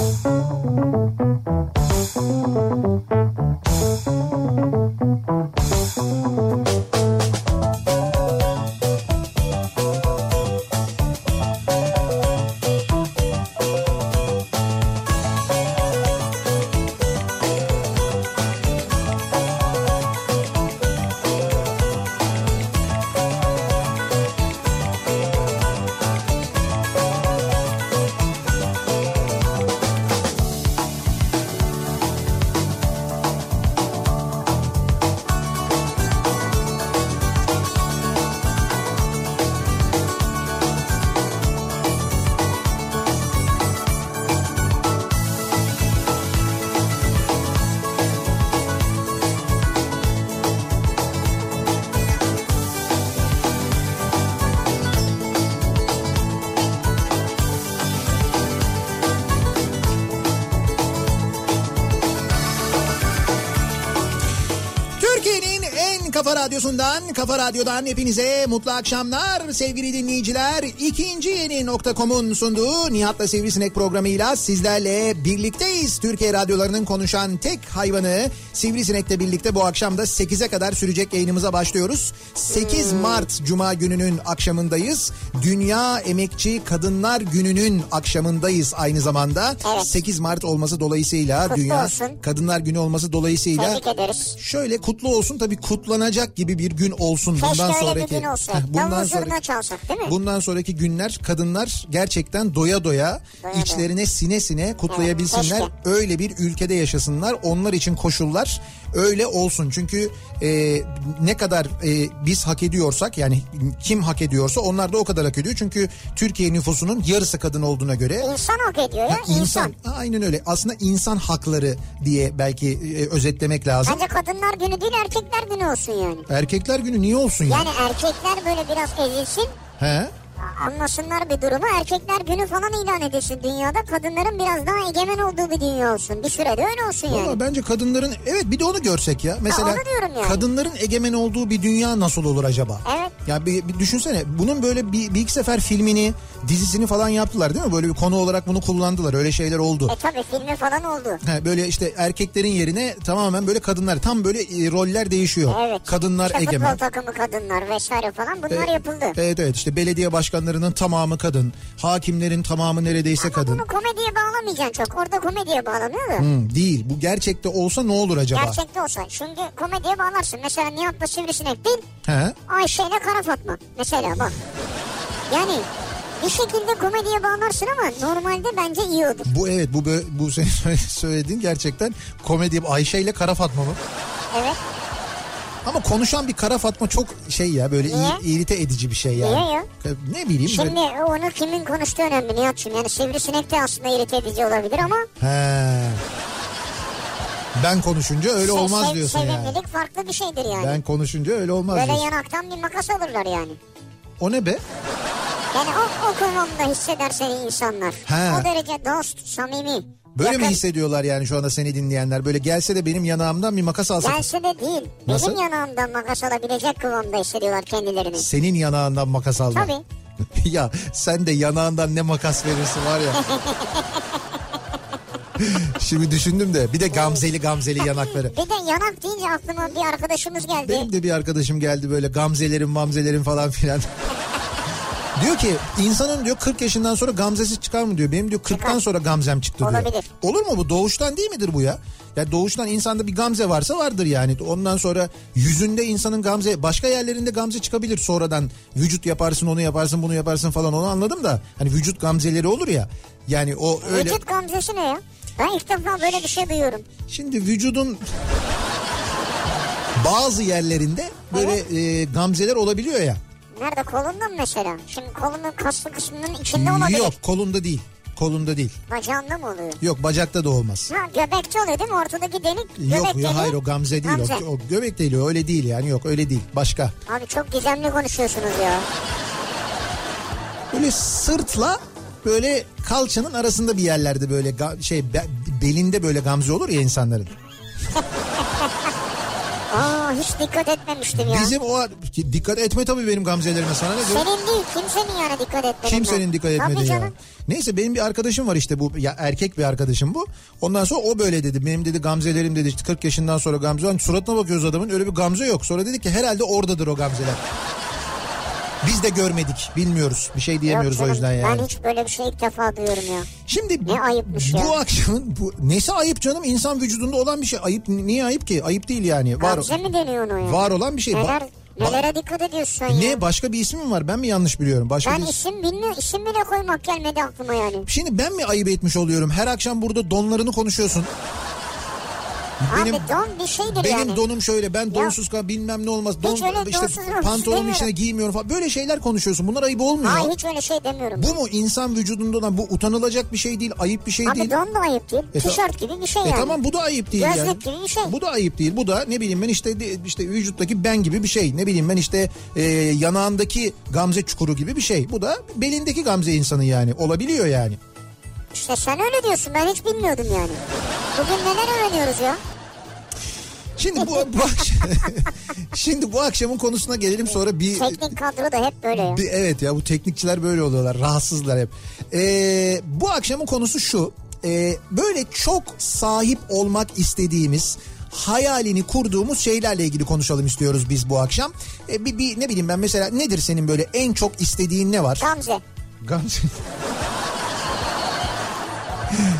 Türkiye'nin radyosundan, kafa radyodan hepinize mutlu akşamlar sevgili dinleyiciler. İkinci yeni nokta.com'un sunduğu Nihat'la Sivrisinek programıyla sizlerle birlikteyiz. Türkiye radyolarının konuşan tek hayvanı Sivrisinek'le birlikte bu akşam da 8'e kadar sürecek yayınımıza başlıyoruz. 8 Mart Cuma gününün akşamındayız. Dünya Emekçi Kadınlar Günü'nün akşamındayız aynı zamanda. Evet. 8 Mart olması dolayısıyla Kutlu Dünya olsun. Kadınlar Günü olması dolayısıyla Tebrik ederiz. Şöyle kutlu olsun tabii kutlanacak gibi bir gün olsun Keşke bundan sonraki. bir gün olsa. Heh, bundan sonraki çalsak değil mi? bundan sonraki günler kadınlar gerçekten doya doya, Doya içlerine sine sine kutlayabilsinler. Evet, öyle bir ülkede yaşasınlar. Onlar için koşullar öyle olsun. Çünkü e, ne kadar e, biz hak ediyorsak yani kim hak ediyorsa onlar da o kadar hak ediyor. Çünkü Türkiye nüfusunun yarısı kadın olduğuna göre İnsan hak ediyor ya. Ha, insan. insan aynen öyle. Aslında insan hakları diye belki e, özetlemek lazım. Bence kadınlar günü değil erkekler günü olsun yani. Erkekler günü niye olsun ya? Yani erkekler böyle biraz ezilsin. He? Anlasınlar bir durumu. Erkekler günü falan ilan edilsin dünyada. Kadınların biraz daha egemen olduğu bir dünya olsun. Bir sürede öyle olsun yani. Valla bence kadınların evet bir de onu görsek ya. Mesela diyorum yani. kadınların egemen olduğu bir dünya nasıl olur acaba? Evet. Ya bir, bir düşünsene bunun böyle bir, bir iki sefer filmini dizisini falan yaptılar değil mi? Böyle bir konu olarak bunu kullandılar öyle şeyler oldu. E tabi filmi falan oldu. Ha, böyle işte erkeklerin yerine tamamen böyle kadınlar tam böyle e, roller değişiyor. Evet. Kadınlar işte egemen. Futbol takımı kadınlar vesaire falan bunlar E, yapıldı. Evet evet işte belediye başkanlarının tamamı kadın. Hakimlerin tamamı neredeyse Ama kadın. bunu komediye bağlamayacaksın çok. Orada komediye bağlanıyor da. Hmm, değil bu gerçekte olsa ne olur acaba? Gerçekte olsa. Çünkü komediye bağlarsın. Mesela Nihat'la Sivrisinek değil. He? Ayşe ile Kara Fatma. Mesela bak. Yani bir şekilde komediye bağlarsın ama normalde bence iyi olur. Bu evet bu bu senin söylediğin gerçekten komedi Ayşe ile Kara Fatma mı? Evet. Ama konuşan bir Kara Fatma çok şey ya böyle Niye? irite edici bir şey yani. Niye ya? Ne bileyim Şimdi böyle. onu kimin konuştuğu önemli Nihat'cığım. Yani sivrisinek de aslında irite edici olabilir ama He. Ben konuşunca öyle se- olmaz se- diyorsun yani. sevimlilik farklı bir şeydir yani. Ben konuşunca öyle olmaz Böyle diyorsun. yanaktan bir makas alırlar yani. O ne be? Yani o, o kıvamda hisseder seni insanlar. He. O derece dost, samimi. Böyle yakın. mi hissediyorlar yani şu anda seni dinleyenler? Böyle gelse de benim yanağımdan bir makas alsa. Gelse de değil. Nasıl? Benim yanağımdan makas alabilecek kıvamda hissediyorlar kendilerini. Senin yanağından makas alma. Tabii. ya sen de yanağından ne makas verirsin var ya. Şimdi düşündüm de bir de gamzeli gamzeli yanakları. Bir de yanak deyince aklıma bir arkadaşımız geldi. Benim de bir arkadaşım geldi böyle gamzelerim mamzelerim falan filan. diyor ki insanın diyor 40 yaşından sonra gamzesi çıkar mı diyor. Benim diyor 40'tan Çıkar. sonra gamzem çıktı diyor. Olabilir. Olur mu bu doğuştan değil midir bu ya? Ya doğuştan insanda bir gamze varsa vardır yani. Ondan sonra yüzünde insanın gamze başka yerlerinde gamze çıkabilir sonradan. Vücut yaparsın onu yaparsın bunu yaparsın falan onu anladım da. Hani vücut gamzeleri olur ya. Yani o öyle. Vücut gamzesi ne ya? Ben ilk defa böyle bir şey duyuyorum. Şimdi vücudun bazı yerlerinde böyle e, gamzeler olabiliyor ya. Nerede kolunda mı mesela? Şimdi kolunun kaslı kısmının içinde olabilir. Yok kolunda değil. Kolunda değil. Bacağında mı oluyor? Yok bacakta da olmaz. Ha göbekte oluyor değil mi? Ortadaki delik göbek Yok deliği. ya hayır o gamze değil. Gamze. O, o göbek değil o öyle değil yani yok öyle değil. Başka. Abi çok gizemli konuşuyorsunuz ya. Böyle sırtla böyle kalçanın arasında bir yerlerde böyle şey be- belinde böyle gamze olur ya insanların. Aa hiç dikkat etmemiştim ya. Bizim o dikkat etme tabii benim gamzelerime sana ne diyor? Senin değil kimsenin yani dikkat etmediğinden. Kimsenin dikkat etmediği ya. canım. Neyse benim bir arkadaşım var işte bu ya erkek bir arkadaşım bu. Ondan sonra o böyle dedi. Benim dedi gamzelerim dedi işte 40 yaşından sonra gamze. Hani suratına bakıyoruz adamın öyle bir gamze yok. Sonra dedik ki herhalde oradadır o gamzeler. Biz de görmedik bilmiyoruz bir şey diyemiyoruz Yok o canım, yüzden yani. Ben hiç böyle bir şey ilk defa duyuyorum ya. Şimdi Ne ayıpmış bu ya. akşamın bu nesi ayıp canım insan vücudunda olan bir şey. Ayıp niye ayıp ki? Ayıp değil yani. Var Gamze mi deniyor ona ya? var olan bir şey. Neler, nelere dikkat ediyorsun sen ya? ne başka bir ismi mi var? Ben mi yanlış biliyorum? Başka Ben bir isim bilmiyorum. İsim bile koymak gelmedi aklıma yani. Şimdi ben mi ayıp etmiş oluyorum? Her akşam burada donlarını konuşuyorsun. Benim Abi don bir şeydir benim yani. donum şöyle ben donsuz kal bilmem ne olmaz. Don, Hiç öyle işte monsuz pantolonun içine giymiyorum falan. Böyle şeyler konuşuyorsun. Bunlar ayıp olmuyor. Hayır hiç öyle şey demiyorum. Bu mu insan vücudunda olan bu utanılacak bir şey değil, ayıp bir şey Abi değil. don da ayıp değil. E Tişört gibi bir şey E yani. tamam bu da ayıp değil Gözlük yani. gibi bir şey. Bu da ayıp değil. Bu da ne bileyim ben işte işte vücuttaki ben gibi bir şey. Ne bileyim ben işte e, yanağındaki gamze çukuru gibi bir şey. Bu da belindeki gamze insanı yani. Olabiliyor yani. İşte sen öyle diyorsun ben hiç bilmiyordum yani. Bugün neler öğreniyoruz ya? Şimdi bu, bu akşam, şimdi bu akşamın konusuna gelelim sonra bir Teknik kadro da hep böyle ya. Bir- evet ya bu teknikçiler böyle oluyorlar. Rahatsızlar hep. Ee, bu akşamın konusu şu. Ee, böyle çok sahip olmak istediğimiz hayalini kurduğumuz şeylerle ilgili konuşalım istiyoruz biz bu akşam. Ee, bir, bir ne bileyim ben mesela nedir senin böyle en çok istediğin ne var? Gamze. Gamze.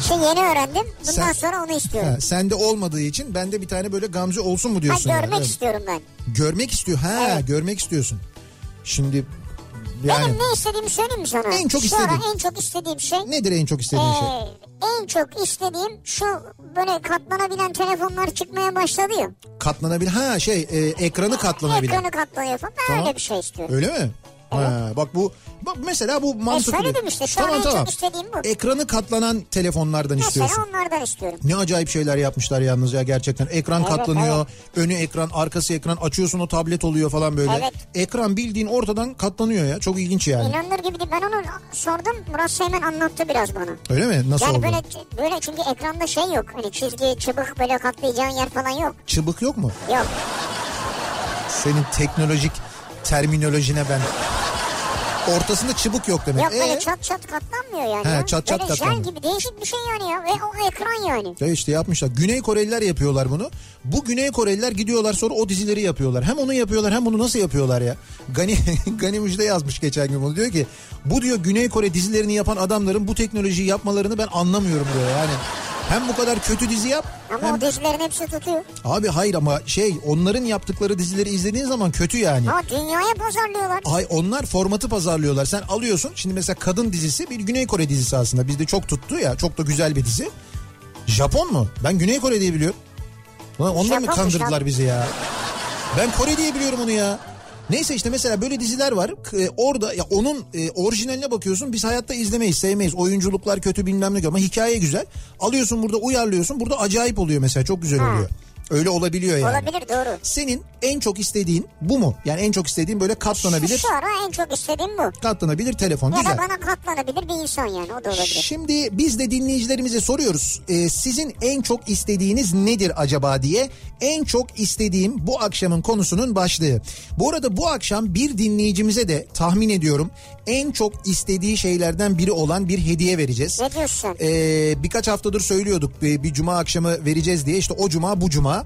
Şey yeni öğrendim. Bundan Sen- sonra onu istiyorum. Ha, sende olmadığı için bende bir tane böyle gamze olsun mu Ha, diyorsun? yani? görmek Evet. istiyorum ben. Görmek istiyor. Ha Evet. görmek istiyorsun. Şimdi yani Benim ne istediğimi söyleyeyim mi sana? En çok Şu ara istediğin. en çok istediğim şey. nedir en çok istediğin şey? Ee, en çok istediğim şu böyle katlanabilen telefonlar çıkmaya başladı ya. Katlanabilir. Ha şey e, ekranı katlanabilir. Ekranı katlanıyor falan. Ben Tamam. öyle bir şey istiyorum. Öyle mi? Ha, bak bu bak mesela bu mantıklı. E, söyledim işte, şu an en çok istediğim bu. Ekranı katlanan telefonlardan Mesela istiyorsun. onlardan istiyorum. Ne acayip şeyler yapmışlar yalnız ya gerçekten. Ekran Evet, katlanıyor. Önü ekran, arkası ekran. Açıyorsun o tablet oluyor falan böyle. Evet. Ekran bildiğin ortadan katlanıyor ya. Çok ilginç yani. İnanılır gibi değil. Ben onu sordum. Murat Seymen anlattı biraz bana. Öyle mi? Nasıl Yani oldu? böyle böyle çünkü ekranda şey yok. Hani çizgi, çıbık böyle katlayacağın yer falan yok. Çıbık yok mu? Yok. Senin teknolojik terminolojine ben. Ortasında çıbık yok demek. Yok böyle Ee? çat çat katlanmıyor yani. He, ya. çat çat böyle katlanmıyor. jel gibi değişik bir şey yani ya. Ve o ekran yani. Ya işte yapmışlar. Güney Koreliler yapıyorlar bunu. Bu Güney Koreliler gidiyorlar sonra o dizileri yapıyorlar. Hem onu yapıyorlar hem bunu nasıl yapıyorlar ya? Gani, Gani Müjde yazmış geçen gün bunu. Diyor ki bu diyor Güney Kore dizilerini yapan adamların bu teknolojiyi yapmalarını ben anlamıyorum diyor. Yani hem bu kadar kötü dizi yap Ama hem... o dizilerin hepsi tutuyor. Abi hayır ama şey onların yaptıkları dizileri izlediğin zaman kötü yani. Ama dünyaya pazarlıyorlar. Ay onlar formatı pazarlıyorlar. Sen alıyorsun. Şimdi mesela kadın dizisi bir Güney Kore dizisi aslında. Bizde çok tuttu ya. Çok da güzel bir dizi. Japon mu? Ben Güney Kore diye biliyorum. Onlar mı kandırdılar bizi ya? Ben Kore diye biliyorum onu ya. Neyse işte mesela böyle diziler var. E, orada ya onun e, orijinaline bakıyorsun. Biz hayatta izlemeyiz, sevmeyiz. Oyunculuklar kötü bilmem ne ama hikaye güzel. Alıyorsun burada uyarlıyorsun. Burada acayip oluyor mesela. Çok güzel Ha. oluyor. Öyle olabiliyor yani. Olabilir doğru. Senin en çok istediğin bu mu? Yani en çok istediğin böyle Şu, katlanabilir. şu ara en çok istediğim bu. Katlanabilir telefon. Ya Güzel. da bana katlanabilir bir insan yani o da olabilir. Şimdi biz de dinleyicilerimize soruyoruz. Ee, sizin en çok istediğiniz nedir acaba diye. En çok istediğim bu akşamın konusunun başlığı. Bu arada bu akşam bir dinleyicimize de tahmin ediyorum en çok istediği şeylerden biri olan bir hediye vereceğiz. Ne diyorsun? Ee, birkaç haftadır söylüyorduk bir, bir cuma akşamı vereceğiz diye. İşte o cuma bu cuma.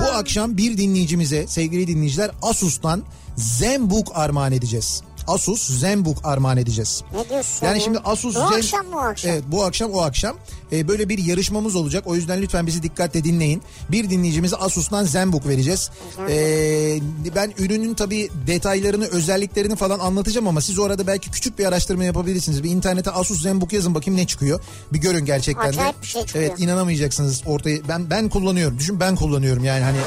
Bu akşam bir dinleyicimize sevgili dinleyiciler Asus'tan ZenBook armağan edeceğiz. Asus ZenBook armağan edeceğiz. Ne diyorsun? Yani ya? şimdi Asus Bu Zen- akşam bu akşam. Evet bu akşam o akşam Ee, böyle bir yarışmamız olacak. O yüzden lütfen bizi dikkatle dinleyin. Bir dinleyicimize Asus'tan ZenBook vereceğiz. Ee, ben ürünün tabii detaylarını, özelliklerini falan anlatacağım ama siz orada belki küçük bir araştırma yapabilirsiniz. Bir internete Asus ZenBook yazın bakayım ne çıkıyor. Bir görün gerçekten de. Acayip bir şey çıkıyor. Evet inanamayacaksınız ortaya. Ben ben kullanıyorum. Düşün ben kullanıyorum yani hani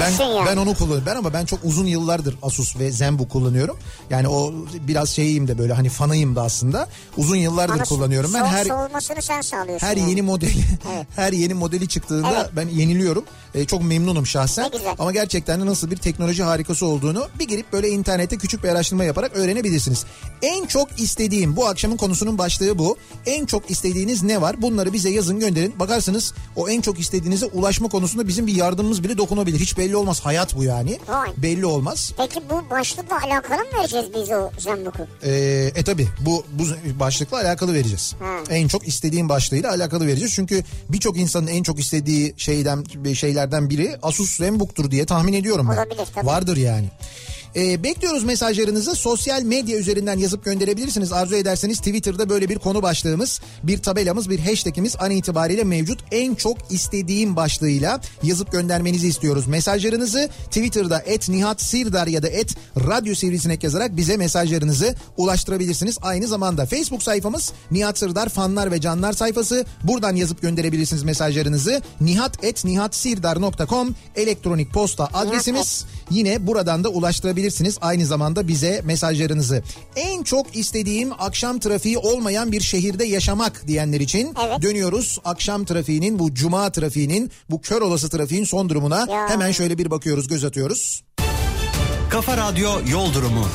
Ben yani. ben onu kullanıyorum. Ben ama ben çok uzun yıllardır Asus ve Zenbook kullanıyorum. Yani o biraz şeyiyim de böyle hani fanıyım da aslında. Uzun yıllardır Ama kullanıyorum. Ben her soğumasını sen sağlıyorsun. her yani. yeni modeli Evet. her yeni modeli çıktığında Evet. ben yeniliyorum. E, çok memnunum şahsen. Ama gerçekten de nasıl bir teknoloji harikası olduğunu bir girip böyle internette küçük bir araştırma yaparak öğrenebilirsiniz. En çok istediğim bu akşamın konusunun başlığı bu. En çok istediğiniz ne var? Bunları bize yazın gönderin. Bakarsınız o en çok istediğinize ulaşma konusunda bizim bir yardımımız bile dokunabilir. Hiç belli olmaz. Hayat bu yani. Vay. Belli olmaz. Peki bu başlıkla alakalı mı vereceğiz biz o Zambuk'u? Ee, e tabi bu, bu başlıkla alakalı vereceğiz. Ha. En çok istediğim başlığıyla alakalı vereceğiz. Çünkü birçok insanın en çok istediği şeyden şeylerden biri Asus ZenBook'tur diye tahmin ediyorum ben. Olabilir, tabii. Vardır yani. Ee, bekliyoruz mesajlarınızı sosyal medya üzerinden yazıp gönderebilirsiniz. Arzu ederseniz Twitter'da böyle bir konu başlığımız, bir tabelamız, bir hashtagimiz an itibariyle mevcut. En çok istediğim başlığıyla yazıp göndermenizi istiyoruz. Mesajlarınızı Twitter'da et Nihat Sirdar ya da et Radyo Sivrisinek yazarak bize mesajlarınızı ulaştırabilirsiniz. Aynı zamanda Facebook sayfamız Nihat Sirdar fanlar ve canlar sayfası. Buradan yazıp gönderebilirsiniz mesajlarınızı. Nihat et nihatsirdar.com elektronik posta adresimiz. Yine buradan da ulaştırabilirsiniz aynı zamanda bize mesajlarınızı. En çok istediğim akşam trafiği olmayan bir şehirde yaşamak diyenler için Evet. dönüyoruz. Akşam trafiğinin bu cuma trafiğinin bu kör olası trafiğin son durumuna Ya. hemen şöyle bir bakıyoruz göz atıyoruz. Kafa Radyo Yol Durumu.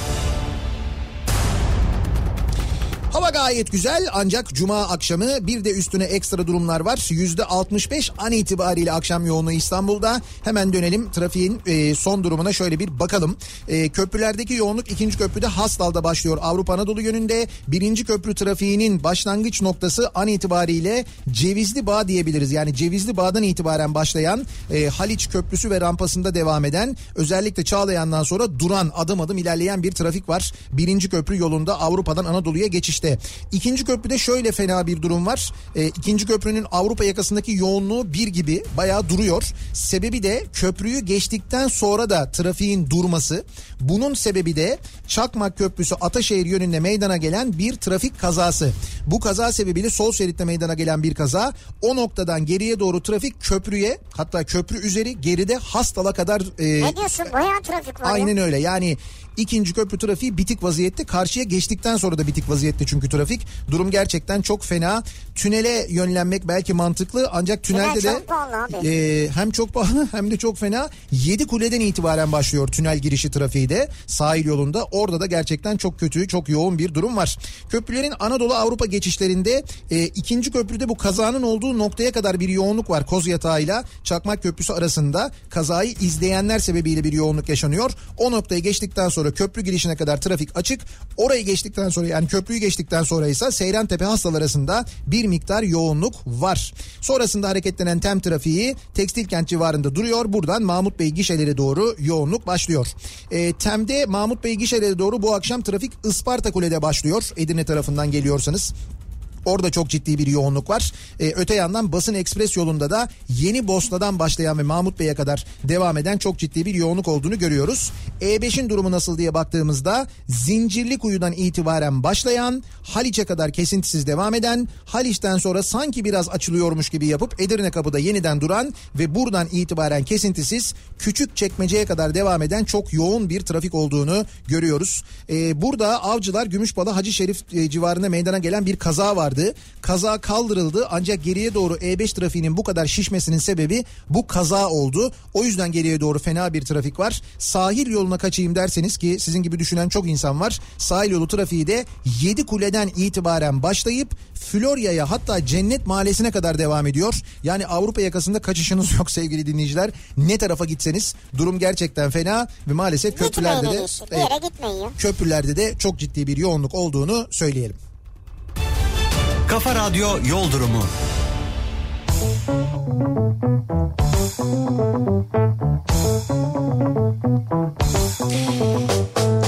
Hava gayet güzel ancak cuma akşamı bir de üstüne ekstra durumlar var. Yüzde 65 an itibariyle akşam yoğunluğu İstanbul'da. Hemen dönelim trafiğin e, son durumuna şöyle bir bakalım. E, köprülerdeki yoğunluk ikinci köprüde Hastal'da başlıyor. Avrupa Anadolu yönünde birinci köprü trafiğinin başlangıç noktası an itibariyle Cevizli Bağ diyebiliriz. Yani Cevizli Bağ'dan itibaren başlayan e, Haliç Köprüsü ve rampasında devam eden özellikle Çağlayan'dan sonra duran adım adım ilerleyen bir trafik var. Birinci köprü yolunda Avrupa'dan Anadolu'ya geçişte. İkinci köprüde şöyle fena bir durum var. E, ikinci köprünün Avrupa yakasındaki yoğunluğu bir gibi bayağı duruyor. Sebebi de köprüyü geçtikten sonra da trafiğin durması. Bunun sebebi de Çakmak Köprüsü Ataşehir yönünde meydana gelen bir trafik kazası. Bu kaza sebebiyle sol şeritte meydana gelen bir kaza. O noktadan geriye doğru trafik köprüye hatta köprü üzeri geride Hastal'a kadar e, Ne diyorsun? Bayağı trafik var ya. Aynen öyle yani ikinci köprü trafiği bitik vaziyette karşıya geçtikten sonra da bitik vaziyette çünkü trafik. Durum gerçekten çok fena. Tünele yönlenmek belki mantıklı ancak tünelde Tünel de çok e, hem çok pahalı hem de çok fena. 7 kuleden itibaren başlıyor tünel girişi trafiği de sahil yolunda. Orada da gerçekten çok kötü çok yoğun bir durum var. Köprülerin Anadolu Avrupa geçişlerinde e, ikinci köprüde bu kazanın olduğu noktaya kadar bir yoğunluk var Koz Yatağı'yla Çakmak Köprüsü arasında. Kazayı izleyenler sebebiyle bir yoğunluk yaşanıyor. O noktayı geçtikten sonra köprü girişine kadar trafik açık. Orayı geçtikten sonra yani köprüyü geçtikten sonra ise Seyrantepe Hastal arasında bir miktar yoğunluk var. Sonrasında hareketlenen tem trafiği Tekstil Kent civarında duruyor. Buradan Mahmut Bey gişeleri doğru yoğunluk başlıyor. E, Tem'de Mahmut Bey gişeleri doğru bu akşam trafik Isparta Kule'de başlıyor. Edirne tarafından geliyorsanız. Orada çok ciddi bir yoğunluk var. Ee, öte yandan Basın Ekspres yolunda da Yeni Bosna'dan başlayan ve Mahmut Bey'e kadar devam eden çok ciddi bir yoğunluk olduğunu görüyoruz. E5'in durumu nasıl diye baktığımızda Zincirlikuyu'dan itibaren başlayan Haliç'e kadar kesintisiz devam eden Haliç'ten sonra sanki biraz açılıyormuş gibi yapıp Edirne kapıda yeniden duran ve buradan itibaren kesintisiz küçük çekmeceye kadar devam eden çok yoğun bir trafik olduğunu görüyoruz. Ee, burada Avcılar Gümüşbalı Hacı Şerif e, civarında meydana gelen bir kaza vardı. Kaza kaldırıldı ancak geriye doğru E5 trafiğinin bu kadar şişmesinin sebebi bu kaza oldu. O yüzden geriye doğru fena bir trafik var. Sahil yoluna kaçayım derseniz ki sizin gibi düşünen çok insan var. Sahil yolu trafiği de 7 kuleden itibaren başlayıp Florya'ya hatta Cennet Mahallesi'ne kadar devam ediyor. Yani Avrupa yakasında kaçışınız yok sevgili dinleyiciler. Ne tarafa gitseniz durum gerçekten fena ve maalesef köprülerde de Evet, ya. köprülerde de çok ciddi bir yoğunluk olduğunu söyleyelim. Kafa Radyo Yol Durumu.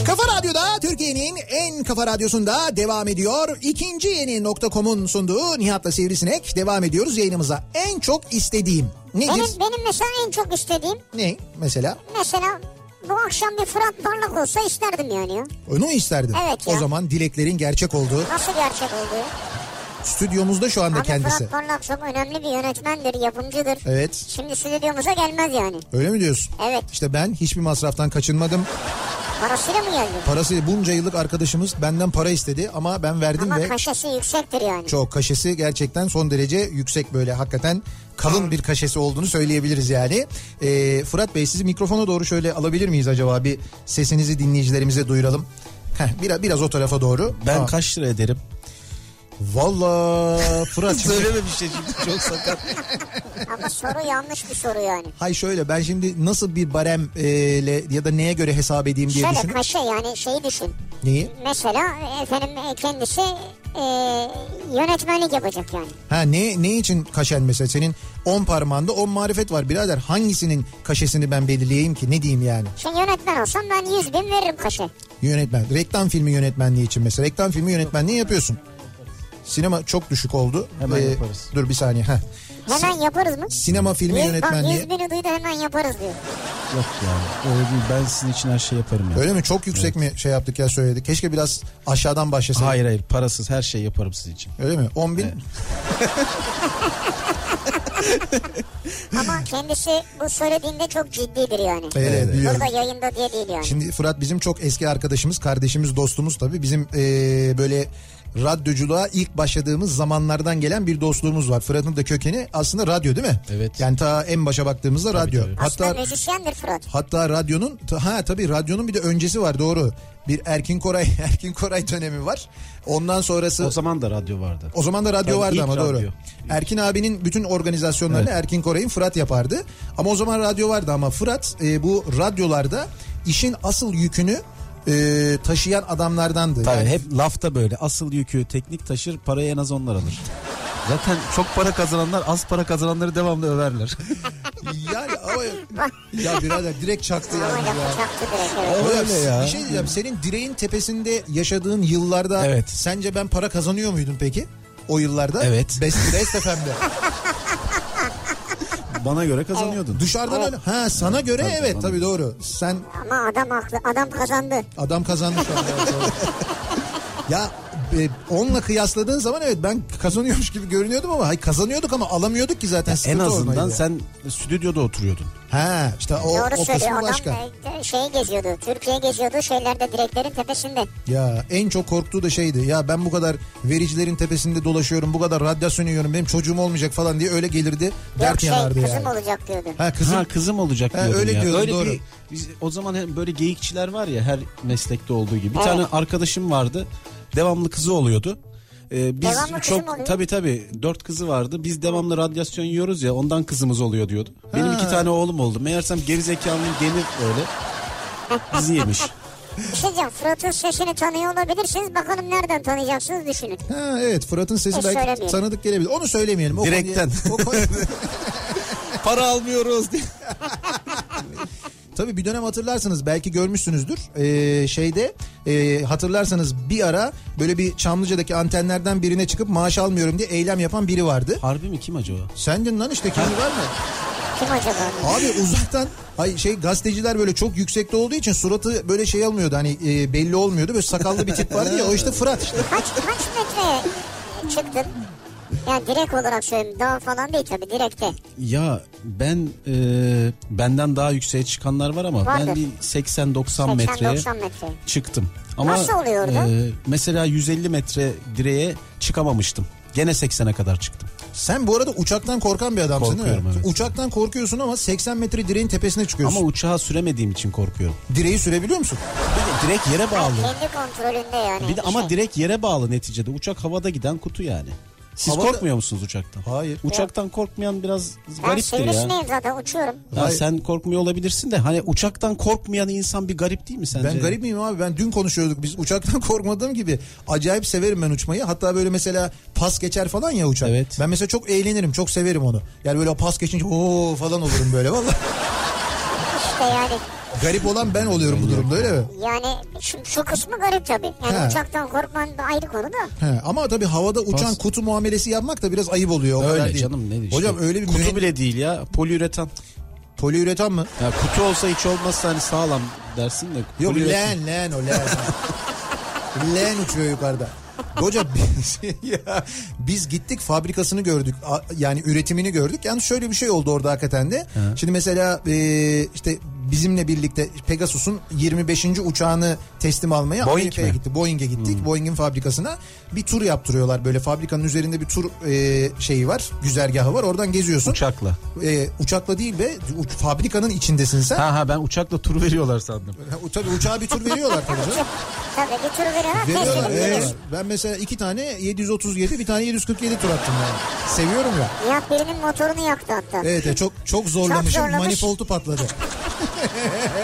Kafa Radyo'da Türkiye'nin en kafa radyosunda devam ediyor. İkinci yeni nokta.com'un sunduğu Nihat'la Sivrisinek devam ediyoruz yayınımıza. En çok istediğim nedir? Benim, benim mesela en çok istediğim Ne mesela? mesela bu akşam bir Fırat Parlak olsa isterdim yani ya. Onu mu isterdin? Evet O ya. zaman dileklerin gerçek oldu. Nasıl gerçek oldu ya? Stüdyomuzda şu anda Abi kendisi. Fırat Parlak çok önemli bir yönetmendir, yapımcıdır. Evet. Şimdi stüdyomuza gelmez yani. Öyle mi diyorsun? Evet. İşte ben hiçbir masraftan kaçınmadım. Parasıyla mı geldi? Parası bunca yıllık arkadaşımız benden para istedi ama ben verdim Ama ve kaşesi yüksektir yani. çok kaşesi gerçekten son derece yüksek böyle hakikaten kalın bir kaşesi olduğunu söyleyebiliriz yani. Ee, Fırat Bey sizi mikrofona doğru şöyle alabilir miyiz acaba bir sesinizi dinleyicilerimize duyuralım. Heh, biraz, biraz o tarafa doğru. Ben Tamam. kaç lira ederim? Valla Fırat şimdi- Söyleme bir şey çünkü çok sakat. Ama soru yanlış bir soru yani. Hay şöyle ben şimdi nasıl bir baremle ya da neye göre hesap edeyim diye Şöyle düşünüyorum. kaşe yani şeyi düşün. Neyi? Mesela efendim e, kendisi e, yönetmenlik yapacak yani. Ha ne ne için kaşen mesela senin 10 parmağında 10 marifet var birader hangisinin kaşesini ben belirleyeyim ki ne diyeyim yani Şimdi yönetmen olsam ben 100 bin veririm kaşe. yönetmen reklam filmi yönetmenliği için mesela reklam filmi yönetmenliği yapıyorsun sinema çok düşük oldu Ee, Hemen yaparız. dur bir saniye heh. Hemen yaparız mı? sinema filmi Yüz, bak yönetmenliği 100 bini duydu hemen yaparız diyor. Yok yani öyle değil. Ben sizin için her şey yaparım ya. öyle mi çok yüksek mi şey yaptık ya söyledik keşke biraz aşağıdan başlasaydık Hayır hayır parasız her şey yaparım sizin için. öyle mi 10 bin Ama kendisi bu söylediğinde çok ciddidir yani. Evet, Evet. biliyorum. Burada yayında diye değil yani. Şimdi Fırat bizim çok eski arkadaşımız, kardeşimiz, dostumuz tabii. Bizim eee, böyle radyoculuğa ilk başladığımız zamanlardan gelen bir dostluğumuz var. Fırat'ın da kökeni aslında radyo değil mi? Evet. Yani ta en başa baktığımızda radyo. tabii. Aslında Hatta müzisyendir Fırat. hatta radyonun ha tabii radyonun bir de öncesi var doğru. Bir Erkin Koray Erkin Koray dönemi var. Ondan sonrası O zaman da radyo vardı. o zaman da radyo Tabii, vardı ilk ama doğru. radyo. Erkin abinin bütün organizasyonlarını Evet. Erkin Koray'ın Fırat yapardı. Ama o zaman radyo vardı ama Fırat e, bu radyolarda işin asıl yükünü e, taşıyan adamlardandı. Tabii Yani- hep lafta böyle asıl yükü teknik taşır parayı en az onlar alır. Zaten çok para kazananlar az para kazananları devamlı överler. yani ama ya birader direkt çaktı yani. ya. çaktı direkt evet. Hocam, Öyle ya. Bir şey diyeceğim. Senin direğin tepesinde yaşadığın yıllarda Evet. sence ben para kazanıyor muydum peki? O yıllarda? Evet. Best, Best FM'de. Bana göre kazanıyordun. Dışarıdan öyle. Ha sana göre Tabii, evet bana- tabii doğru. Sen Ama adam haklı. Adam kazandı. Adam kazandı şu. Evet, evet. ya e, onunla kıyasladığın zaman evet ben kazanıyormuş gibi görünüyordum ama hayır kazanıyorduk ama alamıyorduk ki zaten. En Sıkıntı azından sen stüdyoda oturuyordun. Ha işte o, Doğru o kısmı. Adam başka. e, şey geziyordu. Türkiye geziyordu. Şeylerde direklerin tepesinde. Ya en çok korktuğu da şeydi. Ya ben bu kadar vericilerin tepesinde dolaşıyorum. Bu kadar radyasyon yiyorum. Benim çocuğum olmayacak falan diye öyle gelirdi. Yok Dert şey yanardı kızım yani. olacak diyordu. Ha kızım. Ha kızım olacak Ha, diyordun öyle ya. diyordun, öyle doğru. Bir, biz, o zaman hem böyle geyikçiler var ya her meslekte olduğu gibi. Bir Evet. tane arkadaşım vardı. Devamlı kızı oluyordu. Ee, biz Devamlı çok tabi tabi dört kızı vardı. Biz devamlı radyasyon yiyoruz ya ondan kızımız oluyor diyordu. Benim Ha. iki tane oğlum oldu. Meğersem gerizekalının geni öyle. Bizi yemiş. Bir şey diyeceğim. Fırat'ın sesini tanıyor olabilirsiniz. Bakalım nereden tanıyacaksınız düşünün. Ha evet Fırat'ın sesi E, belki tanıdık gelebilir. Onu söylemeyelim. O Direkten. konuya- o konuya- Para almıyoruz diye. Tabii bir dönem hatırlarsınız belki görmüşsünüzdür. Ee, şeyde e, hatırlarsanız bir ara böyle bir Çamlıca'daki antenlerden birine çıkıp maaş almıyorum diye eylem yapan biri vardı. Harbi mi kim acaba? Sendin lan işte kimi var mı? Kim acaba? Abi uzaktan ay şey gazeteciler böyle çok yüksekte olduğu için suratı böyle şey olmuyordu hani e, belli olmuyordu. Böyle sakallı bir tip vardı ya o işte Fırat işte. Kaç, kaç metreye çıktın? Yani direkt olarak söyleyeyim. Dağ falan değil tabii direkte. Ya ben e, benden daha yükseğe çıkanlar var ama Vardır. ben bir 80-90 metreye 80-90 metre. çıktım. Ama Nasıl oluyor orada? e, mesela 150 metre direğe çıkamamıştım. Gene 80'e kadar çıktım. Sen bu arada uçaktan korkan bir adamsın değil mi? Evet. Uçaktan korkuyorsun ama 80 metre direğin tepesine çıkıyorsun. Ama uçağı süremediğim için korkuyorum. Direği sürebiliyor musun? Bir de direkt yere bağlı. Kendi kontrolünde yani. Bir de ama şey. direkt yere bağlı neticede. Uçak havada giden kutu yani. Siz Havada- korkmuyor musunuz uçaktan? Hayır. Uçaktan korkmayan biraz Ben gariptir ya. sivrisineyim zaten uçuyorum. Ya Hayır. sen korkmuyor olabilirsin de hani uçaktan korkmayan insan bir garip değil mi sence? Ben garip miyim abi? Ben dün konuşuyorduk biz uçaktan korkmadığım gibi. Acayip severim ben uçmayı. Hatta böyle mesela pas geçer falan ya uçak. Evet. Ben mesela çok eğlenirim, çok severim onu. Yani böyle pas geçince ooo falan olurum böyle vallahi. İşte yani Garip olan ben oluyorum bu durumda öyle mi? yani şu, şu kısmı garip tabii. Yani He. uçaktan korkman da ayrı konu da. He, ama tabii havada uçan Pas. kutu muamelesi yapmak da biraz ayıp oluyor. O kadar Öyle değil. canım ne işte. Hocam öyle bir Kutu mühendis... bile değil ya poliüretan. Poliüretan mı? Ya kutu olsa hiç olmazsa hani sağlam dersin de. Yok leğen leğen o leğen. leğen uçuyor yukarıda. Hoca biz, ya, biz gittik fabrikasını gördük A- yani üretimini gördük. Yani şöyle bir şey oldu orada hakikaten de. Şimdi mesela e, işte bizimle birlikte Pegasus'un 25. uçağını teslim almaya Boeing Amerika'ya mi? gitti. Boeing'e gittik. Boeing'in fabrikasına bir tur yaptırıyorlar. Böyle fabrikanın üzerinde bir tur e, şeyi var. Güzergahı var. Oradan geziyorsun. Uçakla. E, uçakla değil be. uç- fabrikanın içindesin sen. Ha ha ben uçakla tur veriyorlar sandım. Ha, Tabii uçağa bir tur veriyorlar tabii canım. Tabii bir turu veriyorlar. Veriyorlar, ediyoruz. Ben mesela iki tane 737 bir tane 747 tur attım yani. Seviyorum ya. Nihat birinin motorunu yaktı hatta. Evet evet, çok çok zorlamışım. Çok zorlamış. Manifoldu patladı.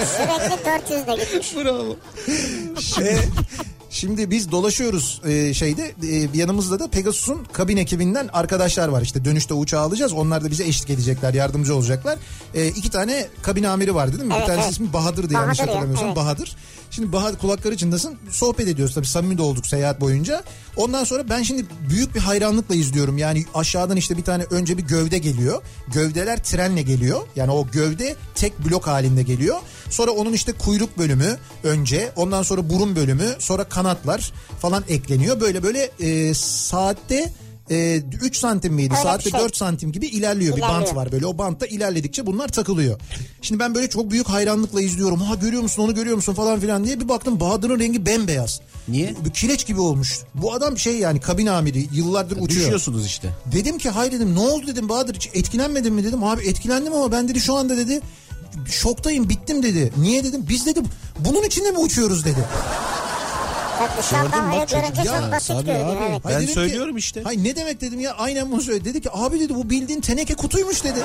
Sürekli 400'de gitmiş. Bravo. Şey, şimdi biz dolaşıyoruz e, şeyde e, yanımızda da Pegasus'un kabin ekibinden arkadaşlar var. İşte dönüşte uçağı alacağız. Onlar da bize eşlik edecekler, yardımcı olacaklar. E, iki tane kabin amiri vardı değil mi? Evet, bir tanesi evet. ismi Bahadır'dı yanlış Bahadır ya, hatırlamıyorsam. evet. Bahadır. Şimdi Bahadır kulakları çınlasın. Sohbet ediyoruz tabii samimi de olduk seyahat boyunca. Ondan sonra ben şimdi büyük bir hayranlıkla izliyorum. Yani aşağıdan işte bir tane önce bir gövde geliyor. Gövdeler trenle geliyor. Yani o gövde tek blok halinde geliyor. Sonra onun işte kuyruk bölümü önce. Ondan sonra burun bölümü. Sonra kanatlar falan ekleniyor. Böyle böyle e, saatte e, 3 santim miydi? Öyle bir Saatte şey. 4 santim gibi ilerliyor. Bir İlerliyor. bant var böyle. O bantta ilerledikçe bunlar takılıyor. Şimdi ben böyle çok büyük hayranlıkla izliyorum. Ha görüyor musun onu görüyor musun falan filan diye. Bir baktım Bahadır'ın rengi bembeyaz. Niye? Bir kireç gibi olmuş. Bu adam şey yani kabin amiri yıllardır uçuyor. Düşüyorsunuz işte. Dedim ki hay dedim ne oldu dedim Bahadır hiç etkilenmedin mi dedim. Abi etkilendim ama ben dedi şu anda dedi şoktayım bittim dedi. Niye dedim biz dedim bunun içinde mi uçuyoruz dedi. Bak dışarıdan öyle Bak çocuk- görünce Ya, çok basit görünüyor. abi. Evet. Ben söylüyorum işte. Hay ne demek dedim ya aynen bunu söyledi. Dedi ki abi dedi bu bildiğin teneke kutuymuş dedi.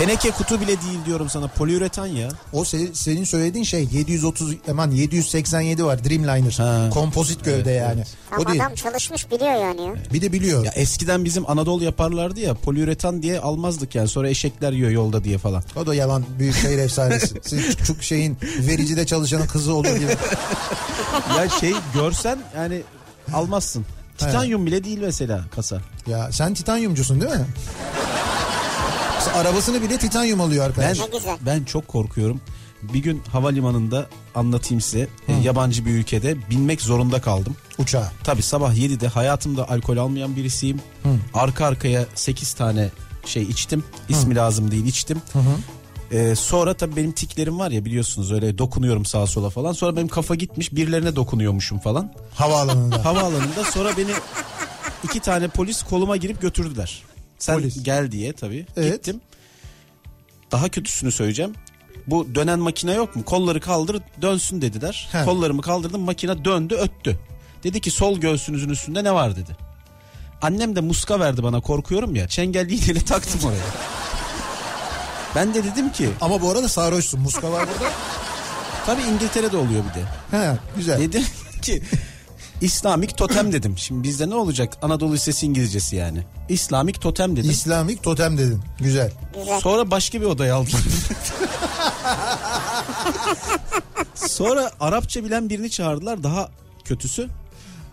Teneke kutu bile değil diyorum sana. Poliüretan ya. O se- senin söylediğin şey 730 aman 787 var Dreamliner. Ha. Kompozit gövde yani. Tam O değil. adam çalışmış biliyor yani ya. Bir de biliyor. Ya eskiden bizim Anadolu yaparlardı ya poliüretan diye almazdık yani sonra eşekler yiyor yolda diye falan. O da yalan büyük şehir efsanesi. Siz çok şeyin vericide çalışanın kızı olur gibi. ya şey görsen yani almazsın. Titanyum bile değil mesela kasa. Ya sen titanyumcusun değil mi? Arabasını bile titanyum alıyor Ben arkadaş. Güzel. ben çok korkuyorum. Bir gün havalimanında anlatayım size. E, yabancı bir ülkede binmek zorunda kaldım. Uçağa. Tabi sabah 7'de hayatımda alkol almayan birisiyim. Arka arkaya 8 tane şey içtim. İsmi lazım değil içtim. Ee, sonra tabii benim tiklerim var ya biliyorsunuz öyle dokunuyorum sağa sola falan. Sonra benim kafa gitmiş birilerine dokunuyormuşum falan. Havaalanında. Havaalanında sonra beni iki tane polis koluma girip götürdüler. Sen Polis. gel diye tabii. Evet. Gittim. Daha kötüsünü söyleyeceğim. Bu dönen makine yok mu? Kolları kaldır dönsün dediler. He. Kollarımı kaldırdım makine döndü öttü. Dedi ki sol göğsünüzün üstünde ne var dedi. Annem de muska verdi bana korkuyorum ya. Çengelli iğneyle taktım oraya. Ben de dedim ki Ama bu arada sarhoşsun. Muska var burada. tabii İngiltere'de oluyor bir de. He, güzel. Dedim ki İslamik totem dedim. Şimdi bizde ne olacak? Anadolu Lisesi İngilizcesi yani. İslamik totem dedim. İslamik totem dedin. Güzel. Güzel. Sonra başka bir odaya aldılar. Sonra Arapça bilen birini çağırdılar. Daha kötüsü.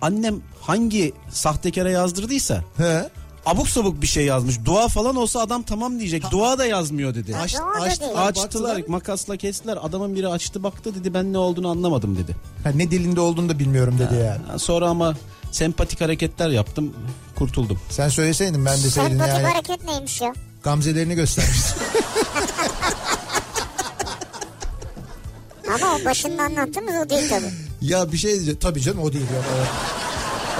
Annem hangi sahtekara yazdırdıysa He. Abuk sabuk bir şey yazmış. Dua falan olsa adam tamam diyecek. Dua da yazmıyor dedi. Aç, Doğru açtılar, baktılar. makasla kestiler. Adamın biri açtı baktı dedi ben ne olduğunu anlamadım dedi. Ha, ne dilinde olduğunu da bilmiyorum dedi yani. Sonra ama sempatik hareketler yaptım kurtuldum. Sen söyleseydin ben deseydim Sempatik yani. hareket neymiş ya? Gamzelerini göstermiştin. Ama o başında anlattığımız o değil tabii. ya bir şey diyeceğim. Tabii canım o değil. ya.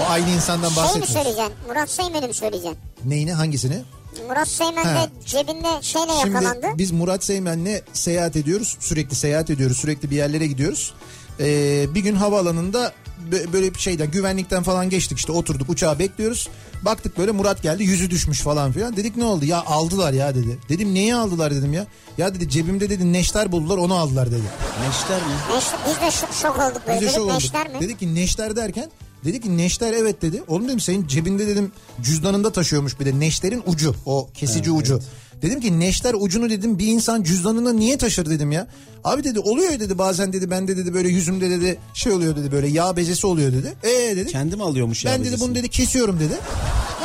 O, aynı insandan Şey mi bahsetmiyoruz. söyleyeceksin? Murat Seymen'i mi söyleyeceksin? Neyini hangisini? Murat Seymen Ha. de cebinde şeyle Şimdi yakalandı. biz Murat Seymen'le seyahat ediyoruz. Sürekli seyahat ediyoruz. Sürekli bir yerlere gidiyoruz. Ee, bir gün havaalanında bö- böyle bir şeyden güvenlikten falan geçtik işte oturduk uçağı bekliyoruz. Baktık böyle Murat geldi yüzü düşmüş falan filan. Dedik ne oldu? Ya aldılar ya dedi. Dedim neyi aldılar dedim ya. Ya dedi cebimde dedi neşter buldular onu aldılar dedi. Neşter mi? Neşter, biz de şok, şok olduk böyle. Biz de şok olduk. Neşter mi? Dedik ki neşter derken dedi ki neşter evet dedi. Oğlum dedim senin cebinde dedim cüzdanında taşıyormuş bir de neşterin ucu o kesici ucu. Dedim ki neşter ucunu dedim bir insan cüzdanına niye taşır dedim ya. Abi dedi oluyor dedi bazen dedi bende dedi böyle yüzümde dedi şey oluyor dedi böyle yağ bezesi oluyor dedi. Ee dedi. Kendi mi alıyormuş ya Ben dedi bunu dedi kesiyorum dedi.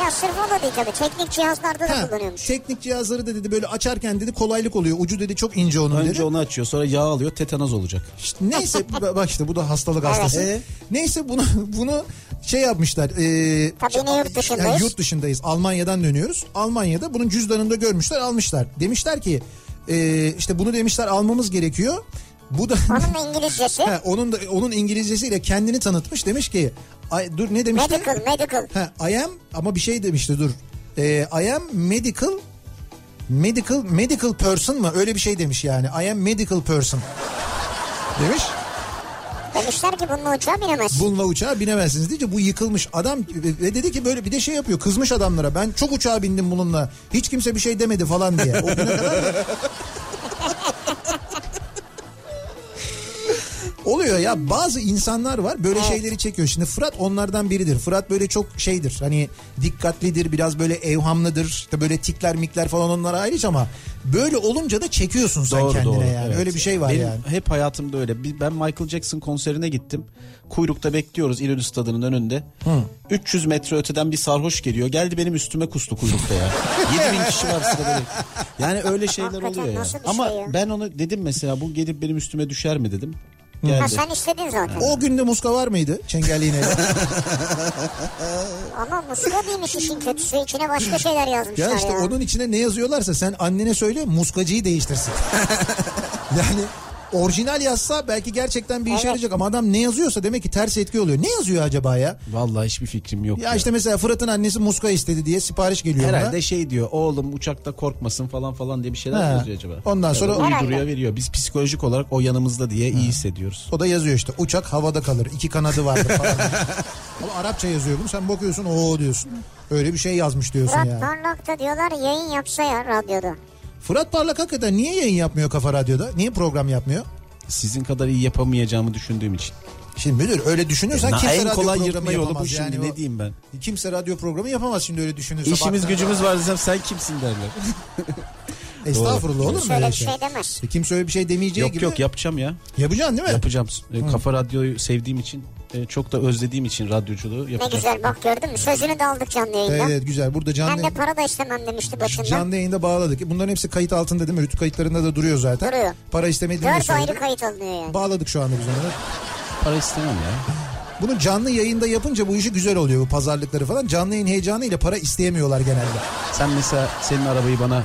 Ya sırf o da değil tabii. Teknik cihazlarda da Ha, kullanıyormuş. teknik cihazları da dedi böyle açarken dedi kolaylık oluyor. Ucu dedi çok ince onun dedi. Önce onu açıyor sonra yağ alıyor tetanoz olacak. İşte neyse bak işte bu da hastalık hastası. Evet. Neyse bunu bunu şey yapmışlar. E, Tabii yine yurt dışındayız. yani yurt dışındayız. Almanya'dan dönüyoruz. Almanya'da bunun cüzdanında görmüşler almışlar. Demişler ki e, işte bunu demişler almamız gerekiyor. Bu da Onun İngilizcesi. He, onun da onun İngilizcesiyle kendini tanıtmış. Demiş ki ay, dur ne demişti? medical, medical. Ha, I am ama bir şey demişti dur. E, I am medical medical medical person mı? Öyle bir şey demiş yani. I am medical person. Demiş. Demişler ki bununla uçağa binemezsin. Bununla uçağa binemezsiniz deyince bu yıkılmış adam ve dedi ki böyle bir de şey yapıyor kızmış adamlara ben çok uçağa bindim bununla hiç kimse bir şey demedi falan diye. O güne kadar Oluyor ya bazı insanlar var böyle şeyleri çekiyor. Şimdi Fırat onlardan biridir. Fırat böyle çok şeydir. Hani dikkatlidir, biraz böyle evhamlıdır. İşte böyle tikler mikler falan onlara ayrıca ama böyle olunca da çekiyorsun sen kendine yani. evet. Öyle bir şey var Benim yani. hep hayatımda öyle. Ben Michael Jackson konserine gittim. Kuyrukta bekliyoruz İnönü Stadı'nın önünde. 300 metre öteden bir sarhoş geliyor. Geldi benim üstüme kustu kuyrukta ya. 7000 kişi var sırada. Yani öyle şeyler oluyor ya. Ama şey ben onu dedim mesela bu gelip benim üstüme düşer mi dedim. Ha, Geldi. sen istedin zaten. O günde muska var mıydı Çengelliğine? Ama muska değilmiş işin kötüsü. içine başka şeyler yazmışlar Ya ya. işte onun içine ne yazıyorlarsa sen annene söyle muskacıyı değiştirsin. yani orijinal yazsa belki gerçekten bir işe yarayacak ama adam ne yazıyorsa demek ki ters etki oluyor. Ne yazıyor acaba ya? Vallahi hiçbir fikrim yok. Ya işte mesela Fırat'ın annesi muska istedi diye sipariş geliyor Herhalde ona. şey diyor oğlum uçakta korkmasın falan falan diye bir şeyler Ha. yazıyor acaba. Ondan sonra- Ya Herhalde. veriyor. Biz psikolojik olarak o yanımızda diye iyi hissediyoruz. O da yazıyor işte uçak havada kalır iki kanadı vardır falan. ama Arapça yazıyor bunu sen bakıyorsun o diyorsun. Öyle bir şey yazmış diyorsun Fırat yani. Parlak da diyorlar yayın yapsa ya radyoda. Fırat Parlak hakikaten niye yayın yapmıyor Kafa Radyo'da? Niye program yapmıyor? Sizin kadar iyi yapamayacağımı düşündüğüm için. Şimdi müdür öyle düşünürsen Na- kimse en radyo kolay programı yolu yapamaz. bu şimdi Yani ne diyeyim ben. Kimse radyo programı yapamaz şimdi öyle düşünürse. İşimiz Bak- gücümüz var desem sen kimsin derler. Estağfurullah olur mu Şöyle öyle bir şey? demez. E, Kimse öyle bir şey demeyeceği yok gibi. yok yapacağım ya. Yapacaksın değil mi? Yapacağım. E, Kafa Radyo'yu sevdiğim için e, çok da özlediğim için radyoculuğu Ne yapacağım. güzel bak gördün mü? Sözünü de aldık canlı yayında. Evet, evet güzel. Burada canlı, Ben de para da istemem demişti başında. canlı yayında bağladık. Bunların hepsi kayıt altında değil mi? Rütü kayıtlarında da duruyor zaten. Duruyor. Para istemediğini Dört söyledi. ayrı kayıt alınıyor yani. Bağladık şu anda biz onları. Para istemem ya. Bunu canlı yayında yapınca bu işi güzel oluyor bu pazarlıkları falan. Canlı yayın heyecanıyla para isteyemiyorlar genelde. Sen mesela senin arabayı bana.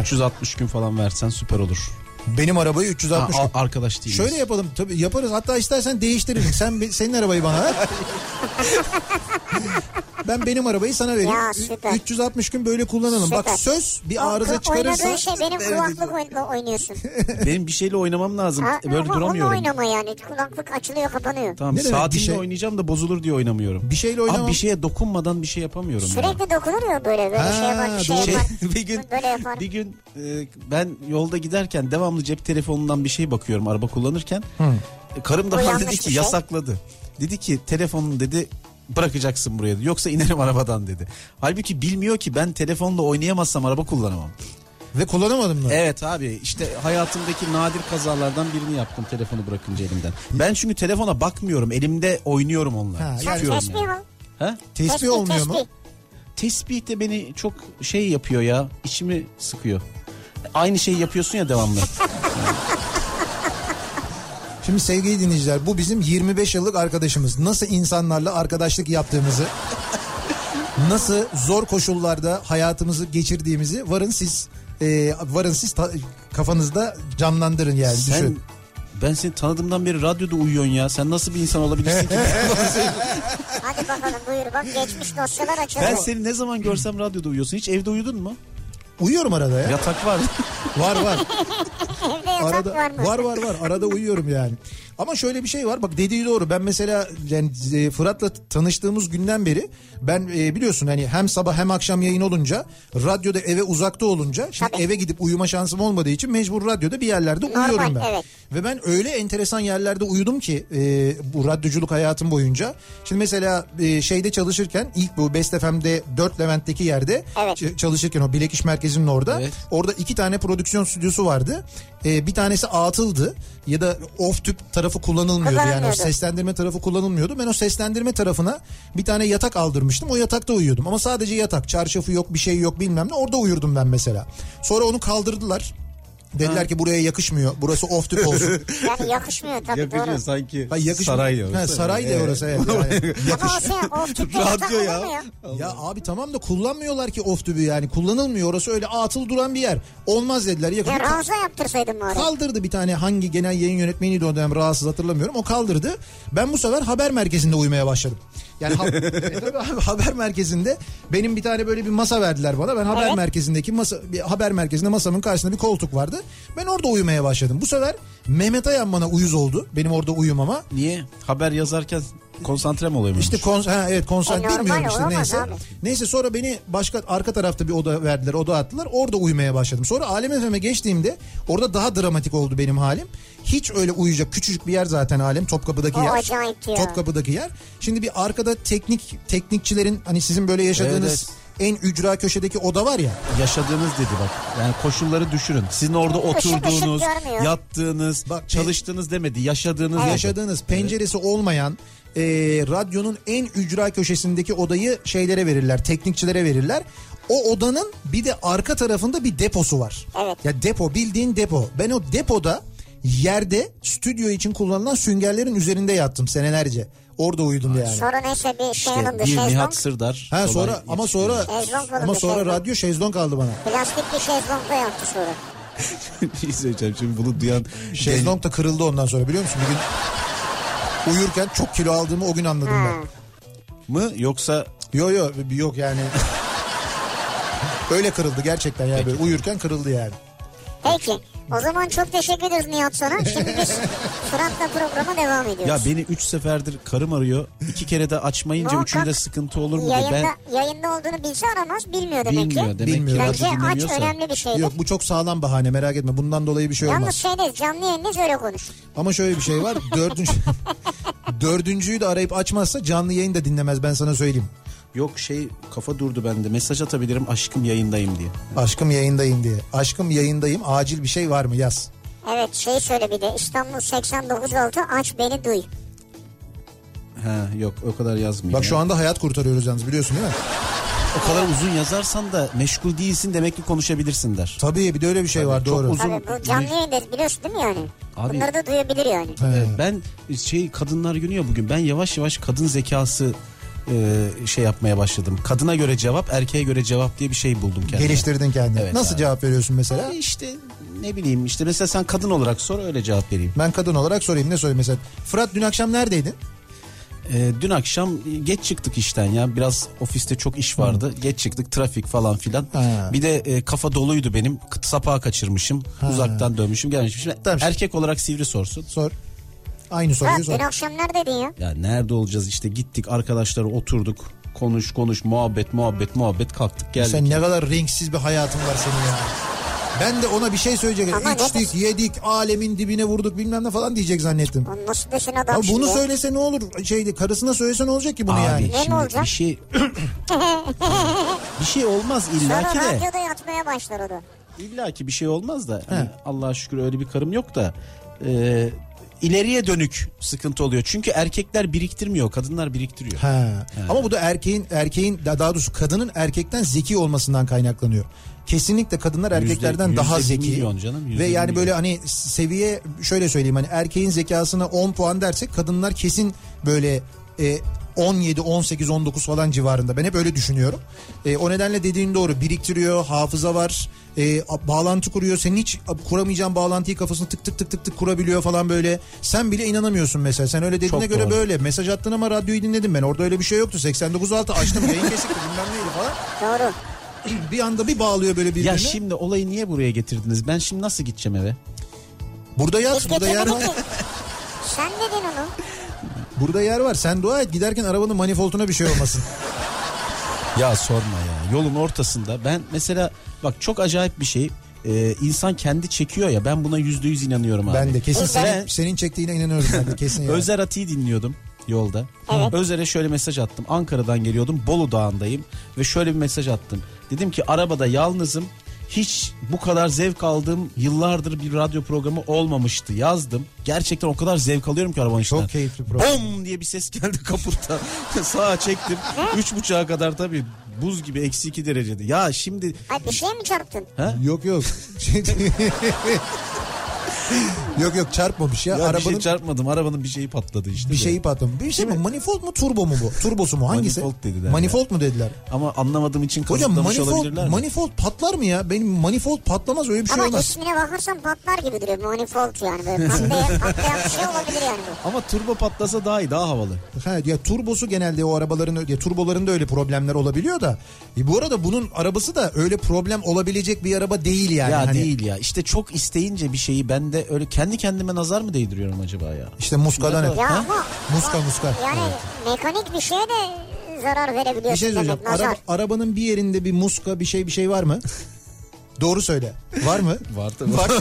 360 gün falan versen süper olur. Benim arabayı Ha, 360 a- arkadaş değiliz. Şöyle yapalım tabii yaparız. Hatta istersen değiştirelim. Sen senin arabayı bana ver. ben benim arabayı sana vereyim. Ya, süper. 360 gün böyle kullanalım. Bak Süper. söz bir O- arıza o- çıkarırsa. Oynadığın şey benim Evet, kulaklık oyun- oynuyorsun. Benim bir şeyle oynamam lazım. Ha, Böyle ama duramıyorum. Onunla oynama yani. Kulaklık açılıyor kapanıyor. Tamam Ne saatimle şey? oynayacağım da bozulur diye oynamıyorum. Bir şeyle oynamam. Abi bir şeye dokunmadan bir şey yapamıyorum ya. Sürekli dokunur ya böyle böyle Ha, şey yapar bir şey doğru. yapar. bir gün Böyle yapar. bir gün e, ben yolda giderken devamlı cep telefonundan bir şey bakıyorum araba kullanırken. E, Karım da bana dedi ki şey. yasakladı. Dedi ki telefonunu dedi bırakacaksın buraya. Yoksa inerim arabadan dedi. Halbuki bilmiyor ki ben telefonla oynayamazsam araba kullanamam. Ve kullanamadım mı? Evet abi işte hayatımdaki nadir kazalardan birini yaptım telefonu bırakınca elimden. Ben çünkü telefona bakmıyorum elimde oynuyorum onunla. Ha, tesbih yani. al. Ha? Tespih Tesbih, olmuyor mu? tesbih. Tesbih de beni çok şey yapıyor ya. içimi sıkıyor. Aynı şeyi yapıyorsun ya devamlı. Şimdi sevgili dinleyiciler bu bizim 25 yıllık arkadaşımız. Nasıl insanlarla arkadaşlık yaptığımızı, nasıl zor koşullarda hayatımızı geçirdiğimizi varın siz e, varın siz ta- kafanızda canlandırın yani Sen düşün. ben seni tanıdığımdan beri radyoda uyuyorsun ya. Sen nasıl bir insan olabilirsin ki? Hadi bakalım buyur bak geçmiş dosyalar açıldı. ben seni ne zaman görsem radyoda uyuyorsun. Hiç evde uyudun mu? Uyuyorum arada ya. Yatak var. Var var. Evde yatak Arada var mı? var var var. Arada uyuyorum yani. Ama şöyle bir şey var. Bak dediği doğru. Ben mesela yani e, Fırat'la tanıştığımız günden beri ben e, biliyorsun hani hem sabah hem akşam yayın olunca radyoda eve uzakta olunca şimdi Tabii. eve gidip uyuma şansım olmadığı için mecbur radyoda bir yerlerde Normal, uyuyorum ben. evet. Ve ben öyle enteresan yerlerde uyudum ki e, bu radyoculuk hayatım boyunca. Şimdi mesela e, şeyde çalışırken ilk bu Best FM'de 4 Levent'teki yerde Evet. çalışırken o Bilek İş Merkezi'nin orada. Evet. Orada iki tane prodüksiyon stüdyosu vardı. E, bir tanesi atıldı ya da off tüp tarafı kullanılmıyordu. Yani o seslendirme tarafı kullanılmıyordu. Ben o seslendirme tarafına bir tane yatak aldırmıştım. O yatakta uyuyordum. Ama sadece yatak. Çarşafı yok bir şey yok bilmem ne. Orada uyurdum ben mesela. Sonra onu kaldırdılar. Dediler ki buraya yakışmıyor. Burası off tüp olsun. Yani yakışmıyor tabii doğru. sanki Ha, yakış- saray ya Ha, orası. saray da orası evet. Yani yakış- Ama o şey of tüpte Radyo ya. ya. Ya abi tamam da kullanmıyorlar ki off tübü yani. Kullanılmıyor. Orası öyle atıl duran bir yer. Olmaz dediler. Yakış- Ya ranza yaptırsaydın bari. Kaldırdı bir tane hangi genel yayın yönetmeniydi o dönem rahatsız hatırlamıyorum. O kaldırdı. Ben bu sefer haber merkezinde uyumaya başladım. Yani ha- e, tabii abi, haber merkezinde benim bir tane böyle bir masa verdiler bana. Ben haber Evet. merkezindeki masa bir haber merkezinde masamın karşısında bir koltuk vardı. Ben orada uyumaya başladım. Bu sefer Mehmet Ayan bana uyuz oldu. Benim orada uyumama. Niye? Haber yazarken konsantre mi oluyor? İşte kon ha, evet konser E, bilmiyorum işte neyse. abi. Neyse sonra beni başka arka tarafta bir oda verdiler. Oda attılar. Orada uyumaya başladım. Sonra Alem FM'e geçtiğimde orada daha dramatik oldu benim halim. Hiç öyle uyuyacak küçücük bir yer zaten Alem Topkapı'daki O yer. Topkapı'daki yer. Şimdi bir arkada teknik teknikçilerin hani sizin böyle yaşadığınız en ücra köşedeki oda var ya. Yaşadığınız dedi bak. Yani koşulları düşürün. Sizin orada oturduğunuz, yattığınız, Bak, çalıştığınız demedi. Yaşadığınız dedi. yaşadığınız penceresi olmayan e, radyonun en ücra köşesindeki odayı şeylere verirler, teknikçilere verirler. O odanın bir de arka tarafında bir deposu var. Evet. Ya depo bildiğin depo. Ben o depoda yerde stüdyo için kullanılan süngerlerin üzerinde yattım senelerce. Orada uyudum yani. Sonra neyse bir şey İşte alındı bir şezlong. Nihat Sırdar. Ha sonra ama sonra ama sonra şezlong. radyo şezlong aldı bana. Plastik bir şezlongda yattı sonra. bir şey söyleyeceğim şimdi bunu duyan Şezlong da kırıldı ondan sonra biliyor musun? Bir gün uyurken çok kilo aldığımı o gün anladım ben. mı yoksa Yok yok yok yani. Öyle kırıldı gerçekten yani böyle uyurken kırıldı yani. Peki. O zaman çok teşekkür ederiz Nihat sana. Şimdi biz Fırat'la programa devam ediyoruz. ya beni 3 seferdir karım arıyor. iki kere de açmayınca Muhakkak üçünde sıkıntı olur mu diye yayında, ben yayında olduğunu bilse aramaz. Bilmiyor demek bilmiyor ki. demek Bilmiyor. ki Bence aç önemli bir şeydir. Yok bu çok sağlam bahane merak etme bundan dolayı bir şey Yalnız olmaz. şeyde canlı yayında öyle konuş. Ama şöyle bir şey var dördüncü, dördüncüyü de arayıp açmazsa canlı yayın da dinlemez ben sana söyleyeyim. Yok şey kafa durdu bende mesaj atabilirim aşkım yayındayım diye. Aşkım yayındayım diye. Aşkım yayındayım acil bir şey var mı yaz. Evet şey söyle bir de İstanbul 89.6 aç beni duy. Ha yok o kadar yazmayayım. Bak ya. şu anda hayat kurtarıyoruz yalnız biliyorsun değil mi? o kadar uzun yazarsan da meşgul değilsin demek ki konuşabilirsin der. Tabii bir de öyle bir şey var çok doğru. uzun- Tabii bu canlı yayında biliyorsun değil mi yani? Abi- Bunları da duyabilir yani. Evet, ben şey kadınlar günü ya bugün ben yavaş yavaş kadın zekası e, şey yapmaya başladım. Kadına göre cevap erkeğe göre cevap diye bir şey buldum kendime. Geliştirdin kendini. Evet Nasıl abi. cevap veriyorsun mesela? Abi işte ne bileyim işte mesela sen kadın olarak sor öyle cevap vereyim. Ben kadın olarak sorayım ne sorayım mesela. Fırat dün akşam neredeydin? E, dün akşam geç çıktık işten ya biraz ofiste çok iş vardı. Geç çıktık trafik falan filan. Ha. Bir de e, kafa doluydu benim sapağı kaçırmışım uzaktan dönmüşüm gelmişim. Şimdi Tamam. Erkek olarak sivri sorsun. Sor. Aynı soruyu sor. dün akşam neredeydin ya? Ya nerede olacağız işte gittik arkadaşlar oturduk konuş konuş muhabbet muhabbet muhabbet kalktık geldik. Sen ne kadar renksiz bir hayatın var senin ya. Ben de ona bir şey söyleyecek. Ama İçtik, yedik, alemin dibine vurduk bilmem ne falan diyecek zannettim. Nasıl desin adam Abi bunu şimdi? söylese ne olur? Şeydi karısına söylese ne olacak ki bunu Abi yani? Ne mi şimdi olacak? bir şey bir şey olmaz Sonra illaki de. radyoda yatmaya başlar o da. İllaki bir şey olmaz da. Hani Allah'a şükür öyle bir karım yok da. e, ileriye dönük sıkıntı oluyor. Çünkü erkekler biriktirmiyor, kadınlar biriktiriyor. Ha. Ama bu da erkeğin erkeğin daha doğrusu kadının erkekten zeki olmasından kaynaklanıyor. Kesinlikle kadınlar erkeklerden yüzde daha zeki. milyon canım, Ve yani milyon. böyle hani seviye şöyle söyleyeyim hani erkeğin zekasına 10 puan dersek kadınlar kesin böyle e, 17, 18, 19 falan civarında. Ben hep öyle düşünüyorum. E, o nedenle dediğin doğru. Biriktiriyor, hafıza var, e, a- bağlantı kuruyor. Senin hiç kuramayacağın bağlantıyı kafasını tık tık tık tık tık kurabiliyor falan böyle. Sen bile inanamıyorsun mesela. Sen öyle dediğine Çok göre doğru. böyle. Mesaj attın ama radyoyu dinledim ben. Orada öyle bir şey yoktu. 89.6 açtım yayın kesikti bilmem neydi falan. Doğru. Bir anda bir bağlıyor böyle birbirine. Ya şimdi olayı niye buraya getirdiniz? Ben şimdi nasıl gideceğim eve? Burada Biz yat, burada yer var. Sen dedin onu. Burada yer var. Sen dua et giderken arabanın manifolduna bir şey olmasın. Ya sorma ya. Yolun ortasında ben mesela bak çok acayip bir şey. e, insan kendi çekiyor ya ben buna yüzde yüz inanıyorum abi. Ben de kesin Ben- senin, senin çektiğine inanıyorum ben de kesin. yani. Özer Ati'yi dinliyordum yolda. Evet. Özer'e şöyle mesaj attım. Ankara'dan geliyordum. Bolu Dağı'ndayım ve şöyle bir mesaj attım. Dedim ki arabada yalnızım. Hiç bu kadar zevk aldığım yıllardır bir radyo programı olmamıştı. Yazdım. Gerçekten o kadar zevk alıyorum ki arabanın içinden. Çok keyifli program. Bom diye bir ses geldi kaputta. Sağa çektim. Üç buçuğa kadar tabii buz gibi eksi iki derecede. Ya şimdi Ay bir şeye mi çarptın? Yok yok. yok yok çarpmamış ya. ya bir Arabanın şey çarpmadım. Arabanın bir şeyi patladı işte. bir de. şeyi patlamış. Bir şey mi? Manifold mu turbo mu bu? Turbosu mu? Hangisi? Manifold dediler Manifold mu dediler? Ama anlamadığım için Hocam kazıklamış manifold, olabilirler mi? manifold patlar mı ya? Benim manifold patlamaz öyle bir şey Ama olmaz. ismine bakarsan patlar gibi duruyor. Manifold yani böyle patlayan, patlayan bir şey olabilir yani. Ama turbo patlasa daha iyi daha havalı. Ha, ya turbosu genelde o arabaların ya turbolarında öyle problemler olabiliyor da. E, bu arada bunun arabası da öyle problem olabilecek bir araba değil yani. ya Hani değil ya işte çok isteyince bir şeyi ben de öyle kendi kendime nazar mı değdiriyorum acaba ya? İşte muskadan hep. Ya Ha? ama Muska muska. yani mekanik bir şeye de zarar verebiliyorsun Bir şey söyleyeceğim. Araba, arabanın bir yerinde bir muska bir şey bir şey var mı? Doğru söyle. Var mı? Var tabii. Var.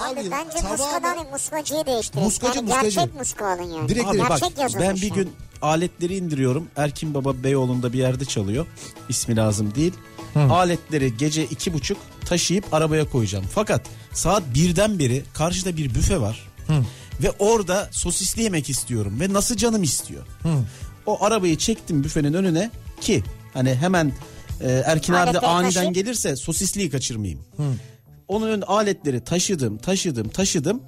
Abi, Abi, bence tamamen- muskadan değil, muskacıyı değiştirin. Muskacı, yani muskacı. Gerçek muska alın yani. Direkt Abi direkt. bak ben bir yani. gün aletleri indiriyorum. Erkin Baba Beyoğlu'nda bir yerde çalıyor. İsmi lazım değil. Aletleri gece iki buçuk taşıyıp arabaya koyacağım. Fakat saat birden beri karşıda bir büfe var. Ve orada sosisli yemek istiyorum. Ve nasıl canım istiyor. O arabayı çektim büfenin önüne ki hani hemen e, Erkin abi de aniden taşı. gelirse sosisliyi kaçırmayayım. Onun ön aletleri taşıdım, taşıdım, taşıdım.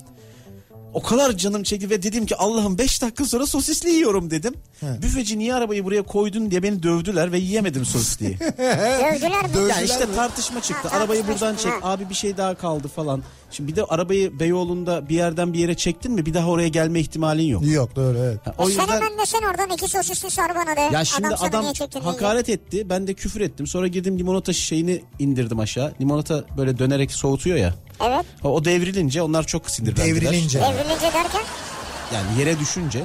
O kadar canım çekti ve dedim ki Allah'ım 5 dakika sonra sosisli yiyorum dedim. Büfeci niye arabayı buraya koydun diye beni dövdüler ve yiyemedim sosisliyi. Dövdüler mi? Dövdüler ya işte mi? tartışma çıktı. Ha, arabayı buradan çek. ha. Abi bir şey daha kaldı falan. Şimdi bir de arabayı Beyoğlu'nda bir yerden bir yere çektin mi bir daha oraya gelme ihtimalin yok. Yok doğru evet. Ha, O sen yüzden hemen desen oradan iki sosisli sar bana de. ya şimdi adam, sana adam niye çektin diye. hakaret etti. Ben de küfür ettim. Sonra girdim limonata şişeğini indirdim aşağı. Limonata böyle dönerek soğutuyor ya. Evet. O, o devrilince onlar çok sinirlendiler. Devrilince. Devrilince derken Yani yere düşünce.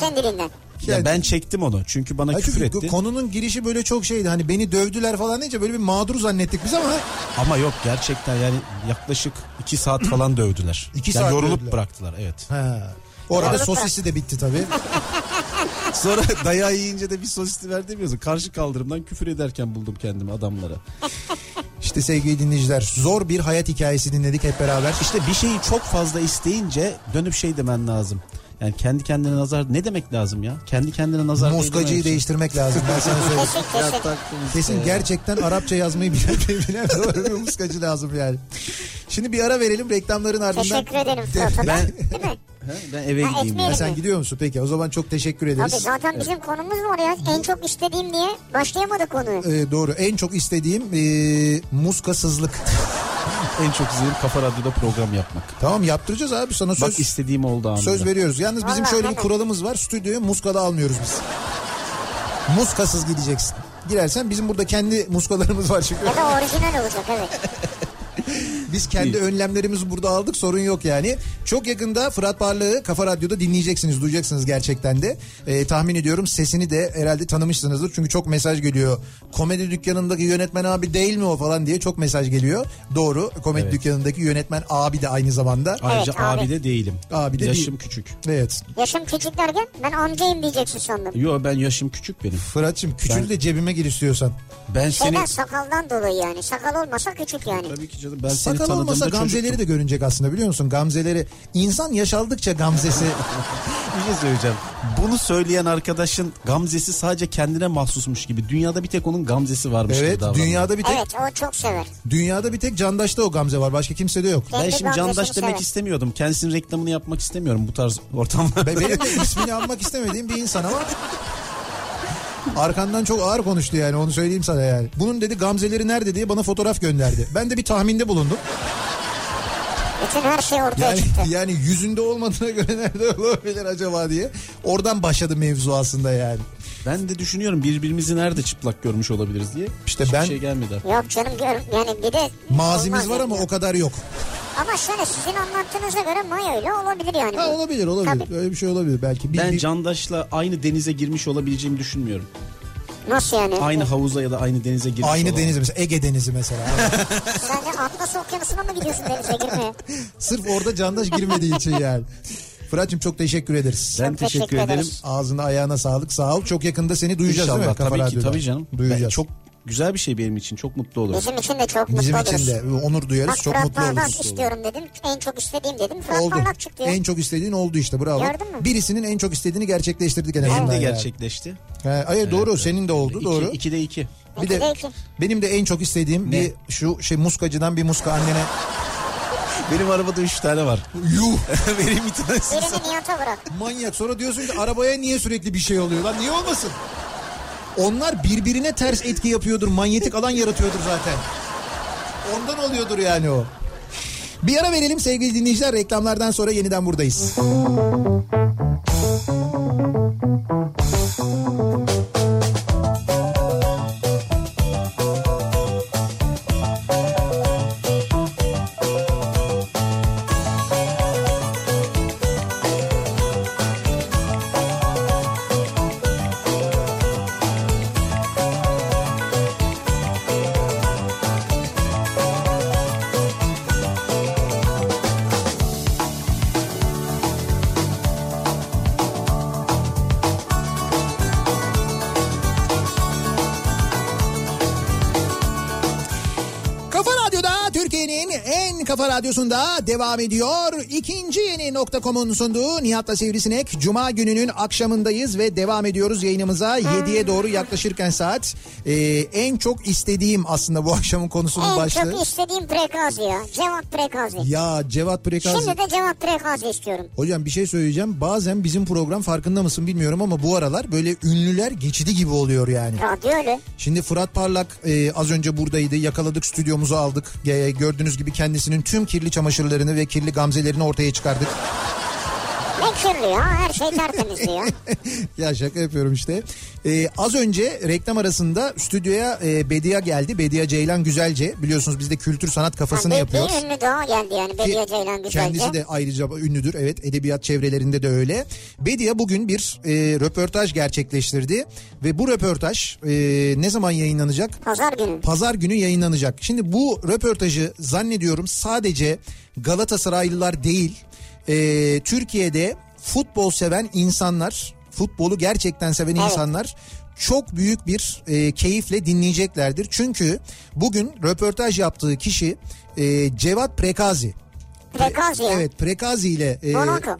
kendiliğinden. Ya ben çektim onu. Çünkü bana küfür çünkü etti. konunun girişi böyle çok şeydi. Hani beni dövdüler falan deyince böyle bir mağdur zannettik biz ama Ama yok gerçekten yani yaklaşık iki saat falan dövdüler. İki yani saat yorulup dövdüler. bıraktılar evet. ha. Orada Yorulup sosisi de bitti tabii. Sonra dayağı yiyince de bir sosisli ver demiyorsun. Karşı kaldırımdan küfür ederken buldum kendimi adamlara. İşte sevgili dinleyiciler zor bir hayat hikayesi dinledik hep beraber. İşte bir şeyi çok fazla isteyince dönüp şey demen lazım. Yani kendi kendine nazar ne demek lazım ya? Kendi kendine nazar Muskacıyı değiştirmek lazım ben sana söyleyeyim. Kesin kesin. Kesin gerçekten Arapça yazmayı bilen, bilen doğru bir muskacı lazım yani. Şimdi bir ara verelim reklamların ardından. Teşekkür ederim. Ben- Değil mi? Ben eve Ha, gideyim ya. Ha, sen gidiyor musun peki? O zaman çok teşekkür Abi ederiz. zaten bizim konumuz var ya. En çok istediğim diye başlayamadık konuyu. Ee, doğru. En çok istediğim ee, muskasızlık. En çok izlediğim Kafa Radyo'da program yapmak. Tamam yaptıracağız abi sana söz. Bak istediğim oldu anında. Söz veriyoruz. Yalnız bizim Vallahi şöyle bir kuralımız var. Stüdyoya muskada almıyoruz biz. Muskasız gideceksin. Girersen bizim burada kendi muskalarımız var çünkü. Ya da orijinal olacak evet. Biz kendi önlemlerimizi burada aldık sorun yok yani. Çok yakında Fırat Parlak'ı Kafa Radyo'da dinleyeceksiniz duyacaksınız gerçekten de. Ee, tahmin ediyorum sesini de herhalde tanımışsınızdır. Çünkü çok mesaj geliyor. Komedi dükkanındaki yönetmen abi değil mi o falan diye çok mesaj geliyor. Doğru komedi Evet. dükkanındaki yönetmen abi de aynı zamanda. Ayrıca Evet, abi. abi de değilim. Abi de Yaşım değil. küçük. Evet. Yaşım küçük derken ben amcayım diyeceksin sandım. Yo ben yaşım küçük benim. Fırat'cığım küçül Ben- de cebime gir istiyorsan. Ben seni... Şeyden sakaldan dolayı yani. Sakal olmasa küçük yani. Tabii ki canım ben seni Sakal tanıdığımda olmasa çocuktum. gamzeleri de görünecek aslında biliyor musun? Gamzeleri. İnsan yaşaldıkça gamzesi. Bir şey söyleyeceğim. Bunu söyleyen arkadaşın gamzesi sadece kendine mahsusmuş gibi. Dünyada bir tek onun gamzesi varmış gibi evet davranıyor. dünyada bir tek Evet o çok sever. dünyada bir tek Candaş'ta o gamze var. Başka kimsede yok. Ben Kendi şimdi gamzesini candaş demek sever. istemiyordum. Kendisinin reklamını yapmak istemiyorum bu tarz ortamlarda. Be- Benim de ismini almak istemediğim bir insan ama arkandan çok ağır konuştu yani onu söyleyeyim sana yani. Bunun dedi gamzeleri nerede diye bana fotoğraf gönderdi. Ben de bir tahminde bulundum. Bütün her şey ortaya Yani çıktı. yani yüzünde olmadığına göre nerede olabilir acaba diye. Oradan başladı mevzu aslında yani. Ben de düşünüyorum birbirimizi nerede çıplak görmüş olabiliriz diye. İşte Hiçbir ben- şey gelmedi. Yok canım gör, yani bir de Mazimiz olmaz var ama yani. o kadar yok. Ama şöyle sizin anlattığınıza göre Maya öyle olabilir yani. Ha, olabilir olabilir. Tabii. Öyle bir şey olabilir belki. Bir, Ben bir- Candaş'la aynı denize girmiş olabileceğimi düşünmüyorum. Nasıl yani? Aynı havuza ya da aynı denize girmiş Aynı olamam. deniz mesela Ege Denizi mesela. Sen de Atlas Okyanusu'na mı gidiyorsun denize girmeye? Sırf orada candaş girmediği için yani. Fırat'cığım çok teşekkür ederiz. Ben teşekkür, teşekkür ederim. ederiz. Ağzına ayağına sağlık sağ ol. Çok yakında seni duyacağız değil mi? İnşallah Kafa tabii ki Radyo'da? tabii canım. Duyacağız. Ben çok güzel bir şey benim için. Çok mutlu olurum. Bizim için de çok mutlu Bizim oluruz. için de onur duyarız. Bak çok Fırat mutlu oluruz. istiyorum dedim. En çok istediğim dedim. Fırat Oldu. Parlak çıktı. En çok istediğin oldu işte bravo. Gördün mü? Birisinin en çok istediğini gerçekleştirdik en Benim azından. de yani. gerçekleşti. He, ay, doğru senin de oldu İki, doğru. İkide iki. Bir de İkide iki. benim de en çok istediğim Ne? bir şu şey muskacıdan bir muska annene Benim arabada üç tane var. yuh Benim bir tanesi. Birini Nihat'a bırak. manyak sonra diyorsun ki arabaya niye sürekli bir şey oluyor lan niye olmasın? Onlar birbirine ters etki yapıyordur manyetik alan yaratıyordur zaten. Ondan oluyordur yani o. Bir ara verelim sevgili dinleyiciler reklamlardan sonra yeniden buradayız. Kafa radyosunda devam ediyor. İkinci yeni nokta.com'un sunduğu Nihat'la Sivrisinek. Cuma gününün akşamındayız ve devam ediyoruz yayınımıza. 7'ye doğru yaklaşırken saat. Ee, en çok istediğim aslında bu akşamın konusunun En başlığı. çok istediğim Prekazi ya. Cevat Prekazi. Ya Cevat Prekazi. Şimdi de Cevat Prekazi istiyorum. Hocam bir şey söyleyeceğim. Bazen bizim program farkında mısın bilmiyorum ama bu aralar böyle ünlüler geçidi gibi oluyor yani. Radyo öyle. Şimdi Fırat Parlak e, az önce buradaydı. Yakaladık stüdyomuzu aldık. E, gördüğünüz gibi kendisinin tüm kirli çamaşırlarını ve kirli gamzelerini ortaya çıkardık. Ne kirli ya her şey tertemiz ya. ya şaka yapıyorum işte. E, az önce reklam arasında stüdyoya e, Bedia geldi. Bedia Ceylan Güzelce. Biliyorsunuz biz de kültür sanat kafasını bir, yapıyoruz. bir ünlü daha geldi yani Bediye Ki Ceylan güzelce. Kendisi de ayrıca ünlüdür evet edebiyat çevrelerinde de öyle. Bedia bugün bir e, röportaj gerçekleştirdi ve bu röportaj e, ne zaman yayınlanacak? Pazar günü. Pazar günü yayınlanacak. Şimdi bu röportajı zannediyorum sadece Galatasaraylılar değil e, Türkiye'de futbol seven insanlar futbolu gerçekten seven Evet. insanlar çok büyük bir e, keyifle dinleyeceklerdir. Çünkü bugün röportaj yaptığı kişi e, Cevat Prekazi. Prekazi. Evet Prekazi ile e,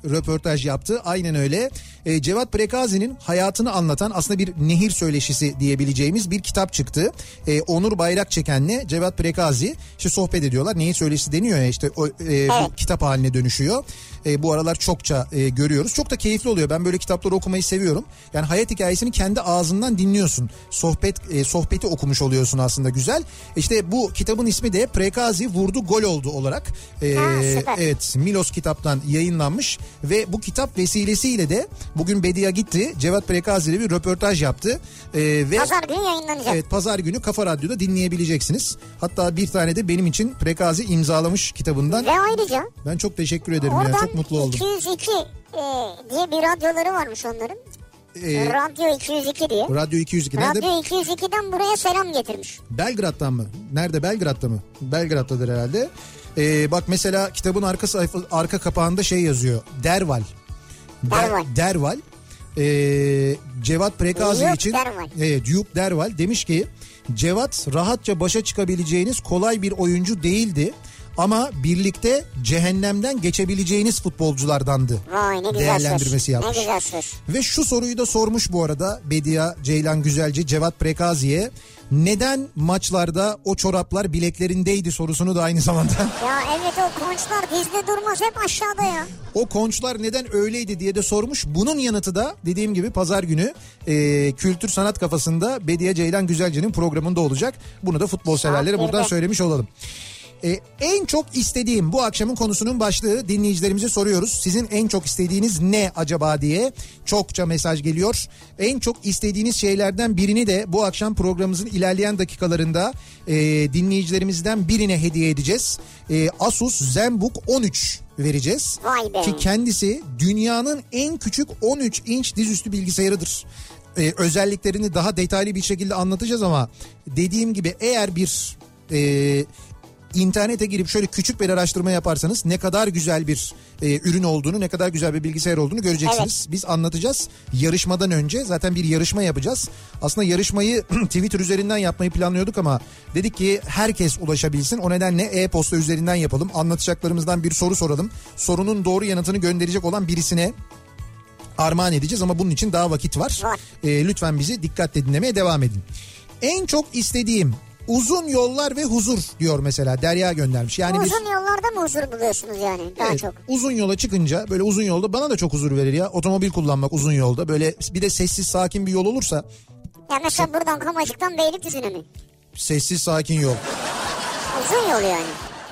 röportaj yaptı. Aynen öyle. E, Cevat Prekazi'nin hayatını anlatan aslında bir nehir söyleşisi diyebileceğimiz bir kitap çıktı. E, Onur Bayrak Çeken'le Cevat Prekazi işte sohbet ediyorlar. Nehir söyleşisi deniyor ya işte o, e, bu kitap haline dönüşüyor. E, bu aralar çokça e, görüyoruz. Çok da keyifli oluyor. Ben böyle kitapları okumayı seviyorum. Yani hayat hikayesini kendi ağzından dinliyorsun. Sohbet e, sohbeti okumuş oluyorsun aslında güzel. İşte bu kitabın ismi de Prekazi vurdu gol oldu olarak. E, Ha. Evet Milos kitaptan yayınlanmış ve bu kitap vesilesiyle de bugün Bedia gitti. Cevat Prekazi ile bir röportaj yaptı. Ee, ve Pazar günü yayınlanacak. Evet pazar günü Kafa Radyo'da dinleyebileceksiniz. Hatta bir tane de benim için Prekazi imzalamış kitabından. Ve ayrıca Ben çok teşekkür ederim ya oradan çok mutlu oldum. 202 e, diye bir radyoları varmış onların. Ee, Radyo 202 diye. Radyo 202 nerede? Radyo 202'den buraya selam getirmiş. Belgrad'dan mı? Nerede Belgrad'da mı? Belgrad'dadır herhalde. Ee, bak mesela kitabın arka sayfa arka kapağında şey yazıyor. Derval. Der- Derval. Derval. Ee, Cevat Prekazi Duke için Derval. Evet, Duke Derval demiş ki Cevat rahatça başa çıkabileceğiniz kolay bir oyuncu değildi. Ama birlikte cehennemden geçebileceğiniz futbolculardandı. Vay ne güzel Değerlendirmesi söz. yapmış. Ne güzel söz. Ve şu soruyu da sormuş bu arada Bedia Ceylan Güzelci Cevat Prekazi'ye. Neden maçlarda o çoraplar bileklerindeydi sorusunu da aynı zamanda. Ya evet o konçlar dizde durmaz hep aşağıda ya. o konçlar neden öyleydi diye de sormuş. Bunun yanıtı da dediğim gibi pazar günü e, Kültür Sanat Kafası'nda Bedia Ceylan Güzelci'nin programında olacak. Bunu da futbol severlere buradan söylemiş olalım. E, en çok istediğim bu akşamın konusunun başlığı dinleyicilerimize soruyoruz. Sizin en çok istediğiniz ne acaba diye çokça mesaj geliyor. En çok istediğiniz şeylerden birini de bu akşam programımızın ilerleyen dakikalarında e, dinleyicilerimizden birine hediye edeceğiz. E, Asus ZenBook 13 vereceğiz. Vay be. Ki kendisi dünyanın en küçük 13 inç dizüstü bilgisayarıdır. e, özelliklerini daha detaylı bir şekilde anlatacağız ama dediğim gibi eğer bir e, internete girip şöyle küçük bir araştırma yaparsanız ne kadar güzel bir e, ürün olduğunu, ne kadar güzel bir bilgisayar olduğunu göreceksiniz. Biz anlatacağız. Yarışmadan önce zaten bir yarışma yapacağız. Aslında yarışmayı Twitter üzerinden yapmayı planlıyorduk ama dedik ki herkes ulaşabilsin. O nedenle e-posta üzerinden yapalım. Anlatacaklarımızdan bir soru soralım. Sorunun doğru yanıtını gönderecek olan birisine armağan edeceğiz ama bunun için daha vakit var. Ee, lütfen bizi dikkatle dinlemeye devam edin. En çok istediğim uzun yollar ve huzur diyor mesela Derya göndermiş. Yani biz Uzun yollarda mı huzur buluyorsunuz yani daha Evet, çok? uzun yola çıkınca böyle uzun yolda bana da çok huzur verir ya. Otomobil kullanmak uzun yolda böyle bir de sessiz sakin bir yol olursa Ya mesela buradan Kamacık'tan Beylikdüzü'ne mi? sessiz sakin yol. Uzun yol yani.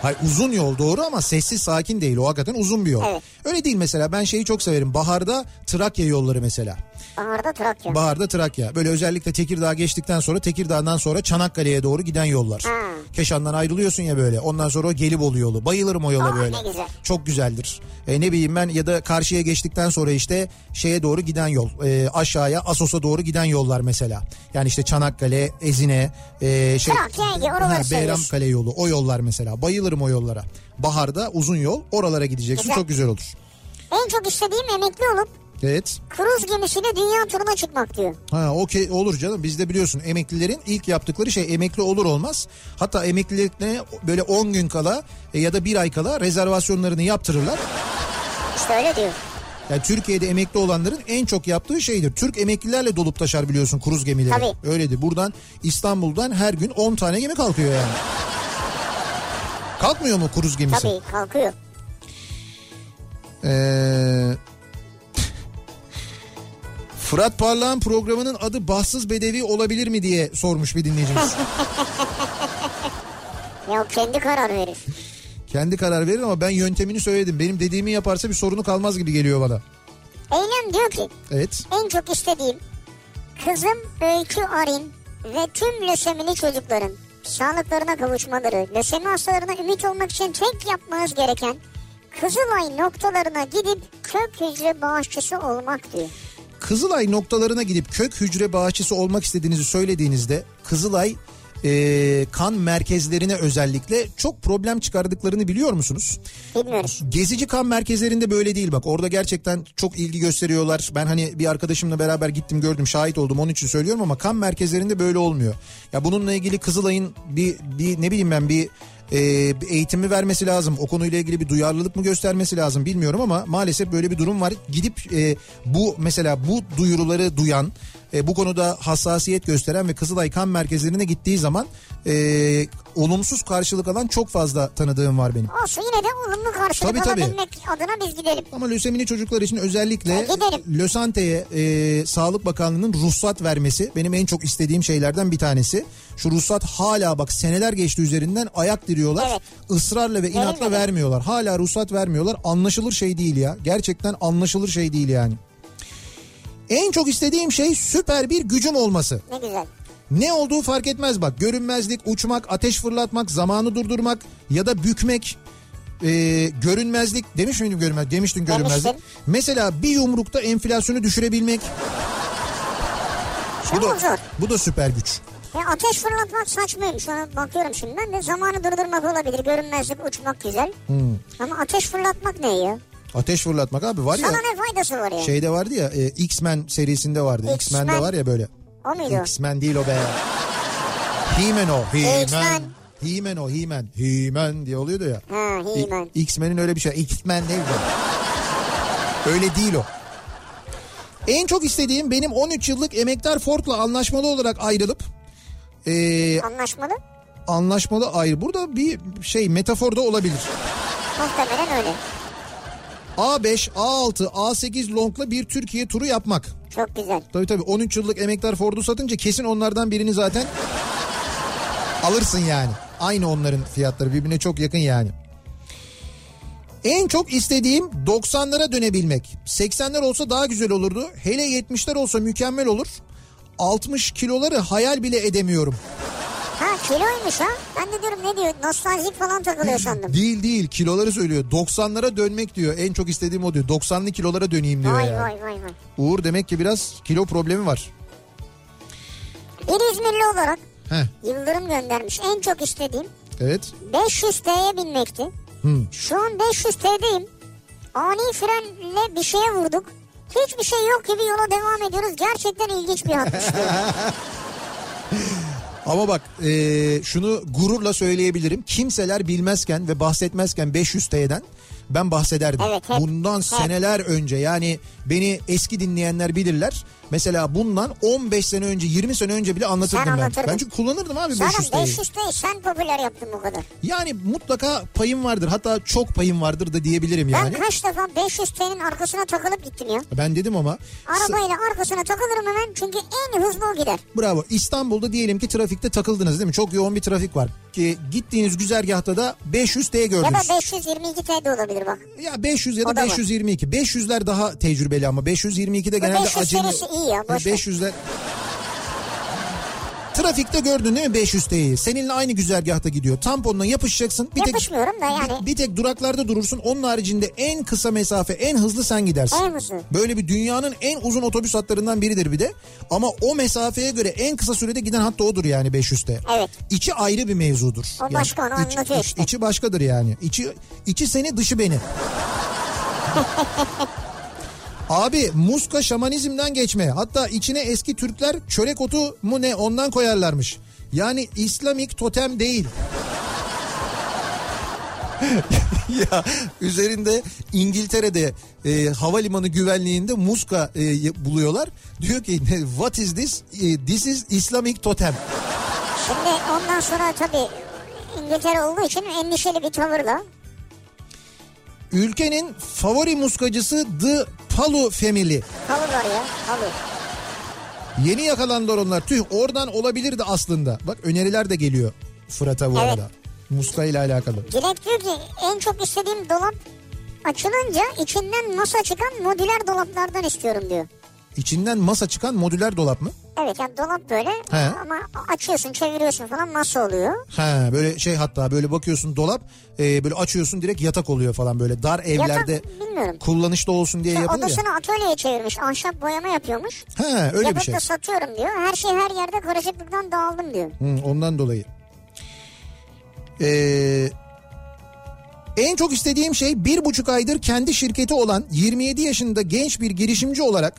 Hayır uzun yol doğru ama sessiz sakin değil. O hakikaten uzun bir yol. Evet. Öyle değil mesela ben şeyi çok severim. Baharda Trakya yolları mesela. Baharda Trakya. Baharda Trakya. Böyle özellikle Tekirdağ geçtikten sonra Tekirdağ'dan sonra Çanakkale'ye doğru giden yollar. Ha. Keşan'dan ayrılıyorsun ya böyle. Ondan sonra o Gelibolu yolu. Bayılırım o yola Aa, böyle. ne güzel. Çok güzeldir. E, ne bileyim ben ya da karşıya geçtikten sonra işte şeye doğru giden yol. E, aşağıya Asos'a doğru giden yollar mesela. Yani işte Çanakkale, Ezine, e, şey, Trakya, Ha. Beyramkale yolu. O yollar mesela. Bayılırım o yollara. Baharda uzun yol. Oralara gideceksin. Güzel. Çok güzel olur. En çok istediğim emekli olup Evet. kruz gemisiyle dünya turuna çıkmak diyor. Ha okey olur canım. Bizde biliyorsun emeklilerin ilk yaptıkları şey emekli olur olmaz. Hatta emekliliklerine böyle 10 gün kala e, ya da bir ay kala rezervasyonlarını yaptırırlar. İşte öyle diyor. Yani Türkiye'de emekli olanların en çok yaptığı şeydir. Türk emeklilerle dolup taşar biliyorsun kruz gemileri. Tabii. Öyledir. Buradan İstanbul'dan her gün 10 tane gemi kalkıyor yani. Kalkmıyor mu kruz gemisi? Tabii kalkıyor. Ee, Fırat Parlağan programının adı Bahtsız Bedevi olabilir mi diye sormuş bir dinleyicimiz. Ya kendi karar verir. Kendi karar verir ama ben yöntemini söyledim. Benim dediğimi yaparsa bir sorunu kalmaz gibi geliyor bana. Eylem diyor ki Evet. en çok istediğim kızım Öykü Arin ve tüm lösemili çocukların sağlıklarına kavuşmaları, lösemi hastalarına ümit olmak için tek yapmanız gereken Kızılay noktalarına gidip kök hücre bağışçısı olmak diyor. Kızılay noktalarına gidip kök hücre bağışçısı olmak istediğinizi söylediğinizde Kızılay e, kan merkezlerine özellikle çok problem çıkardıklarını biliyor musunuz? Bilmiyoruz. Gezici kan merkezlerinde böyle değil bak orada gerçekten çok ilgi gösteriyorlar. Ben hani bir arkadaşımla beraber gittim gördüm şahit oldum onun için söylüyorum ama kan merkezlerinde böyle olmuyor. Ya bununla ilgili Kızılay'ın bir, bir ne bileyim ben bir e, eğitimi vermesi lazım. O konuyla ilgili bir duyarlılık mı göstermesi lazım bilmiyorum ama maalesef böyle bir durum var. Gidip e, bu mesela bu duyuruları duyan e, bu konuda hassasiyet gösteren ve Kızılay kan merkezlerine gittiği zaman e, olumsuz karşılık alan çok fazla tanıdığım var benim. Olsun yine de olumlu karşılık Tabii, tabii. alabilmek adına biz gidelim. Ama lösemili çocuklar için özellikle gidelim. Lösante'ye e, Sağlık Bakanlığı'nın ruhsat vermesi benim en çok istediğim şeylerden bir tanesi. Şu ruhsat hala bak seneler geçti üzerinden ayak diriyorlar. Evet. Israrla ve inatla Verilmedi. vermiyorlar. Hala ruhsat vermiyorlar. Anlaşılır şey değil ya. Gerçekten anlaşılır şey değil yani. En çok istediğim şey süper bir gücüm olması. Ne güzel. Ne olduğu fark etmez bak. Görünmezlik, uçmak, ateş fırlatmak, zamanı durdurmak ya da bükmek. Ee, görünmezlik demiş miydim görünmez demiştin görünmezlik. Demiştim. Mesela bir yumrukta enflasyonu düşürebilmek. Bu da, bu da süper güç. Ya ateş fırlatmak saçmaymış. Ona bakıyorum şimdi ben de zamanı durdurmak olabilir. Görünmezlik uçmak güzel. Hmm. Ama ateş fırlatmak ne ya? Ateş fırlatmak abi var ya. Sana ne faydası var ya? Şeyde vardı ya e, X-Men serisinde vardı. X-Men. X-Men'de var ya böyle. O muydu? X-Men değil o be. He-Man o. He-Man. He-Man o He-Man. He-Man diye oluyordu ya. Ha He-Man. İ- X-Men'in öyle bir şey. X-Men değil de. Öyle değil o. En çok istediğim benim 13 yıllık emektar Ford'la anlaşmalı olarak ayrılıp e, Anlaşmalı. anlaşmalı ayrı. Burada bir şey metafor da olabilir. Muhtemelen öyle. A5, A6, A8 longla bir Türkiye turu yapmak. Çok güzel. Tabii tabii 13 yıllık emektar Ford'u satınca kesin onlardan birini zaten alırsın yani. Aynı onların fiyatları birbirine çok yakın yani. En çok istediğim 90'lara dönebilmek. 80'ler olsa daha güzel olurdu. Hele 70'ler olsa mükemmel olur. 60 kiloları hayal bile edemiyorum. Ha kiloymuş ha. Ben de diyorum ne diyor nostaljik falan takılıyor sandım. Değil değil kiloları söylüyor. 90'lara dönmek diyor. En çok istediğim o diyor. 90'lı kilolara döneyim diyor Vay ya. vay vay vay. Uğur demek ki biraz kilo problemi var. Bir İzmirli olarak Heh, Yıldırım göndermiş. En çok istediğim evet. 500 T'ye binmekti. Hmm. Şu an 500 T'deyim. Ani frenle bir şeye vurduk. Hiçbir şey yok gibi yola devam ediyoruz. Gerçekten ilginç bir hatmış. Ama bak e, şunu gururla söyleyebilirim. Kimseler bilmezken ve bahsetmezken 500 T'den ben bahsederdim. Evet, hep. bundan Hep. seneler önce yani beni eski dinleyenler bilirler. Mesela bundan 15 sene önce 20 sene önce bile anlatırdım Sen ben. anlatırdın. Ben çünkü kullanırdım abi 500 Zaten T'yi. 500 T'yi sen popüler yaptın bu kadar. Yani mutlaka payım vardır. Hatta çok payım vardır da diyebilirim Ben yani. kaç defa 500 T'nin arkasına takılıp gittim ya. Ben dedim ama Arabayla arkasına takılırım hemen çünkü en hızlı o gider. Bravo. İstanbul'da diyelim ki trafikte takıldınız değil mi? Çok yoğun bir trafik var. Ki gittiğiniz güzergahta da 500 T Ya gördünüz. da 522 T de olabilir bak. Ya 500 ya da da var. 522. 500'ler daha tecrübeli ama 522'de genelde 500 acemi. serisi iyi ya, boş ver. 500'ler Trafikte gördün değil mi 500 T'yi? Seninle aynı güzergahta gidiyor. Tamponla yapışacaksın. Bir tek, Yapışmıyorum da yani. bir, bir tek duraklarda durursun. Onun haricinde en kısa mesafe, en hızlı sen gidersin. En hızlı. Böyle bir dünyanın en uzun otobüs hatlarından biridir bir de. Ama o mesafeye göre en kısa sürede giden hatta odur yani 500 T. Evet. İçi ayrı bir mevzudur. O başka, onu iç- anlatıyor iç- işte. içi başkadır yani. İçi, içi seni dışı beni. Abi muska şamanizmden geçme. Hatta içine eski Türkler çörek otu mu ne ondan koyarlarmış. Yani İslamik totem değil. ya üzerinde İngiltere'de e, havalimanı güvenliğinde muska e, buluyorlar. Diyor ki what is this? E, This is Islamic totem. Şimdi ondan sonra tabii İngiltere olduğu için endişeli bir tavırla. Ülkenin favori muskacısı The Palu Family. Halı var ya halı. Yeni yakalandılar onlar. Tüh oradan olabilirdi aslında. Bak öneriler de geliyor Fırat'a bu Evet. arada. Muska ile alakalı. Dilek diyor ki en çok istediğim dolap açılınca içinden masa çıkan modüler dolaplardan istiyorum diyor. İçinden masa çıkan modüler dolap mı? Evet yani dolap böyle He. ama açıyorsun çeviriyorsun falan masa oluyor. Ha böyle şey hatta böyle bakıyorsun dolap e, böyle açıyorsun direkt yatak oluyor falan böyle dar evlerde Yatak bilmiyorum. kullanışlı olsun diye Ya yapılıyor. ya. odasını atölyeye çevirmiş ahşap boyama yapıyormuş. Ha öyle bir Yapıp şey. da satıyorum diyor. Her şey her yerde karışıklıktan dağıldım diyor. Hı, ondan dolayı. Ee, en çok istediğim şey bir buçuk aydır kendi şirketi olan 27 yaşında genç bir girişimci olarak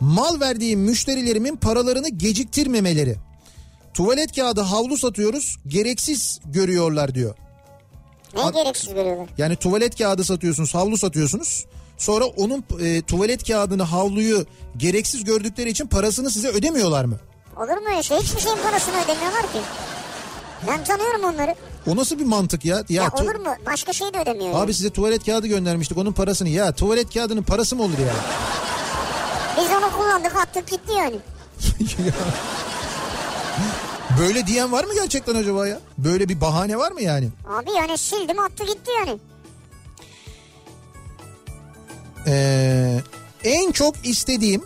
mal verdiğim müşterilerimin paralarını geciktirmemeleri. Tuvalet kağıdı havlu satıyoruz gereksiz görüyorlar diyor. Ne gereksiz görüyorlar. Yani tuvalet kağıdı satıyorsunuz havlu satıyorsunuz. Sonra onun e, tuvalet kağıdını havluyu gereksiz gördükleri için parasını size ödemiyorlar mı? Olur mu öyle şey? Hiçbir şeyin parasını ödemiyorlar ki. Ben tanıyorum onları. O nasıl bir mantık ya? Ya, Ya, olur mu? Başka şey de ödemiyor. Abi yani. size tuvalet kağıdı göndermiştik onun parasını. Ya tuvalet kağıdının parası mı olur ya? Biz onu kullandık attık gitti yani. Böyle diyen var mı gerçekten acaba ya? Böyle bir bahane var mı yani? Abi yani sildim attı gitti yani. Ee, en çok istediğim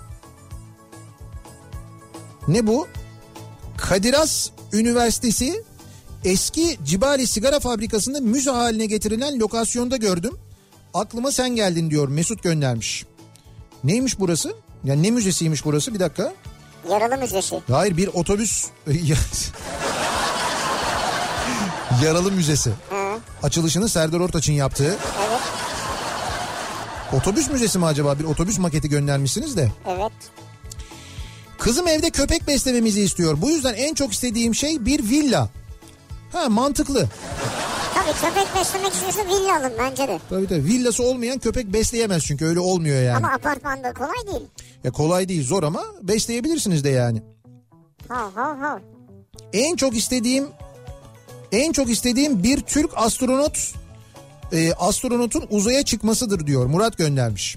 ne bu? Kadiras Üniversitesi eski Cibali sigara fabrikasında müze haline getirilen lokasyonda gördüm. Aklıma sen geldin diyor Mesut göndermiş. Neymiş burası? Ya ne müzesiymiş burası bir dakika. Yaralı müzesi. Hayır bir otobüs Yaralı Müzesi. He, Açılışını Serdar Ortaç'ın yaptığı. evet Otobüs müzesi mi acaba? Bir otobüs maketi göndermişsiniz de. evet. Kızım evde köpek beslememizi istiyor. Bu yüzden en çok istediğim şey bir villa. Ha mantıklı. Tabii köpek beslemek istiyorsa villa alın bence de. Tabii tabii villası olmayan köpek besleyemez çünkü öyle olmuyor yani. Ama apartmanda kolay değil. Ya kolay değil zor ama besleyebilirsiniz de yani. Ha ha ha. En çok istediğim en çok istediğim bir Türk astronot e, astronotun uzaya çıkmasıdır diyor Murat göndermiş.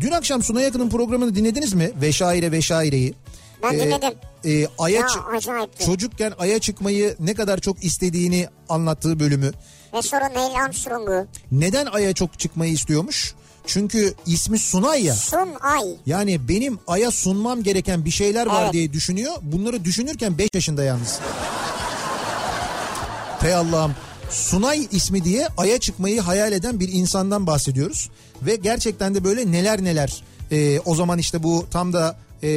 Dün akşam Suna Yakın'ın programını dinlediniz mi? Veşaire Veşaire'yi. Ben Ee, dinledim. e, Ay'a Ya acayipti. çocukken Ay'a çıkmayı ne kadar çok istediğini anlattığı bölümü. Ve sonra Neil Armstrong'u. Neden Ay'a çok çıkmayı istiyormuş? Çünkü ismi Sunay ya. Sun Ay. Yani benim Ay'a sunmam gereken bir şeyler var Evet. diye düşünüyor. Bunları düşünürken 5 yaşında yalnız. Hey Allah'ım. Sunay ismi diye Ay'a çıkmayı hayal eden bir insandan bahsediyoruz. Ve gerçekten de böyle neler neler. Ee, o zaman işte bu tam da e,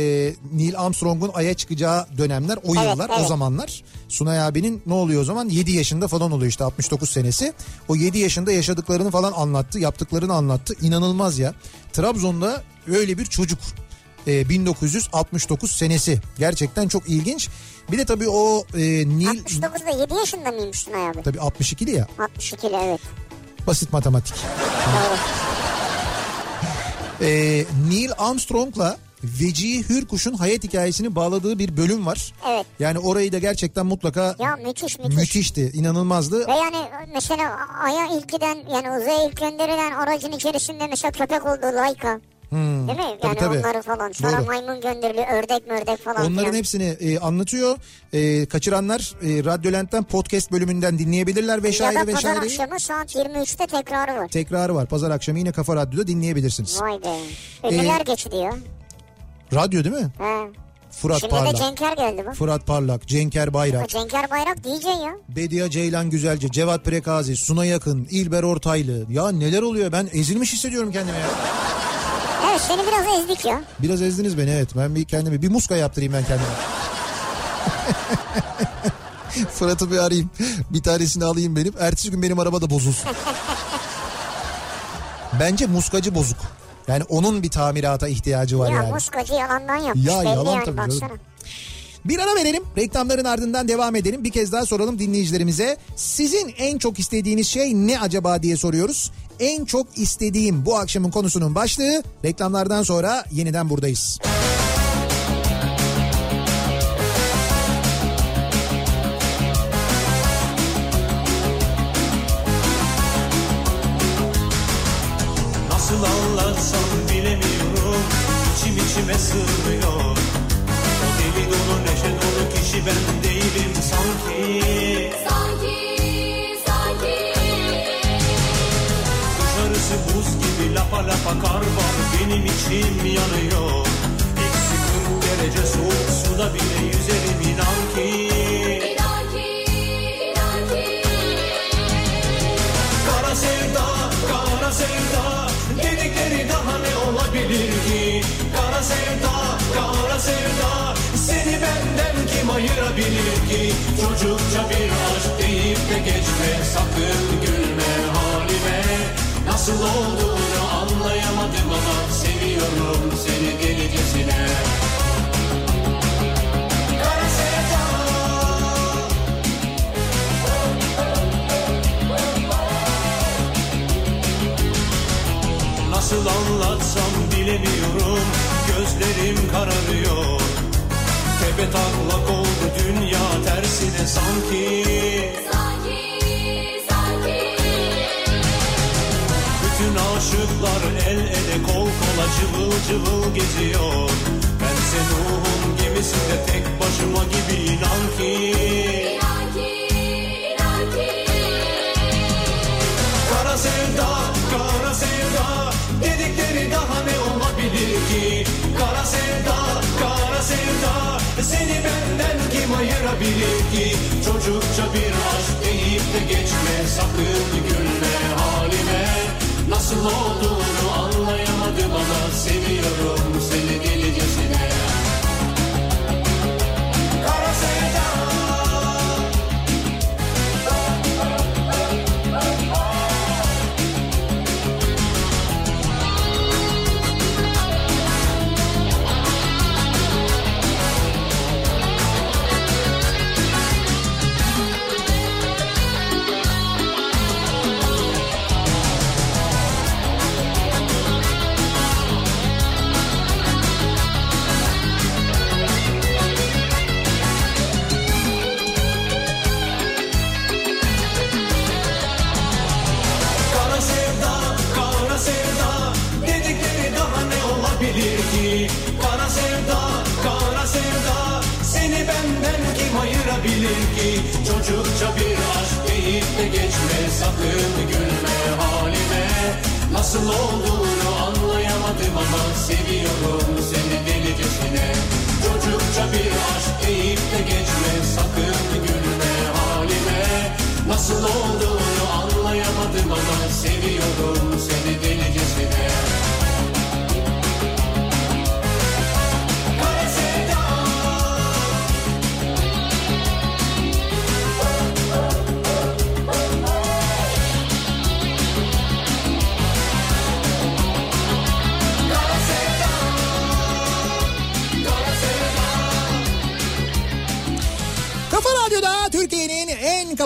Neil Armstrong'un Ay'a çıkacağı dönemler o Evet, yıllar o evet. zamanlar. Sunay abinin ne oluyor o zaman 7 yaşında falan oluyor işte 69 senesi. O 7 yaşında yaşadıklarını falan anlattı yaptıklarını anlattı inanılmaz ya. Trabzon'da öyle bir çocuk e, 1969 senesi gerçekten çok ilginç. Bir de tabii o e, Neil 69'da 7 yaşında mıymış Sunay abi? tabii 62'li ya 62'li evet. basit matematik. Doğru. E, Neil Armstrong'la Vecihi Hürkuş'un hayat hikayesini bağladığı bir bölüm var. Evet. Yani orayı da gerçekten mutlaka Ya müthiş müthiş. müthişti, inanılmazdı. Ve yani mesela Ay'a ilk giden yani uzaya ilk gönderilen aracın içerisinde mesela köpek oldu Laika. Değil mi? Yani Tabii, tabii. onları falan. Sonra Doğru. maymun gönderiliyor. Ördek mördek falan. Onların filan. hepsini e, anlatıyor. E, kaçıranlar e, Radyolent'ten podcast bölümünden dinleyebilirler Ya vesaire da pazar akşamı saat 23'te tekrarı var. Tekrarı var. Pazar akşamı yine Kafa Radyo'da dinleyebilirsiniz. Vay be. Ünlüler Ee, geçti ya. Radyo değil mi? He. Fırat Şimdi de Parlak. Cenker geldi bak. Fırat Parlak, Cenker Bayrak, Cenker Bayrak DJ ya. Bediye Ceylan Güzelce, Cevat Prekazi, Suna Yakın, İlber Ortaylı. Ya neler oluyor ben ezilmiş hissediyorum kendimi ya. Evet seni biraz ezdik ya. Biraz ezdiniz beni evet. Ben bir kendimi bir muska yaptırayım ben kendime. Fırat'ı bir arayayım. Bir tanesini alayım benim. Ertesi gün benim araba da bozulsun. Bence muskacı bozuk. Yani onun bir tamirata ihtiyacı var Ya yani. muskacı yalandan yapmış. Ya yalan yani tabii baksana. canım. Bir ara verelim. Reklamların ardından devam edelim. Bir kez daha soralım dinleyicilerimize. Sizin en çok istediğiniz şey ne acaba diye soruyoruz. En çok istediğim bu akşamın konusunun başlığı. Reklamlardan sonra yeniden buradayız. Nasıl İçime sığmıyor. O deli dolu neşe dolu kişi ben değilim sanki. Sanki, sanki. Dışarısı buz gibi lapa lapa kar var. Benim içim yanıyor. Eksi 40 derece soğuk suda bile yüzerim ayırabilir ki Çocukça bir aşk deyip de geçme. Sakın gülme halime. Nasıl olduğunu anlayamadım ama Seviyorum seni delicesine. Nasıl anlatsam bilemiyorum. Gözlerim kararıyor. Tepe taklak oldu dünya tersine sanki. Sanki, sanki. Bütün aşıklar el ele kol kola cıvıl cıvıl geziyor. Bense ruhum gemisinde tek başıma gibi inan ki. İnan ki, inan ki. Kara sevda, kara sevda Dedikleri daha ne olabilir ki? Kara sevda, sevda Seni benden kim ayırabilir ki? Çocukça bir aşk deyip de geçme Sakın gülme halime. Nasıl olduğunu anlayamadım ama Seviyorum seni delicesine Çocukça bir aşk deyip de geçme. Sakın gülme halime. Nasıl olduğunu anlayamadım ama Seviyorum seni delicesine. Çocukça bir aşk deyip de geçme. Sakın gülme halime. Nasıl olduğunu anlayamadım ama seviyorum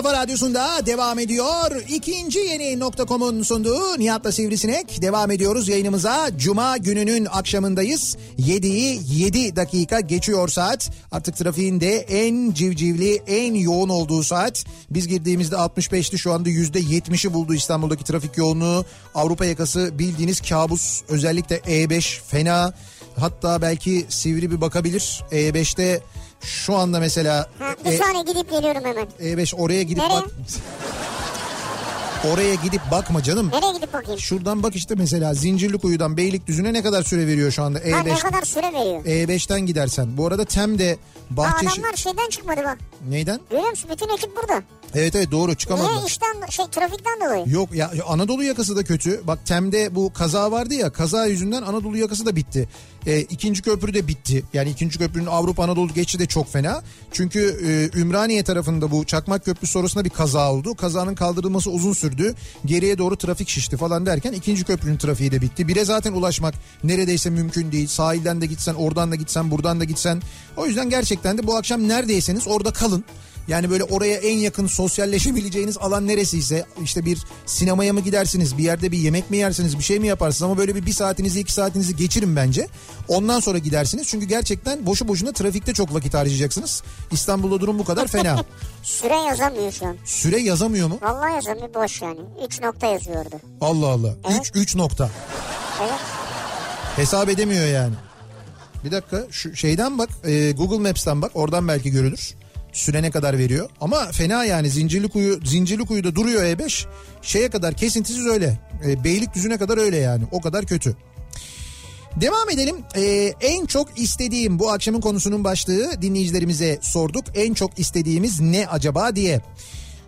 Kafa Radyosu'nda devam ediyor. İkinci yeni nokta.com'un sunduğu Nihat'la Sivrisinek. Devam ediyoruz yayınımıza. Cuma gününün akşamındayız. 7'yi 7 dakika geçiyor saat. Artık trafiğin de en civcivli, en yoğun olduğu saat. Biz girdiğimizde 65'ti şu anda %70'i buldu İstanbul'daki trafik yoğunluğu. Avrupa yakası bildiğiniz kabus. Özellikle E5 fena. Hatta belki sivri bir bakabilir. E5'te şu anda mesela Ha, bir E- saniye gidip geliyorum hemen. e5 oraya gidip Nereye? bak. Oraya gidip bakma canım. Nereye gidip bakayım? Şuradan bak işte mesela Zincirlikuyu'dan Beylikdüzü'ne ne kadar süre veriyor şu anda Ha, ne E5 kadar süre veriyor? E5'ten gidersen. Bu arada Tem'de Aa, Bahçeşehir adamlar şeyden çıkmadı bak. neyden? Görüyor musun? Bütün ekip burada. Evet evet doğru Niye çıkamadılar. işten şey trafikten dolayı? Yok ya Anadolu yakası da kötü. Bak Tem'de bu kaza vardı ya kaza yüzünden Anadolu yakası da bitti. E, ikinci köprü de bitti. Yani ikinci köprünün Avrupa Anadolu geçişi de çok fena. Çünkü e, Ümraniye tarafında bu Çakmak Köprüsü sonrasında bir kaza oldu. Kazanın kaldırılması uzun sürdü. Geriye doğru trafik şişti falan derken ikinci köprünün trafiği de bitti. Bire zaten ulaşmak neredeyse mümkün değil. Sahilden de gitsen oradan da gitsen buradan da gitsen. O yüzden gerçekten de bu akşam neredeyseniz orada kalın. Yani böyle oraya en yakın sosyalleşebileceğiniz alan neresiyse işte bir sinemaya mı gidersiniz bir yerde bir yemek mi yersiniz bir şey mi yaparsınız ama böyle bir, bir saatinizi iki saatinizi geçirin bence. Ondan sonra gidersiniz çünkü gerçekten boşu boşuna trafikte çok vakit harcayacaksınız. İstanbul'da durum bu kadar fena. Süre yazamıyor şu an. Süre yazamıyor mu? Vallahi yazamıyor boş yani. 3 nokta yazıyordu. Allah Allah. 3 3 nokta. Evet. Hesap edemiyor yani. Bir dakika şu şeyden bak e, Google Maps'ten bak oradan belki görülür. Süre ne kadar veriyor. Ama fena yani Zincirlikuyu Zincirlikuyu'da duruyor E5. Şeye kadar kesintisiz öyle. E, Beylikdüzü'ne kadar öyle yani. O kadar kötü. Devam edelim. Ee, en çok istediğim bu akşamın konusunun başlığı dinleyicilerimize sorduk. En çok istediğimiz ne acaba diye.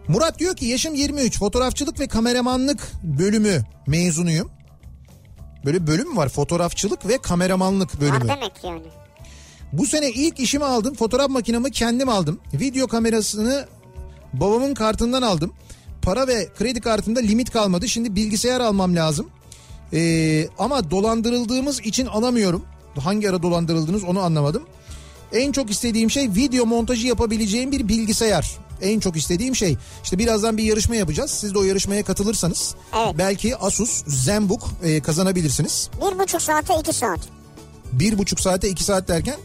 Murat diyor ki yaşım 23 fotoğrafçılık ve kameramanlık bölümü mezunuyum. Böyle bölüm mü var? Fotoğrafçılık ve kameramanlık bölümü. Var demek yani. Bu sene ilk işimi aldım. Fotoğraf makinamı kendim aldım. Video kamerasını babamın kartından aldım. Para ve kredi kartında limit kalmadı. Şimdi bilgisayar almam lazım. Ee, ama dolandırıldığımız için alamıyorum. Hangi ara dolandırıldınız onu anlamadım. En çok istediğim şey video montajı yapabileceğim bir bilgisayar. En çok istediğim şey. İşte birazdan bir yarışma yapacağız. Siz de o yarışmaya katılırsanız Evet. belki Asus ZenBook e, kazanabilirsiniz. Bir buçuk saate iki saat. Bir buçuk saate iki saat derken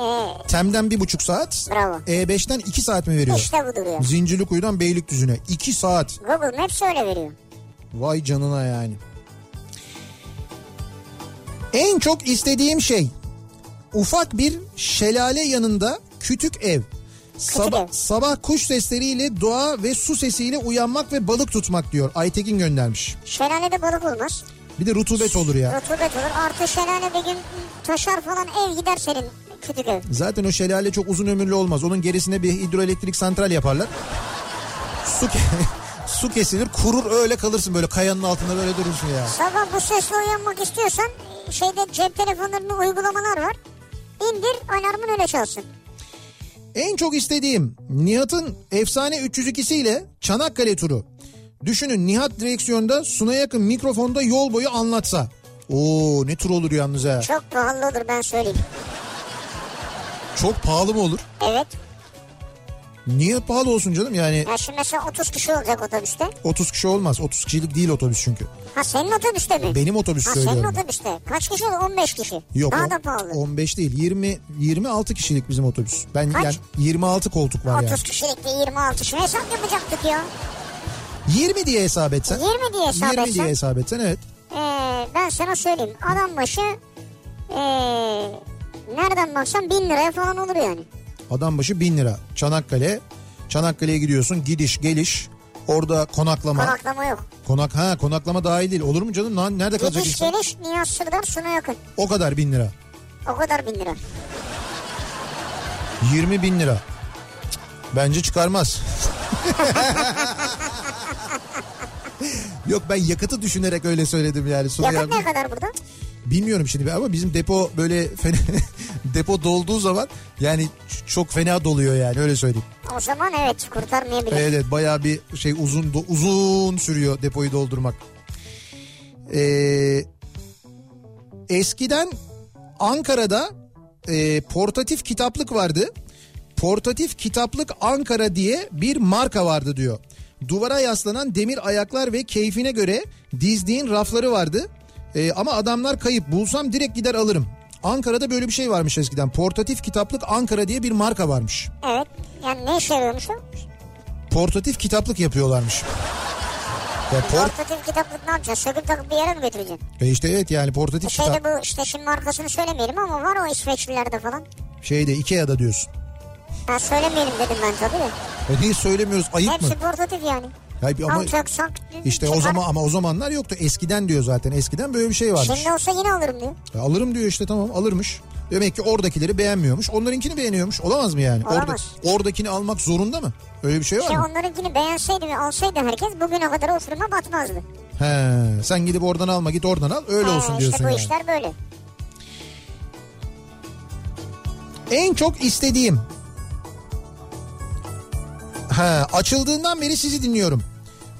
Ee, Tem'den bir buçuk saat. Bravo. E5'ten iki saat mi veriyor? işte bu duruyor. Zincirlikuyu'dan Beylikdüzü'ne. iki saat. Google Maps öyle veriyor. Vay canına yani. En çok istediğim şey ufak bir şelale yanında kütük ev. Sabah, sabah kuş sesleriyle doğa ve su sesiyle uyanmak ve balık tutmak diyor. Aytekin göndermiş. Şelalede balık olmaz. Bir de rutubet olur ya. Rutubet olur. Artı şelale bir gün taşar falan ev gider senin Zaten o şelale çok uzun ömürlü olmaz. Onun gerisine bir hidroelektrik santral yaparlar. Su, su kesilir kurur öyle kalırsın böyle kayanın altında böyle durursun ya. Sabah bu sesle uyanmak istiyorsan şeyde cep telefonlarında uygulamalar var. İndir alarmın öyle çalsın. En çok istediğim Nihat'ın efsane 302'si ile Çanakkale turu. Düşünün Nihat direksiyonda Suna yakın mikrofonda yol boyu anlatsa. Oo ne tur olur yalnız ha. Çok pahalı olur ben söyleyeyim. Çok pahalı mı olur? Evet. Niye pahalı olsun canım yani Ya şimdi mesela 30 kişi olacak otobüste. 30 kişi olmaz. 30 kişilik değil otobüs çünkü. Ha senin otobüste mi? Benim otobüs Ha senin söylüyorum. otobüste. Kaç kişi olur? 15 kişi. Yok Daha o- da pahalı. 15 değil 20 26 kişilik bizim otobüs. Ben Kaç? yani 26 koltuk var 30 yani. kişilikte 26 şu hesap yapacaktık ya. 20 diye hesap etsen. 20 diye hesap 20 etsen. diye hesap etsen evet. Ee, ben sana söyleyeyim. Adam başı ee, nereden baksan 1000 liraya falan olur yani. Adam başı 1000 lira. Çanakkale. Çanakkale'ye gidiyorsun gidiş geliş. Orada konaklama. Konaklama yok. Konak ha konaklama dahil değil. Olur mu canım? Lan Nerede kalacak Gidiş insan? geliş Nihat Sırdar Suna yakın. O kadar 1000 lira. O kadar 1000 lira. 20 bin lira. Bence çıkarmaz. Yok ben yakıtı düşünerek öyle söyledim yani. Sonra Yakıt ya- ne kadar burada? Bilmiyorum şimdi ama bizim depo böyle fena, depo dolduğu zaman yani çok fena doluyor yani öyle söyleyeyim. O zaman evet kurtarmayabilir. Evet, evet bayağı bir şey uzun uzun sürüyor depoyu doldurmak. Ee, eskiden Ankara'da e, portatif kitaplık vardı. Portatif Kitaplık Ankara diye bir marka vardı diyor. Duvara yaslanan demir ayaklar ve keyfine göre dizdiğin rafları vardı. Ee, ama adamlar kayıp. Bulsam direkt gider alırım. Ankara'da böyle bir şey varmış eskiden. Portatif Kitaplık Ankara diye bir marka varmış. Evet. Yani ne işe yarıyormuş o? Portatif kitaplık yapıyorlarmış. Ya port, Portatif kitaplık ne yapacağız? Söküp takıp bir yere mi götüreceksin? e işte evet yani portatif Şeyde kitap bu işte şimdi markasını söylemeyelim ama var o İsveçlilerde falan. şeyde Ikea'da diyorsun. Ha söylemeyelim dedim ben tabii. E niye söylemiyoruz ayıp mı? Hepsi portatif yani. Bir- ama Alacaksak. işte o çıkar. zaman ama o zamanlar yoktu. Eskiden diyor zaten. Eskiden böyle bir şey varmış. Şimdi olsa yine alırım diyor. Ya alırım diyor işte tamam alırmış. Demek ki oradakileri beğenmiyormuş. Onlarınkini beğeniyormuş. Olamaz mı yani? Olamaz. oradakini almak zorunda mı? Öyle bir şey var Şey mı? onlarınkini beğenseydi ve alsaydı herkes bugüne kadar o firma batmazdı. He, sen gidip oradan alma git oradan al. Öyle Ha, olsun diyorsun İşte bu yani. işler böyle. En çok istediğim. Ha, açıldığından beri sizi dinliyorum.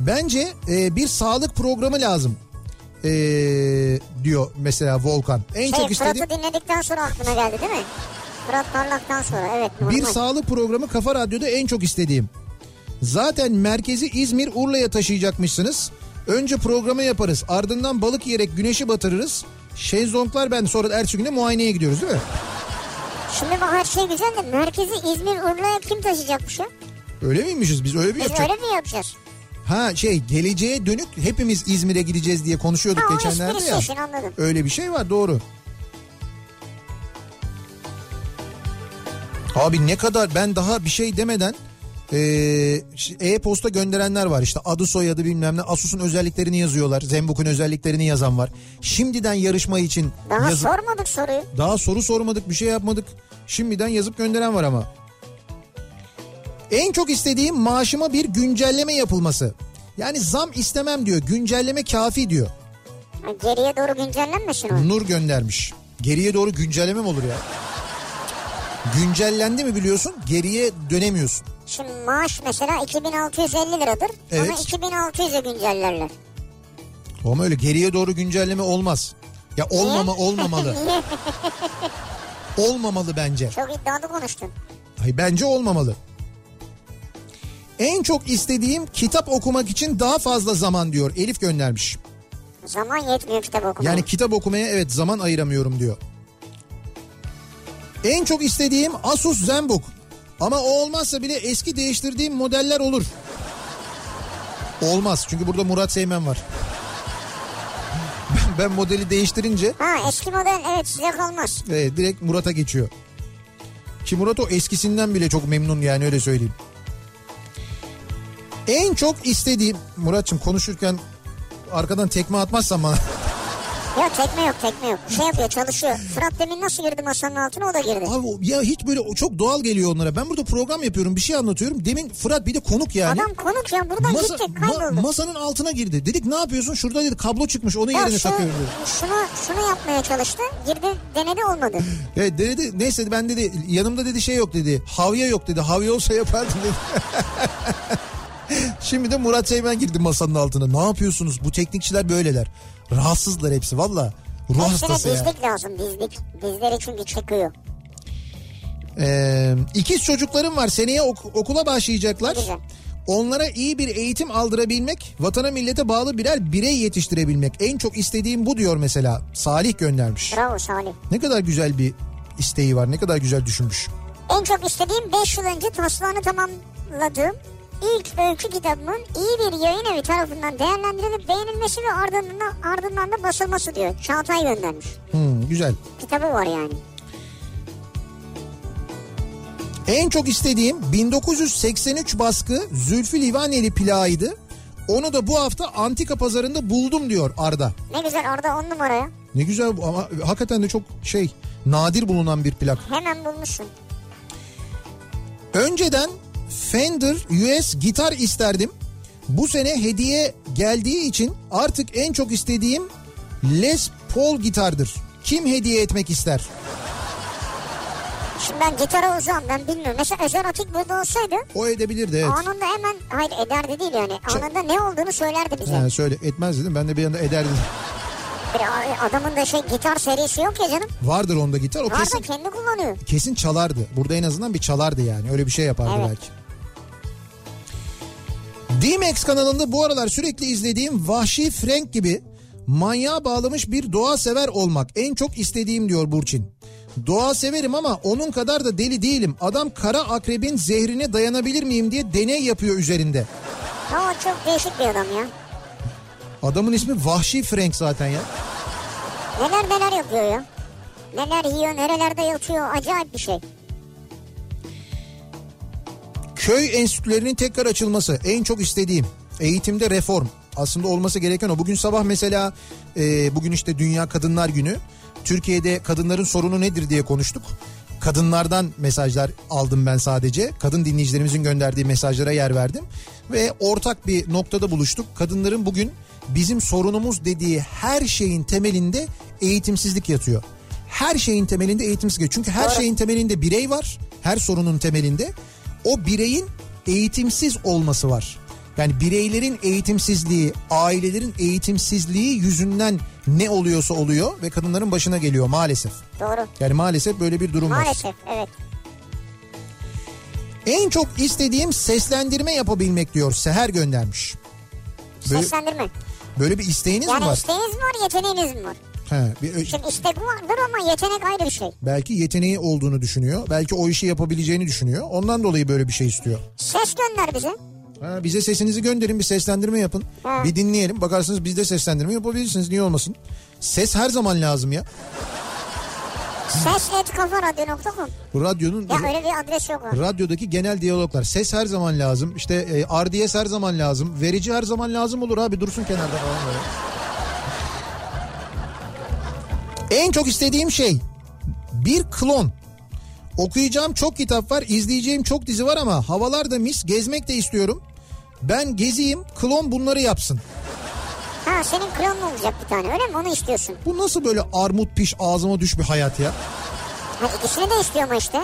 Bence e, bir sağlık programı lazım. E, diyor mesela Volkan. En Şey çok istediğim Fırat'ı dinledikten sonra aklına geldi değil mi? Fırat Parlak'tan sonra evet normal. bir sağlık programı Kafa Radyo'da en çok istediğim. Zaten merkezi İzmir Urla'ya taşıyacakmışsınız. Önce programı yaparız. Ardından balık yiyerek güneşi batırırız. Şezlonglar ben sonra ertesi güne muayeneye gidiyoruz değil mi? Şimdi bak her şey güzel de merkezi İzmir Urla'ya kim taşıyacakmış ya? Öyle miymişiz biz öyle mi Biz yapacak? öyle mi yapacağız? Ha şey geleceğe dönük hepimiz İzmir'e gideceğiz diye konuşuyorduk Ha geçenlerde ya. için anladım. Öyle bir şey var doğru. Abi ne kadar ben daha bir şey demeden e, e-posta gönderenler var işte adı soyadı bilmem ne Asus'un özelliklerini yazıyorlar Zembuk'un özelliklerini yazan var. Şimdiden yarışma için Daha yazıp- sormadık soruyu. daha soru sormadık bir şey yapmadık. Şimdiden yazıp gönderen var ama. En çok istediğim maaşıma bir güncelleme yapılması. Yani zam istemem diyor. Güncelleme kafi diyor. Geriye doğru güncellenmesin o. Nur göndermiş. Geriye doğru güncelleme mi olur ya? Güncellendi mi biliyorsun? Geriye dönemiyorsun. Şimdi maaş mesela 2650 liradır. Evet. Onu 2600'e güncellerler. Ama öyle geriye doğru güncelleme olmaz. Ya olmama olmamalı. Niye? Olmamalı bence. Çok iddialı konuştun. Hayır bence olmamalı. En çok istediğim kitap okumak için daha fazla zaman diyor. Elif göndermiş. Zaman yetmiyor kitap okumaya. Yani kitap okumaya evet zaman ayıramıyorum diyor. En çok istediğim Asus ZenBook. Ama o olmazsa bile eski değiştirdiğim modeller olur. Olmaz çünkü burada Murat Seymen var. Ben, ben modeli değiştirince Ha eski model evet size kalmaz. e, direkt Murat'a geçiyor. Ki Murat o eskisinden bile çok memnun yani öyle söyleyeyim. En çok istediğim Muratçım konuşurken arkadan tekme atmazsan bana. Yok tekme yok tekme yok. Şey yapıyor çalışıyor. Fırat demin nasıl girdi masanın altına o da girdi. Abi ya hiç böyle çok doğal geliyor onlara. Ben burada program yapıyorum bir şey anlatıyorum. Demin Fırat bir de konuk yani. Adam konuk ya buradan Masa- gitti ma- kayboldu. masanın altına girdi. Dedik ne yapıyorsun? Şurada dedi kablo çıkmış onu Ya yerine şu, takıyorum dedi. şunu, şunu yapmaya çalıştı. Girdi denedi olmadı. Evet dedi neyse ben dedi yanımda dedi şey yok dedi. Havya yok dedi. Havya olsa yapardım dedi. Şimdi de Murat Seymen girdi masanın altına. Ne yapıyorsunuz? Bu teknikçiler böyleler. Rahatsızlar hepsi valla. Ruh Hepsine hastası ya. dizlik lazım dizlik. Dizleri çünkü çekiyor. Ee, ikiz çocuklarım var. Seneye ok- okula başlayacaklar. Güzel. Onlara iyi bir eğitim aldırabilmek, vatana millete bağlı birer birey yetiştirebilmek. En çok istediğim bu diyor mesela. Salih göndermiş. Bravo Salih. Ne kadar güzel bir isteği var. Ne kadar güzel düşünmüş. En çok istediğim 5 yıl önce taslağını tamamladığım ilk öykü kitabımın iyi bir yayın evi tarafından değerlendirilip beğenilmesi ve ardından, ardından da basılması diyor. Çağatay göndermiş. Hmm, güzel. Kitabı var yani. En çok istediğim 1983 baskı Zülfü Livaneli plağıydı. Onu da bu hafta antika pazarında buldum diyor Arda. Ne güzel orada 10 numara ya. Ne güzel ama hakikaten de çok şey nadir bulunan bir plak. Hemen bulmuşsun. Önceden Fender US gitar isterdim. Bu sene hediye geldiği için artık en çok istediğim Les Paul gitardır. Kim hediye etmek ister? Şimdi ben gitara uzağım ben bilmiyorum. Mesela Özer Atik burada olsaydı O edebilirdi evet. anında hemen hayır ederdi değil yani. Anında ne olduğunu söylerdi bize. Ha, söyle etmez dedim ben de bir anda ederdim. Bir adamın da şey gitar serisi yok ya canım. Vardır onda gitar. O Var kesin kendi kullanıyor. kesin çalardı. Burada en azından bir çalardı yani. Öyle bir şey yapardı Evet. belki. D-Max kanalında bu aralar sürekli izlediğim Vahşi Frank gibi manyağa bağlamış bir doğa sever olmak en çok istediğim diyor Burçin. Doğa severim ama onun kadar da deli değilim. Adam kara akrebin zehrine dayanabilir miyim diye deney yapıyor üzerinde. O çok değişik bir adam ya. Adamın ismi Vahşi Frank zaten ya. Neler neler yapıyor ya. Neler yiyor, nerelerde yatıyor. Acayip bir şey. Köy enstitülerinin tekrar açılması en çok istediğim. Eğitimde reform. Aslında olması gereken o. Bugün sabah mesela e, bugün işte Dünya Kadınlar Günü. Türkiye'de kadınların sorunu nedir diye konuştuk. Kadınlardan mesajlar aldım ben sadece. Kadın dinleyicilerimizin gönderdiği mesajlara yer verdim. Ve ortak bir noktada buluştuk. Kadınların bugün bizim sorunumuz dediği her şeyin temelinde eğitimsizlik yatıyor. Her şeyin temelinde eğitimsizlik. Çünkü her şeyin temelinde birey var. Her sorunun temelinde o bireyin eğitimsiz olması var. Yani bireylerin eğitimsizliği, ailelerin eğitimsizliği yüzünden ne oluyorsa oluyor ve kadınların başına geliyor maalesef. Doğru. Yani maalesef böyle bir durum var. Maalesef evet. En çok istediğim seslendirme yapabilmek diyor Seher göndermiş. Böyle, Seslendirme. böyle bir isteğiniz mi Yani var? isteğiniz mi var, yeteneğiniz mi var? He, bir, Şimdi istek vardır ama yetenek ayrı bir şey. belki yeteneği olduğunu düşünüyor. Belki o işi yapabileceğini düşünüyor. Ondan dolayı böyle bir şey istiyor. Ses gönder bize. Ha, bize sesinizi gönderin bir seslendirme yapın. Ha. Bir dinleyelim bakarsınız biz de seslendirme yapabilirsiniz niye olmasın. Ses her zaman lazım ya. Ses.kafaradyo.com Bu radyonun Ya öyle bir adres yok. radyodaki genel diyaloglar. Ses her zaman lazım. İşte e, RDS her zaman lazım. Verici her zaman lazım olur abi dursun kenarda falan böyle. En çok istediğim şey bir klon. Okuyacağım çok kitap var, izleyeceğim çok dizi var ama havalar da mis, gezmek de istiyorum. Ben gezeyim, klon bunları yapsın. Ha senin klonun olacak bir tane öyle mi? Onu istiyorsun. Bu nasıl böyle armut piş ağzıma düş bir hayat ya? Ha ikisini de istiyor ama işte.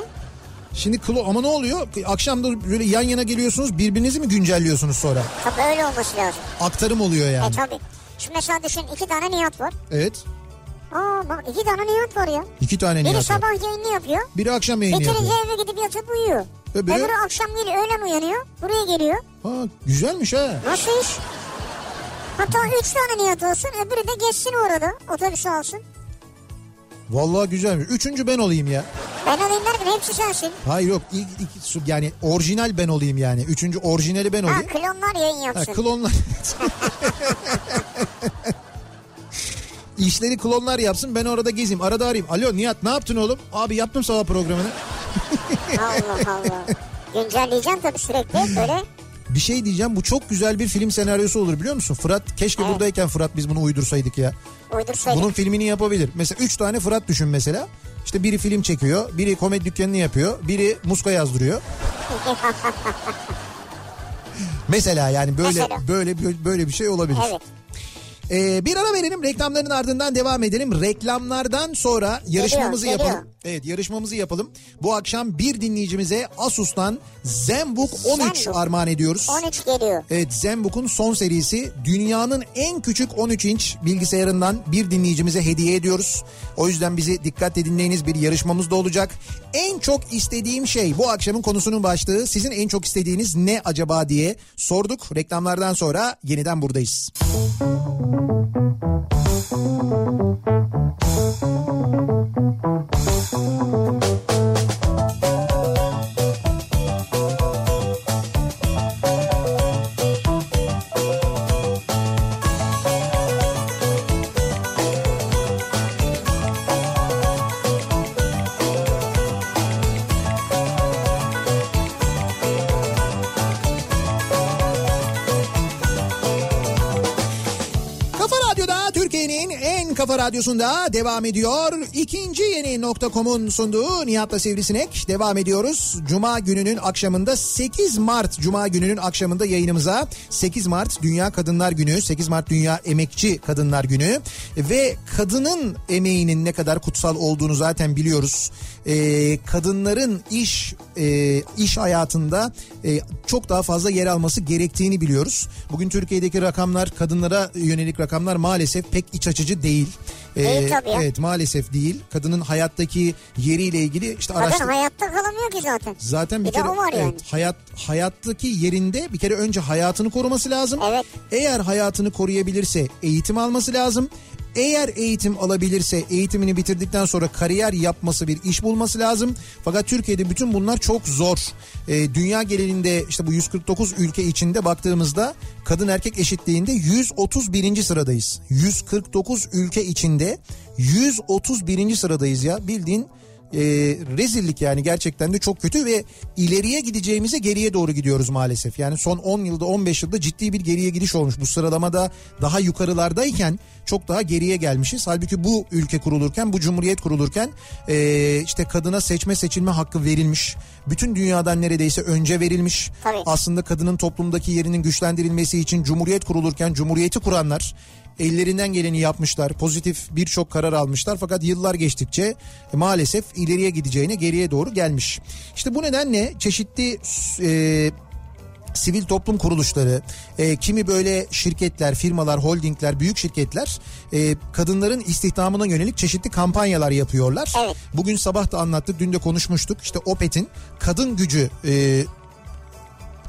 Şimdi klon ama ne oluyor? Akşam da böyle yan yana geliyorsunuz birbirinizi mi güncelliyorsunuz sonra? Tabii öyle olması lazım. Aktarım oluyor E yani. tabii. Şimdi mesela düşün iki tane Nihat var. Evet. Aa bak iki tane Nihat var ya. İki tane Biri Nihat var. sabah yayını yapıyor. Biri akşam yayını Bitirince yapıyor. eve gidip yatıp uyuyor. Öbürü- Öbürü akşam geliyor öğlen uyanıyor. Buraya geliyor. Ha, güzelmiş ha. Nasıl iş? Hatta üç tane Nihat olsun öbürü de geçsin orada. Otobüsü alsın. Vallahi güzelmiş. Üçüncü ben olayım ya. Ben alayım derken hepsi sensin. Hayır yok ilk, ilk yani orijinal ben olayım yani. Üçüncü orijinali ben Ha olayım. klonlar yayın Ha, yapsın. klonlar. İşleri klonlar yapsın ben orada gezeyim. Arada arayayım. Alo Nihat ne yaptın oğlum? Abi yaptım sabah programını. Allah Allah. Güncelleyeceğim tabii sürekli böyle. Bir şey diyeceğim bu çok güzel bir film senaryosu olur biliyor musun? Fırat keşke Evet. buradayken Fırat biz bunu uydursaydık ya. Uydursaydık. Bunun filmini yapabilir. Mesela üç tane Fırat düşün mesela. İşte biri film çekiyor, biri komedi dükkanını yapıyor, biri muska yazdırıyor. mesela yani böyle Mesela. böyle böyle bir şey olabilir. Evet. Ee, bir ara verelim reklamların ardından devam edelim. Reklamlardan sonra yarışmamızı geliyor. yapalım. Evet yarışmamızı yapalım. Bu akşam bir dinleyicimize Asus'tan ZenBook 13 ZenBook. armağan ediyoruz. 13 geliyor. Evet ZenBook'un son serisi dünyanın en küçük 13 inç bilgisayarından bir dinleyicimize hediye ediyoruz. O yüzden bizi dikkatle dinleyiniz bir yarışmamız da olacak. En çok istediğim şey bu akşamın konusunun başlığı sizin en çok istediğiniz ne acaba diye sorduk. Reklamlardan sonra yeniden buradayız. Kafa うん。Radyosunda devam ediyor. İkinci yeni nokta.com'un sunduğu Nihat'la Sivrisinek devam ediyoruz. Cuma gününün akşamında 8 Mart Cuma gününün akşamında yayınımıza 8 Mart Dünya Kadınlar Günü, 8 Mart Dünya Emekçi Kadınlar Günü ve kadının emeğinin ne kadar kutsal olduğunu zaten biliyoruz. Ee, kadınların iş e, iş hayatında e, çok daha fazla yer alması gerektiğini biliyoruz. Bugün Türkiye'deki rakamlar kadınlara yönelik rakamlar maalesef pek iç açıcı değil. Ee, Değil tabii. Evet maalesef değil. Kadının hayattaki yeriyle ilgili işte Kadın araştır... hayatta kalamıyor ki zaten. Zaten bir, Bir kere var yani. evet, hayat hayattaki yerinde bir kere önce hayatını koruması lazım. Evet. Eğer hayatını koruyabilirse eğitim alması lazım. Eğer eğitim alabilirse eğitimini bitirdikten sonra kariyer yapması bir iş bulması lazım. Fakat Türkiye'de bütün bunlar çok zor. Ee, dünya genelinde işte bu 149 ülke içinde baktığımızda kadın erkek eşitliğinde 131. sıradayız. 149 ülke içinde 131. sıradayız ya bildiğin e, rezillik yani gerçekten de çok kötü ve ileriye gideceğimize geriye doğru gidiyoruz maalesef. Yani son 10 yılda 15 yılda ciddi bir geriye gidiş olmuş. Bu sıralamada daha yukarılardayken çok daha geriye gelmişiz. Halbuki bu ülke kurulurken bu cumhuriyet kurulurken e, işte kadına seçme seçilme hakkı verilmiş. Bütün dünyadan neredeyse önce verilmiş. Tabii. Aslında kadının toplumdaki yerinin güçlendirilmesi için cumhuriyet kurulurken cumhuriyeti kuranlar ellerinden geleni yapmışlar. Pozitif birçok karar almışlar fakat yıllar geçtikçe e, maalesef ileriye gideceğine geriye doğru gelmiş. İşte bu nedenle çeşitli e, sivil toplum kuruluşları, e, kimi böyle şirketler, firmalar, holdingler, büyük şirketler e, kadınların istihdamına yönelik çeşitli kampanyalar yapıyorlar. Evet. Bugün sabah da anlattık, dün de konuşmuştuk. İşte OPET'in kadın gücü e,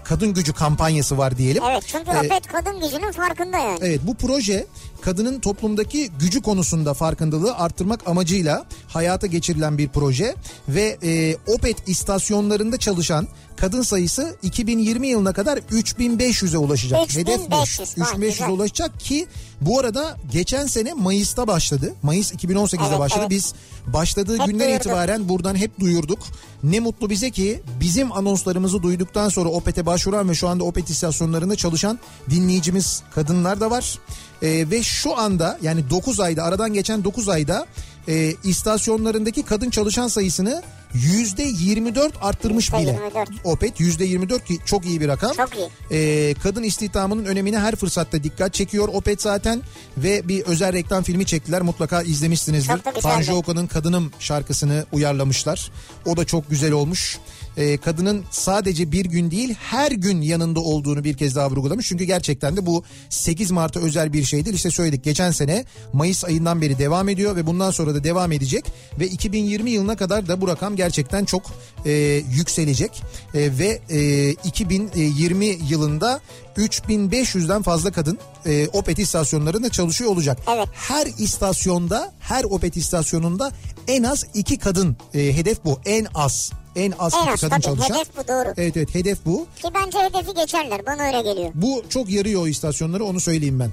kadın gücü kampanyası var diyelim. Evet çünkü E, Opet kadın gücünün farkında yani. Evet bu proje kadının toplumdaki gücü konusunda farkındalığı arttırmak amacıyla hayata geçirilen bir proje ve e, OPET istasyonlarında çalışan kadın sayısı 2020 yılına kadar 3500'e ulaşacak. 3500, Hedef bu. vay, 3500'e güzel. ulaşacak ki bu arada geçen sene Mayıs'ta başladı. Mayıs 2018'de Evet, başladı. evet. Biz başladığı Hep günden duyurduk. itibaren buradan hep duyurduk. Ne mutlu bize ki bizim anonslarımızı duyduktan sonra OPET'e başvuran ve şu anda OPET istasyonlarında çalışan dinleyicimiz kadınlar da var. Ee, ve şu anda yani 9 ayda aradan geçen 9 ayda e, istasyonlarındaki kadın çalışan sayısını %24 arttırmış bile. %24. OPET %24 ki çok iyi bir rakam. Çok iyi. Ee, kadın istihdamının önemine her fırsatta dikkat çekiyor Opet zaten ve bir özel reklam filmi çektiler mutlaka izlemişsinizdir. Tanju Okan'ın Kadınım şarkısını uyarlamışlar. O da çok güzel olmuş. Ee, kadının sadece bir gün değil her gün yanında olduğunu bir kez daha vurgulamış. Çünkü gerçekten de bu 8 Mart'a özel bir şey değil. İşte söyledik geçen sene Mayıs ayından beri devam ediyor ve bundan sonra da devam edecek. Ve 2020 yılına kadar da bu rakam gerçekten çok e, yükselecek. E, ve e, 2020 yılında 3500'den fazla kadın e, OPET istasyonlarında çalışıyor olacak. Evet. Her istasyonda, her OPET istasyonunda en az iki kadın e, hedef bu. En az. En az En az kadın tabii, çalışan. hedef bu, doğru. Evet evet hedef bu. Ki bence hedefi geçerler bana öyle geliyor. Bu çok yarıyor o istasyonları onu söyleyeyim ben.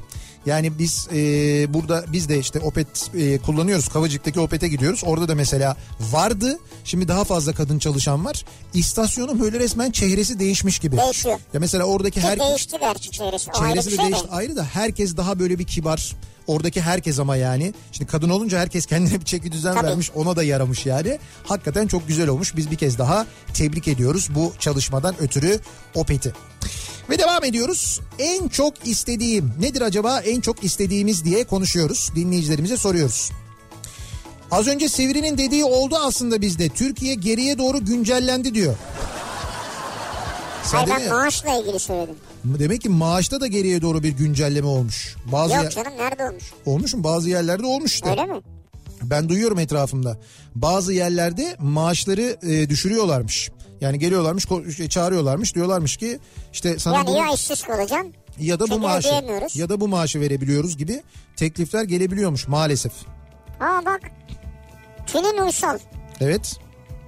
Yani biz e, burada biz de işte Opet e, kullanıyoruz. Kavacık'taki Opet'e gidiyoruz. Orada da mesela vardı. Şimdi daha fazla kadın çalışan var. İstasyonun böyle resmen çehresi değişmiş gibi. Değişiyor. Ya mesela oradaki Ki her değişti gerçi çevresi. O çehresi de şey de. değişti ayrı da herkes daha böyle bir kibar. Oradaki herkes ama yani. Şimdi kadın olunca herkes kendine bir çeki düzen Tabii. vermiş. Ona da yaramış yani. Hakikaten çok güzel olmuş. Biz bir kez daha tebrik ediyoruz bu çalışmadan ötürü Opet'i. Ve devam ediyoruz. En çok istediğim nedir acaba en çok istediğimiz diye konuşuyoruz. Dinleyicilerimize soruyoruz. Az önce Sivri'nin dediği oldu aslında bizde. Türkiye geriye doğru güncellendi diyor. Sen Hayır ben maaşla ilgili söyledim. demek ki maaşta da geriye doğru bir güncelleme olmuş. Bazı Yok canım nerede olmuş? olmuş mu? Bazı yerlerde olmuş işte. Öyle mi? Ben duyuyorum etrafımda. Bazı yerlerde maaşları e, düşürüyorlarmış. Yani geliyorlarmış, şey, çağırıyorlarmış, diyorlarmış ki işte sana Yani bunu- ya işsiz kalacaksın ya da bu maaşı ya da bu maaşı verebiliyoruz gibi teklifler gelebiliyormuş maalesef. Aa bak Tülin Uysal Evet.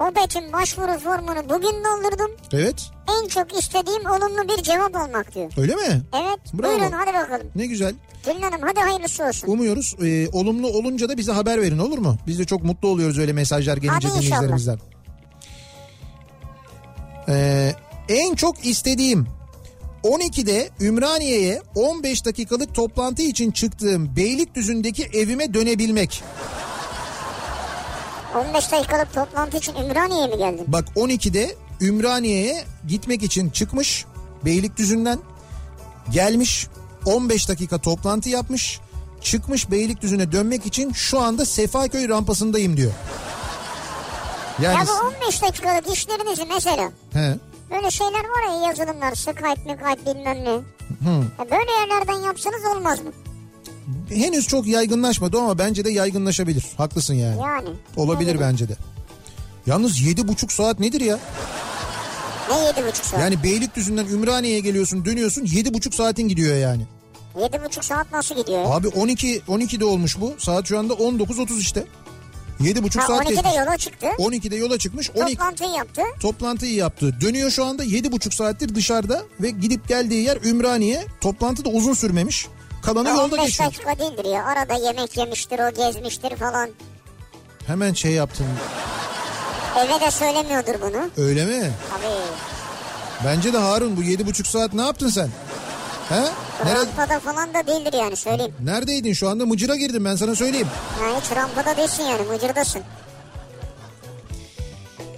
OBET'in başvuru formunu bugün doldurdum. Evet. En çok istediğim olumlu bir cevap almak diyor. Öyle mi? Evet Bravo. buyurun hadi bakalım. Ne güzel. Tülin Hanım hadi hayırlısı olsun. Umuyoruz. Ee, olumlu olunca da bize haber verin olur mu? Biz de çok mutlu oluyoruz öyle mesajlar gelince Hadi inşallah. Ee, en çok istediğim 12'de Ümraniye'ye 15 dakikalık toplantı için çıktığım Beylikdüzü'ndeki evime dönebilmek. 15 dakikalık toplantı için Ümraniye'ye mi geldin? Bak 12'de Ümraniye'ye gitmek için çıkmış Beylikdüzü'nden gelmiş 15 dakika toplantı yapmış çıkmış Beylikdüzü'ne dönmek için şu anda Sefaköy rampasındayım diyor. Yani Ya bu 15 dakikalık işlerinizi mesela he, böyle şeyler var ya yazılımlar Skype, Skype bilmem ne. Ya böyle yerlerden yapsanız olmaz mı? Henüz çok yaygınlaşmadı ama bence de yaygınlaşabilir. Haklısın yani. Yani. Olabilir Ne bence de. Yalnız yedi buçuk saat nedir ya? Ne yedi buçuk saat? Yani Beylikdüzü'nden Ümraniye'ye geliyorsun dönüyorsun yedi buçuk saatin gidiyor yani. Yedi buçuk saat nasıl gidiyor? Abi 12 12'de olmuş bu. Saat şu anda 19.30 işte. Yedi buçuk Ha, saat 12'de geçmiş. yola çıktı. 12'de yola çıkmış. 12 Toplantıyı yaptı. toplantıyı yaptı. Dönüyor şu anda yedi buçuk saattir dışarıda ve gidip geldiği yer Ümraniye. Toplantı da uzun sürmemiş. Kalanı Ya yolda 15 geçiyor. dakika değildir ya. Arada yemek yemiştir o gezmiştir falan. Hemen şey yaptın. Eve de söylemiyordur bunu. Öyle mi? Tabii. Bence de Harun bu yedi buçuk saat ne yaptın sen? He? Nere, Rampada falan da değildir yani söyleyeyim. neredeydin şu anda mıcıra girdim ben sana söyleyeyim. Yani hiç rampada değilsin yani mıcırdasın.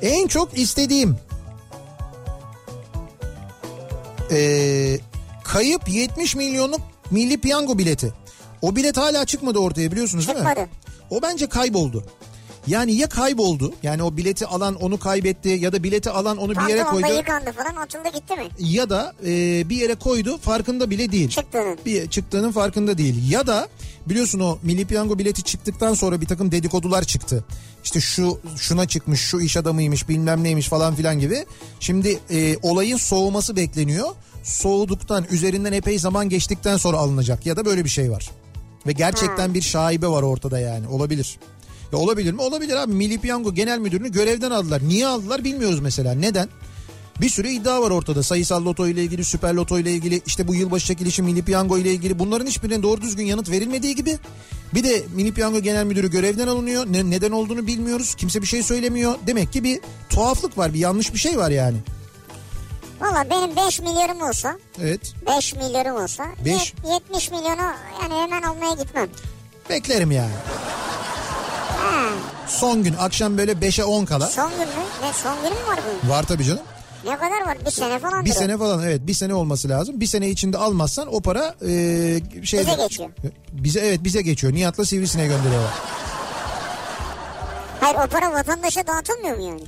En çok istediğim ee, kayıp 70 milyonluk milli piyango bileti. O bilet hala çıkmadı ortaya biliyorsunuz değil mi? Çıkmadı. O bence kayboldu. Yani ya kayboldu yani o bileti alan onu kaybetti ya da bileti alan onu bir yere koydu yıkandı falan atıldı gitti mi? ya da e, bir yere koydu farkında bile değil. Çıktığının. Bir çıktığının farkında değil. Ya da biliyorsun o milli piyango bileti çıktıktan sonra bir takım dedikodular çıktı. İşte şu şuna çıkmış, şu iş adamıymış, bilmem neymiş falan filan gibi. Şimdi e, olayın soğuması bekleniyor. Soğuduktan, üzerinden epey zaman geçtikten sonra alınacak ya da böyle bir şey var. Ve gerçekten bir şaibe var ortada yani. Olabilir. Ya olabilir mi? Olabilir abi. Milli Piyango Genel Müdürünü görevden aldılar. Niye aldılar bilmiyoruz mesela. Neden? Bir sürü iddia var ortada. Sayısal loto ile ilgili, süper loto ile ilgili, işte bu yılbaşı çekilişi milli piyango ile ilgili. Bunların hiçbirine doğru düzgün yanıt verilmediği gibi. Bir de milli piyango genel müdürü görevden alınıyor. Ne, neden olduğunu bilmiyoruz. Kimse bir şey söylemiyor. Demek ki bir tuhaflık var, bir yanlış bir şey var yani. Valla benim 5 milyarım olsa Evet. 5 milyarım olsa Beş- yet- 70 milyonu yani hemen almaya gitmem. Beklerim yani. Son gün akşam böyle 5'e 10 kala. Son gün mü? Ne son günü mü var bunun? Var tabii canım. Ne kadar var? Bir sene falan Bir sene falan evet bir sene olması lazım. Bir sene içinde almazsan o para e, şey Bize geçiyor. Bize evet bize geçiyor. Nihat'la Sivrisine'ye gönderiyorlar. Hayır o para vatandaşa dağıtılmıyor mu yani?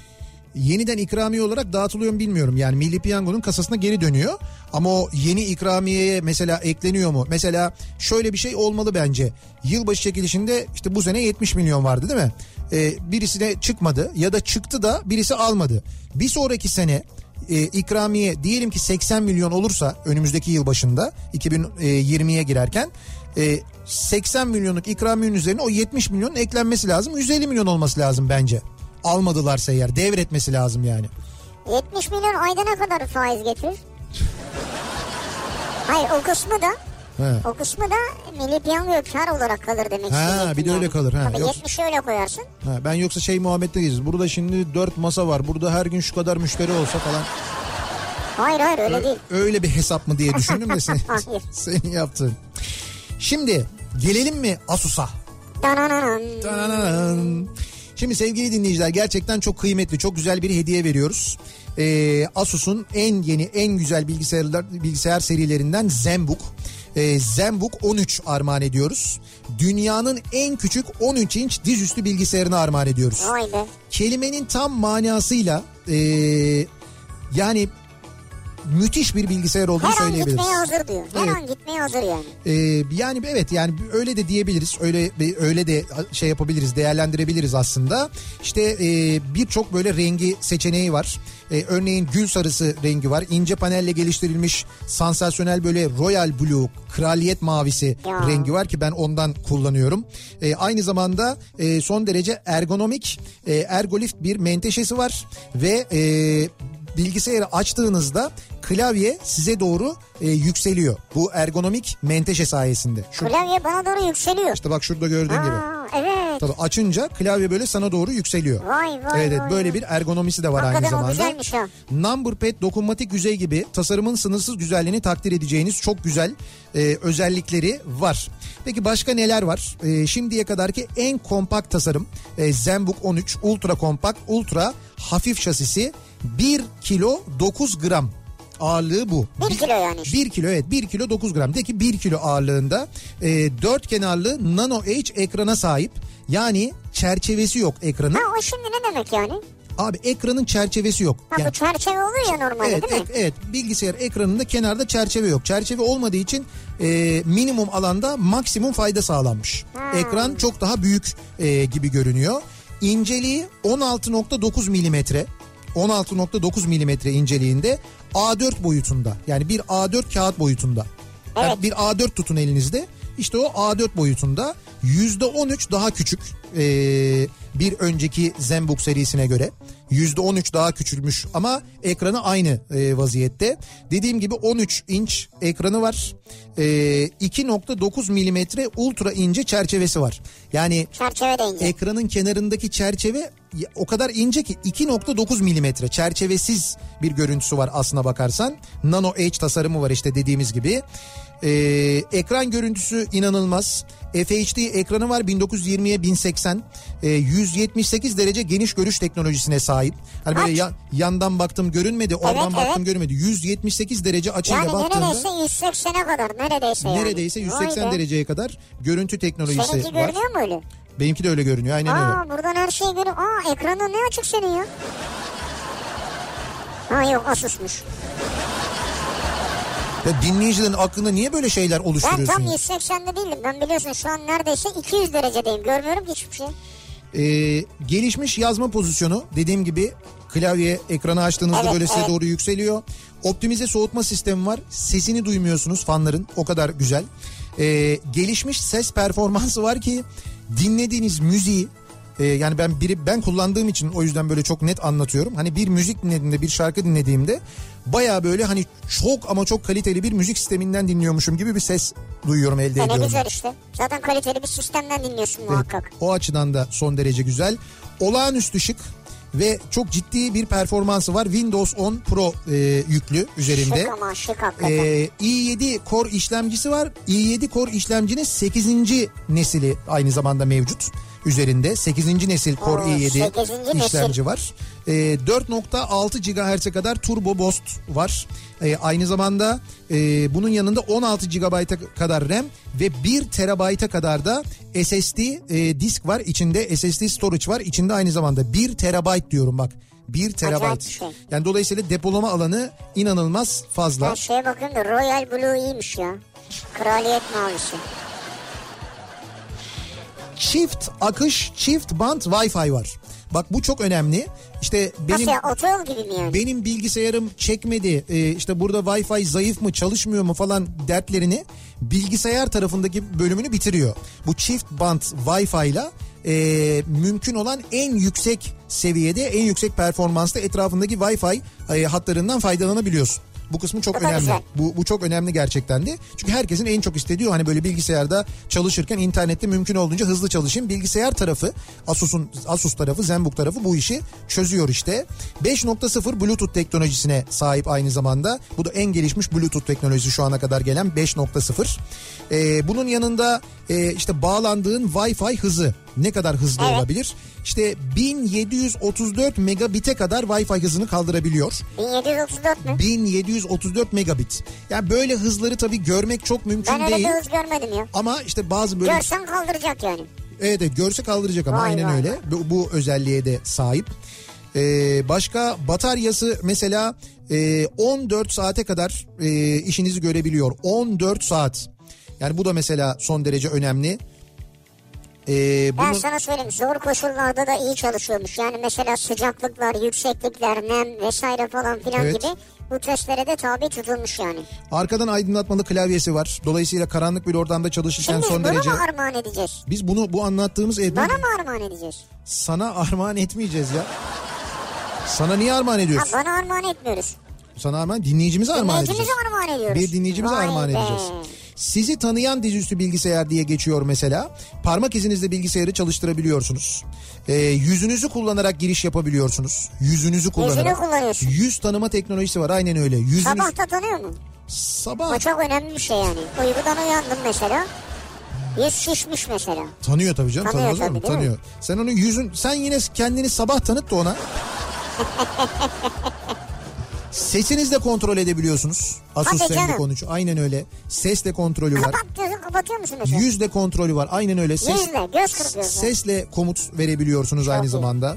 Yeniden ikramiye olarak dağıtılıyor mu bilmiyorum. Yani Milli Piyango'nun kasasına geri dönüyor. Ama o yeni ikramiyeye mesela ekleniyor mu? Mesela şöyle bir şey olmalı bence. Yılbaşı çekilişinde işte bu sene 70 milyon vardı değil mi? Ee, birisine çıkmadı ya da çıktı da birisi almadı. Bir sonraki sene e, ikramiye diyelim ki 80 milyon olursa önümüzdeki yıl başında 2020'ye girerken e, 80 milyonluk ikramiyenin üzerine o 70 milyonun eklenmesi lazım. 150 milyon olması lazım bence. Almadılarsa eğer devretmesi lazım yani. 70 milyon ayda ne kadar faiz getirir? Hayır o kısmı da He. o kısmı da milli piyangoya kar olarak kalır demek Ha, bir de öyle yani. kalır, ha. Tabii Yoksa- 70'i öyle koyarsın. Ha, ben yoksa şey muhabbette geçeceğiz. Burada şimdi 4 masa var. Burada her gün şu kadar müşteri olsa falan. Hayır hayır öyle değil. Öyle bir hesap mı diye düşündüm de sen, senin yaptığın. Şimdi gelelim mi Asus'a? Danananan. Tananan. Şimdi sevgili dinleyiciler gerçekten çok kıymetli, çok güzel bir hediye veriyoruz. Ee, Asus'un en yeni, en güzel bilgisayarlar bilgisayar serilerinden ZenBook. Ee, ZenBook 13 armağan ediyoruz. Dünyanın en küçük 13 inç dizüstü bilgisayarını armağan ediyoruz. Vay be. Kelimenin tam manasıyla ee, yani müthiş bir bilgisayar olduğunu Her an söyleyebiliriz. gitmeye hazır diyor. Her Evet. an gitmeye hazır yani. Ee, yani evet yani öyle de diyebiliriz. Öyle öyle de şey yapabiliriz, değerlendirebiliriz aslında. İşte e, birçok böyle rengi seçeneği var. E, örneğin gül sarısı rengi var. İnce panelle geliştirilmiş sansasyonel böyle royal blue, kraliyet mavisi Ya. rengi var ki ben ondan kullanıyorum. E, aynı zamanda e, son derece ergonomik, e, ergolift bir menteşesi var ve e, bilgisayarı açtığınızda klavye size doğru e, yükseliyor. Bu ergonomik menteşe sayesinde. Şu, Klavye bana doğru yükseliyor. işte bak şurada gördüğün gibi. Aa, evet. Tabii açınca klavye böyle sana doğru yükseliyor. Vay vay Evet, vay. böyle bir ergonomisi de var aynı Hakikaten o zamanda. Number Pad dokunmatik yüzey gibi tasarımın sınırsız güzelliğini takdir edeceğiniz çok güzel e, özellikleri var. Peki başka neler var? E, şimdiye kadarki en kompakt tasarım e, ZenBook 13 ultra kompakt ultra hafif şasisi 1 kilo 9 gram ağırlığı bu. Bir kilo yani işte. 1 kilo evet 1 kilo 9 gram. De ki 1 kilo ağırlığında e, 4 kenarlı Nano Edge ekrana sahip. Yani çerçevesi yok ekranın. Ha o şimdi ne demek yani? Abi ekranın çerçevesi yok. Ha Yani- bu çerçeve oluyor ya normalde Evet, değil mi? evet bilgisayar ekranında kenarda çerçeve yok. Çerçeve olmadığı için e, minimum alanda maksimum fayda sağlanmış. Ekran çok daha büyük e, gibi görünüyor. İnceliği 16.9 milimetre. 16.9 milimetre inceliğinde A4 boyutunda. Yani bir A4 kağıt boyutunda. Yani Evet. bir A4 tutun elinizde. İşte o A4 boyutunda %13 daha küçük e, bir önceki Zenbook serisine göre. %13 daha küçülmüş ama ekranı aynı e, vaziyette. Dediğim gibi 13 inç ekranı var. E, 2.9 milimetre ultra ince çerçevesi var. Yani Çerçeve ince. ekranın kenarındaki çerçeve o kadar ince ki 2.9 milimetre çerçevesiz bir görüntüsü var aslına bakarsan. Nano Edge tasarımı var işte dediğimiz gibi. Ee, ekran görüntüsü inanılmaz. FHD ekranı var 1920'ye 1080. Ee, 178 derece geniş görüş teknolojisine sahip. Hani böyle ya- yandan baktım görünmedi, oradan Evet, baktım evet. görünmedi. 178 derece açıyla yani baktığında neredeyse 180'e kadar neredeyse yani. neredeyse 180 Vay dereceye kadar görüntü teknolojisi Seninki var. görünüyor mu öyle? Benimki de öyle görünüyor aynen öyle. Aa buradan her şey görüyor. Aa ekranın ne açık senin ya? Ha yok Asus'muş. Ya dinleyicilerin aklında niye böyle şeyler Ben oluşturuyorsun? tam ya? 180'de değilim. Ben biliyorsun şu an neredeyse 200 derecedeyim. Görmüyorum ki hiçbir şey. Ee, gelişmiş yazma pozisyonu dediğim gibi klavye ekranı açtığınızda Evet, böyle size evet. doğru yükseliyor. Optimize soğutma sistemi var. Sesini duymuyorsunuz fanların. O kadar güzel. Ee, gelişmiş ses performansı var ki dinlediğiniz müziği e, yani ben biri ben kullandığım için o yüzden böyle çok net anlatıyorum. Hani bir müzik dinlediğimde bir şarkı dinlediğimde baya böyle hani çok ama çok kaliteli bir müzik sisteminden dinliyormuşum gibi bir ses duyuyorum elde E ne ediyorum. güzel işte. Zaten kaliteli bir sistemden dinliyorsun muhakkak. O açıdan da son derece güzel. Olağanüstü şık ve çok ciddi bir performansı var. Windows 10 Pro e, yüklü üzerinde. Şık ama şık hakikaten. Ee, i7 Core işlemcisi var. i7 Core işlemcinin 8. nesili aynı zamanda mevcut üzerinde. 8. nesil Core Oo, i7 8. nesil. işlemci var. Ee, 4.6 GHz'e kadar Turbo Boost var. Ee, aynı zamanda e, bunun yanında 16 GB'a kadar RAM ve 1 TB'a kadar da SSD e, disk var. İçinde SSD storage var. İçinde aynı zamanda 1 TB diyorum bak. 1 TB. bir şey. Yani dolayısıyla depolama alanı inanılmaz fazla. Ben şeye bakıyorum da Royal Blue iyiymiş ya. Kraliyet mavisi. Çift akış, çift band Wi-Fi var. Bak bu çok önemli. İşte benim Nasıl ya otoyol gibi mi yani? benim bilgisayarım çekmedi. e, işte burada Wi-Fi zayıf mı, çalışmıyor mu falan dertlerini bilgisayar tarafındaki bölümünü bitiriyor. Bu çift band Wi-Fi ile e, mümkün olan en yüksek seviyede, en yüksek performansla etrafındaki Wi-Fi e, hatlarından faydalanabiliyorsun. Bu kısmı çok Bu da önemli. güzel. Bu, bu çok önemli gerçekten de. Çünkü herkesin en çok istediği hani böyle bilgisayarda çalışırken internette mümkün olduğunca hızlı çalışayım. Bilgisayar tarafı Asus'un Asus tarafı Zenbook tarafı bu işi çözüyor işte. 5.0 Bluetooth teknolojisine sahip aynı zamanda. Bu da en gelişmiş Bluetooth teknolojisi şu ana kadar gelen 5.0. Ee, bunun yanında e, işte bağlandığın Wi-Fi hızı ne kadar hızlı Evet. olabilir? İşte 1734 megabit'e kadar Wi-Fi hızını kaldırabiliyor. 1734 mü? 1734 megabit. Yani böyle hızları tabii görmek çok mümkün Ben öyle değil. bir hız görmedim ya. Ama işte bazı böyle Görsen kaldıracak yani. evet, evet görse kaldıracak ama Vay aynen vay öyle. Bu, bu özelliğe de sahip. Ee, başka bataryası mesela e, 14 saate kadar e, işinizi görebiliyor. 14 saat. Yani bu da mesela son derece önemli. Ee, Ben bunu- sana söyleyeyim zor koşullarda da iyi çalışıyormuş. Yani mesela sıcaklıklar, yükseklikler, nem vesaire falan filan Evet. gibi bu testlere de tabi tutulmuş yani. arkadan aydınlatmalı klavyesi var. Dolayısıyla karanlık bir ortamda çalışırken Şimdi son bunu derece... mu armağan edeceğiz? Biz bunu bu anlattığımız e, bu- Bana mı armağan edeceğiz? sana armağan etmeyeceğiz ya. Sana niye armağan Ha, ediyoruz? bana armağan etmiyoruz. Sana armağan dinleyicimize armağan edeceğiz. Dinleyicimize armağan ediyoruz. Bir dinleyicimize Vay armağan be. edeceğiz. Sizi tanıyan dizüstü bilgisayar diye geçiyor mesela. Parmak izinizle bilgisayarı çalıştırabiliyorsunuz. Ee, yüzünüzü kullanarak giriş yapabiliyorsunuz. Yüzünüzü kullanarak. kullanıyorsun. Yüz tanıma teknolojisi var aynen öyle. Yüzünüz... Sabah da tanıyor mu? Sabah O çok önemli bir şey yani. Uykudan uyandım mesela. Yüz şişmiş mesela. tanıyor tabii canım. Tanıyor Tanımaz tabii, mi? Tanıyor. Sen onu yüzün sen yine kendini sabah tanıt da ona. Sesinizle kontrol edebiliyorsunuz. Asus Hadi Zenbook canım. 13. Aynen öyle. Sesle kontrolü var. Kapat diyorsun kapatıyor musun mesela? Yüzle kontrolü var. Aynen öyle. Ses, Yüzle, göz kırpıyorsun. Sesle komut verebiliyorsunuz aynı iyi. zamanda.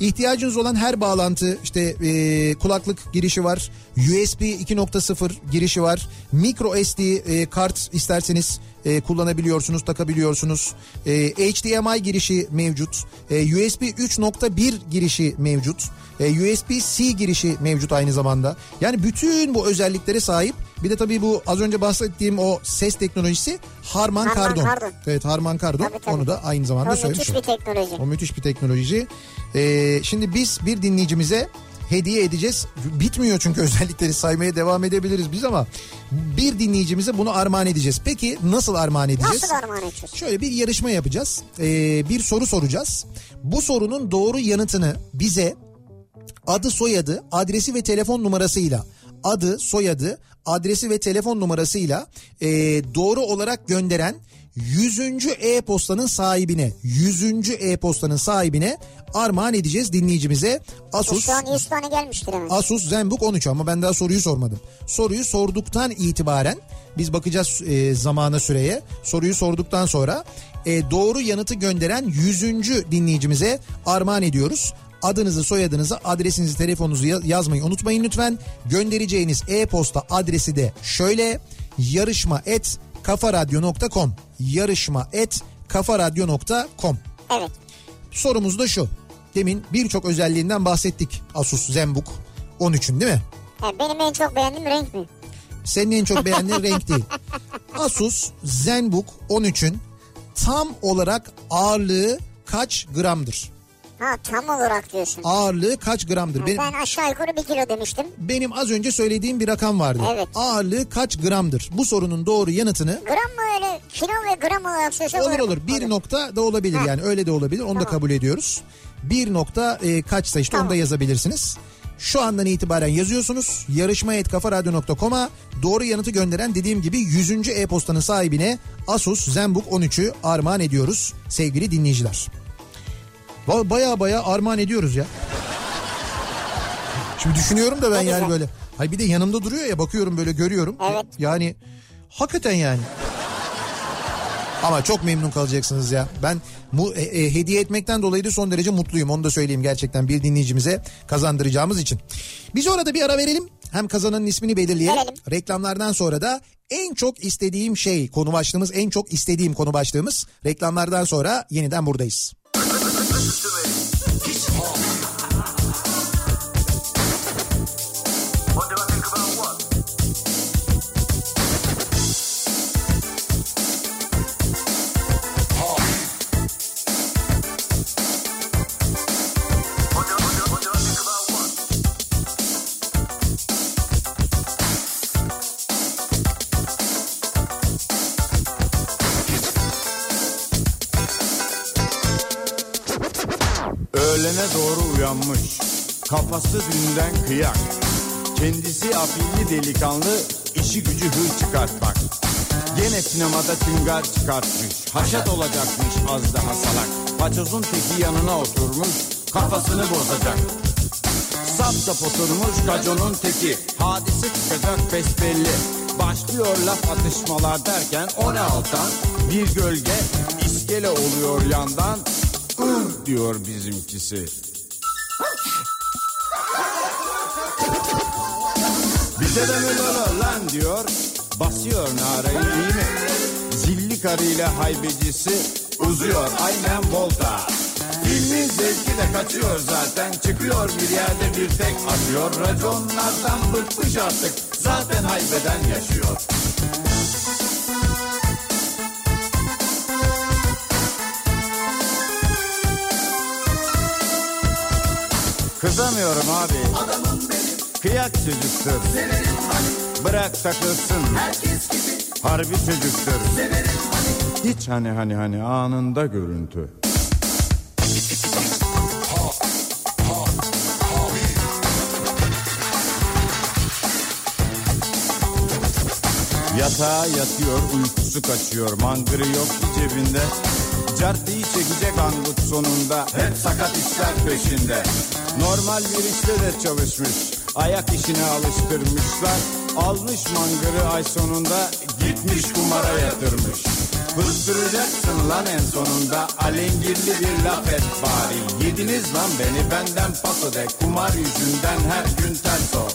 İhtiyacınız olan her bağlantı işte e, kulaklık girişi var. USB 2.0 girişi var. Micro SD e, kart isterseniz e, kullanabiliyorsunuz, takabiliyorsunuz. E, HDMI girişi mevcut. E, USB 3.1 girişi mevcut. E, USB-C girişi mevcut aynı zamanda. Yani bütün bu özelliklere sahip. Bir de tabii bu az önce bahsettiğim o ses teknolojisi Harman, Harman Kardon. Kardon. Evet Harman Kardon. Tabii, tabii. Onu da aynı zamanda O söylemiş müthiş bir teknoloji. O müthiş bir teknoloji. Ee, şimdi biz bir dinleyicimize hediye edeceğiz. Bitmiyor çünkü özellikleri saymaya devam edebiliriz biz ama bir dinleyicimize bunu armağan edeceğiz. Peki nasıl armağan edeceğiz? Nasıl armağan edeceğiz? Şöyle bir yarışma yapacağız. Ee, bir soru soracağız. Bu sorunun doğru yanıtını bize adı soyadı adresi ve telefon numarasıyla adı soyadı adresi ve telefon numarasıyla e, doğru olarak gönderen 100. e-postanın sahibine 100. e-postanın sahibine armağan edeceğiz dinleyicimize Asus Şu an 100 tane gelmiştir hemen. Asus ZenBook 13 ama ben daha soruyu sormadım. Soruyu sorduktan itibaren biz bakacağız e, zamana süreye. Soruyu sorduktan sonra e, doğru yanıtı gönderen 100. dinleyicimize armağan ediyoruz. Adınızı, soyadınızı, adresinizi, telefonunuzu ya- yazmayı unutmayın lütfen. Göndereceğiniz e-posta adresi de şöyle yarışma et kafaradyo.com yarışma et kafaradyo.com Evet. Sorumuz da şu. Demin birçok özelliğinden bahsettik. Asus ZenBook 13'ün değil mi? Benim en çok beğendiğim renk mi? Senin en çok beğendiğin renk değil. Asus ZenBook 13'ün tam olarak ağırlığı kaç gramdır? Ha tam olarak diyorsun. Ağırlığı kaç gramdır? Benim, Ben aşağı yukarı bir kilo demiştim. benim az önce söylediğim bir rakam vardı. Evet. Ağırlığı kaç gramdır? Bu sorunun doğru yanıtını Gram mı öyle kilo ve gram olarak söylese olur olur. Bir nokta da olabilir Ha. yani öyle de olabilir. Onu da Tamam. kabul ediyoruz. Bir nokta e, kaçsa işte onu da Tamam. yazabilirsiniz. Şu andan itibaren yazıyorsunuz. Yarışma.kafaradyo.com'a doğru yanıtı gönderen dediğim gibi 100. e-postanın sahibine Asus ZenBook 13'ü armağan ediyoruz sevgili dinleyiciler. Ba- Baya baya armağan ediyoruz ya. Şimdi düşünüyorum da ben yani böyle. Hay bir de yanımda duruyor ya bakıyorum böyle görüyorum. Evet. Yani hakikaten yani. Ama çok memnun kalacaksınız ya. Ben mu, e, e, hediye etmekten dolayı da son derece mutluyum. Onu da söyleyeyim gerçekten bir dinleyicimize kazandıracağımız için. Biz orada bir ara verelim. Hem kazananın ismini belirleyelim. Verelim. Reklamlardan sonra da en çok istediğim şey konu başlığımız en çok istediğim konu başlığımız reklamlardan sonra yeniden buradayız. to it. Doğru uyanmış. Kafası dünden kıyak. Kendisi afilli delikanlı, işi gücü hır çıkartmak. Gene sinemada tüngar çıkartmış. Haşat olacakmış az daha salak. Paçozun teki yanına oturmuş, kafasını bozacak. Sap sap oturmuş gaconun teki. Hadise çıkacak besbelli. Başlıyor laf atışmalar derken o ne altan? Bir gölge iskele oluyor yandan. Ih diyor bizimkisi. Bize de mi lolo lan diyor. Basıyor narayı iyi mi? Zilli karıyla haybecisi uzuyor aynen volta. Filmin zevki de kaçıyor zaten. Çıkıyor bir yerde bir tek atıyor. Raconlardan bıkmış artık. Zaten haybeden yaşıyor. Kızamıyorum abi. Adamım benim. Kıyak çocuktur. Severim hani. Bırak takılsın. Herkes gibi. Harbi çocuktur. Severim. Hiç hani hani hani anında görüntü. Yatağa yatıyor uykusu kaçıyor Mangırı yok cebinde Cartıyı çekecek angut sonunda. Hep sakat işler peşinde. Normal bir işte de çalışmış. Ayak işine alıştırmışlar. Almış mangırı ay sonunda. Gitmiş kumara yatırmış. Fıstıracaksın lan en sonunda. Alengirli bir laf et bari. Yediniz lan beni benden paso de Kumar yüzünden her gün ters o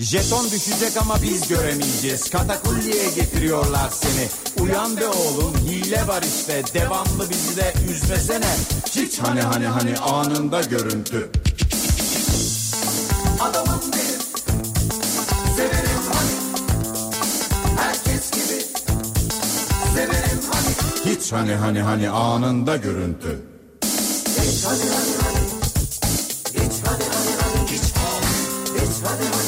Jeton düşecek ama biz göremeyeceğiz. Katakulliye getiriyorlar seni. Uyan be oğlum hile var işte. Devamlı bizi de üzmesene. Hiç hani hani hani anında görüntü. Adamım benim. Severim hani. Herkes gibi. Severim hani. Hiç hani hani hani anında görüntü. Hiç hani hani hani. Hiç hani hani hani. Hiç hiç hani hani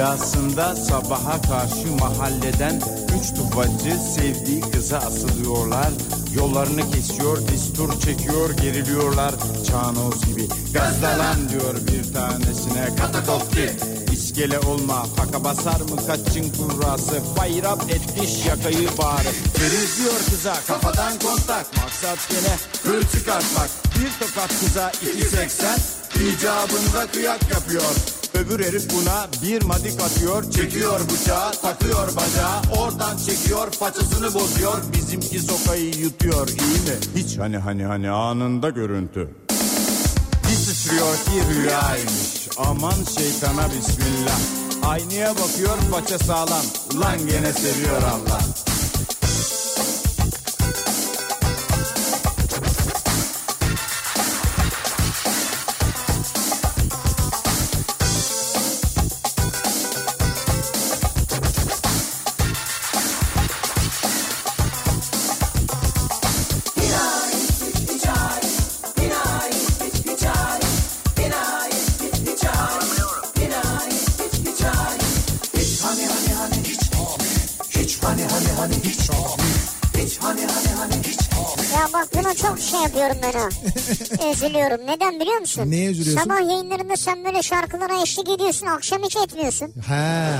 Rüyasında sabaha karşı mahalleden üç tufacı sevdiği kıza asılıyorlar. Yollarını kesiyor, distur çekiyor, geriliyorlar. Çağnoz gibi gazdalan diyor bir tanesine katakopti. İskele olma, faka basar mı kaçın kurrası? Bayrap etmiş yakayı bağrı. Feriz diyor kıza kafadan kontak. Maksat gene hır çıkartmak. Bir tokat kıza iki seksen. icabında kıyak yapıyor. Öbür herif buna bir madik atıyor Çekiyor bıçağı takıyor bacağı Oradan çekiyor paçasını bozuyor. Bizimki sokayı yutuyor iyi mi? Hiç. Hani hani hani anında görüntü. Bir sıçrıyor ki rüyaymış. Aman şeytana bismillah. Aynaya bakıyor paça sağlam. Ulan gene seviyor Allah şey yapıyorum ben ha. Üzülüyorum. Neden biliyor musun? Neye üzülüyorsun? Sabah yayınlarında sen böyle şarkılara eşlik ediyorsun. Akşam hiç etmiyorsun. He.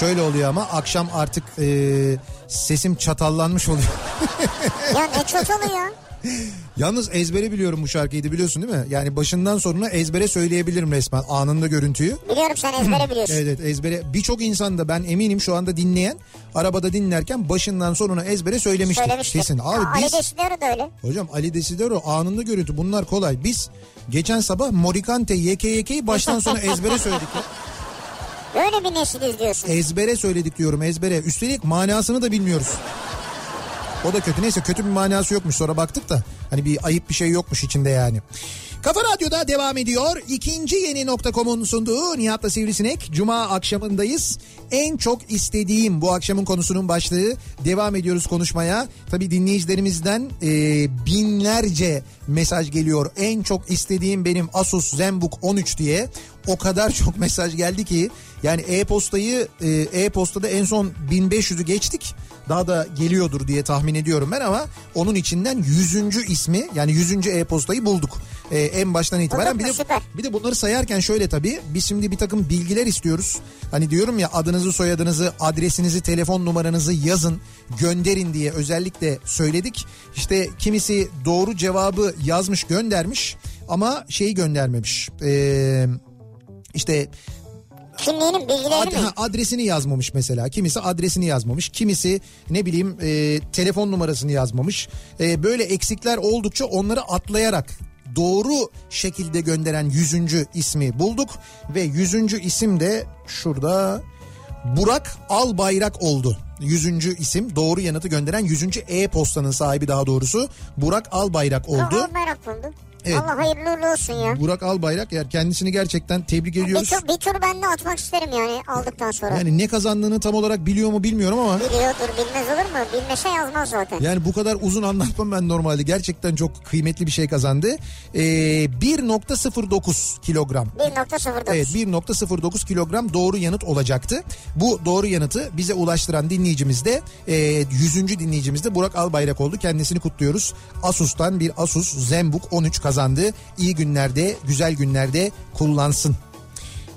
Şöyle oluyor ama akşam artık e, sesim çatallanmış oluyor. Ya ne çatalı ya. Yalnız ezbere biliyorum bu şarkıyı biliyorsun değil mi? Yani başından sonuna ezbere söyleyebilirim resmen anında görüntüyü. Biliyorum sen ezbere biliyorsun. Evet evet, ezbere birçok insan da ben eminim şu anda dinleyen arabada dinlerken başından sonuna ezbere söylemiştir. Söylemiştir. Kesin. Abi Aa, biz Ali Desidero da öyle. hocam Ali Desidero anında görüntü bunlar kolay. Biz geçen sabah Morikante YKYK'yi baştan sona ezbere söyledik. ya. Böyle bir nesiliz diyorsun. Ezbere söyledik diyorum ezbere. Üstelik manasını da bilmiyoruz. O da kötü. Neyse kötü bir manası yokmuş sonra baktık da. Hani bir ayıp bir şey yokmuş içinde yani. Kafa Radyo'da devam ediyor. İkinci yeni nokta.com'un sunduğu Nihat'la Sivrisinek. Cuma akşamındayız. En çok istediğim bu akşamın konusunun başlığı. Devam ediyoruz konuşmaya. Tabii dinleyicilerimizden e, binlerce mesaj geliyor. En çok istediğim benim Asus ZenBook 13 diye. O kadar çok mesaj geldi ki yani e-postayı e, e-postada en son 1500'ü geçtik. Daha da geliyordur diye tahmin ediyorum ben ama onun içinden 100. ismi yani 100. e-postayı bulduk. E, en baştan itibaren bir de bir de bunları sayarken şöyle tabii biz şimdi bir takım bilgiler istiyoruz. Hani diyorum ya adınızı soyadınızı adresinizi telefon numaranızı yazın gönderin diye özellikle söyledik. İşte kimisi doğru cevabı yazmış göndermiş ama şeyi göndermemiş. Ee, işte Kimliğinin bilgilerini Ad- mi? ha, adresini yazmamış mesela. Kimisi adresini yazmamış. Kimisi ne bileyim e, telefon numarasını yazmamış. E, böyle eksikler oldukça onları atlayarak doğru şekilde gönderen yüzüncü ismi bulduk. Ve yüzüncü isim de şurada Burak Albayrak oldu. Yüzüncü isim doğru yanıtı gönderen yüzüncü e-postanın sahibi daha doğrusu Burak Albayrak oldu. Merak buldum. Evet. Allah hayırlı uğurlu olsun ya. Burak Albayrak yani kendisini gerçekten tebrik Bir ediyoruz. tur, bir tur ben de atmak isterim yani aldıktan sonra. Yani ne kazandığını tam olarak biliyor mu bilmiyorum ama Biliyordur bilmez olur mu? Bilmese yazmaz zaten. Yani bu kadar uzun anlatmam ben normalde. Gerçekten çok kıymetli bir şey kazandı. Ee, 1.09 kilogram. 1.09. Evet 1.09 kilogram doğru yanıt olacaktı. Bu doğru yanıtı bize ulaştıran dinleyicimiz de e, 100. dinleyicimiz de Burak Albayrak oldu. Kendisini kutluyoruz. Asus'tan bir Asus ZenBook 13 kazandı. İyi günlerde, güzel günlerde kullansın.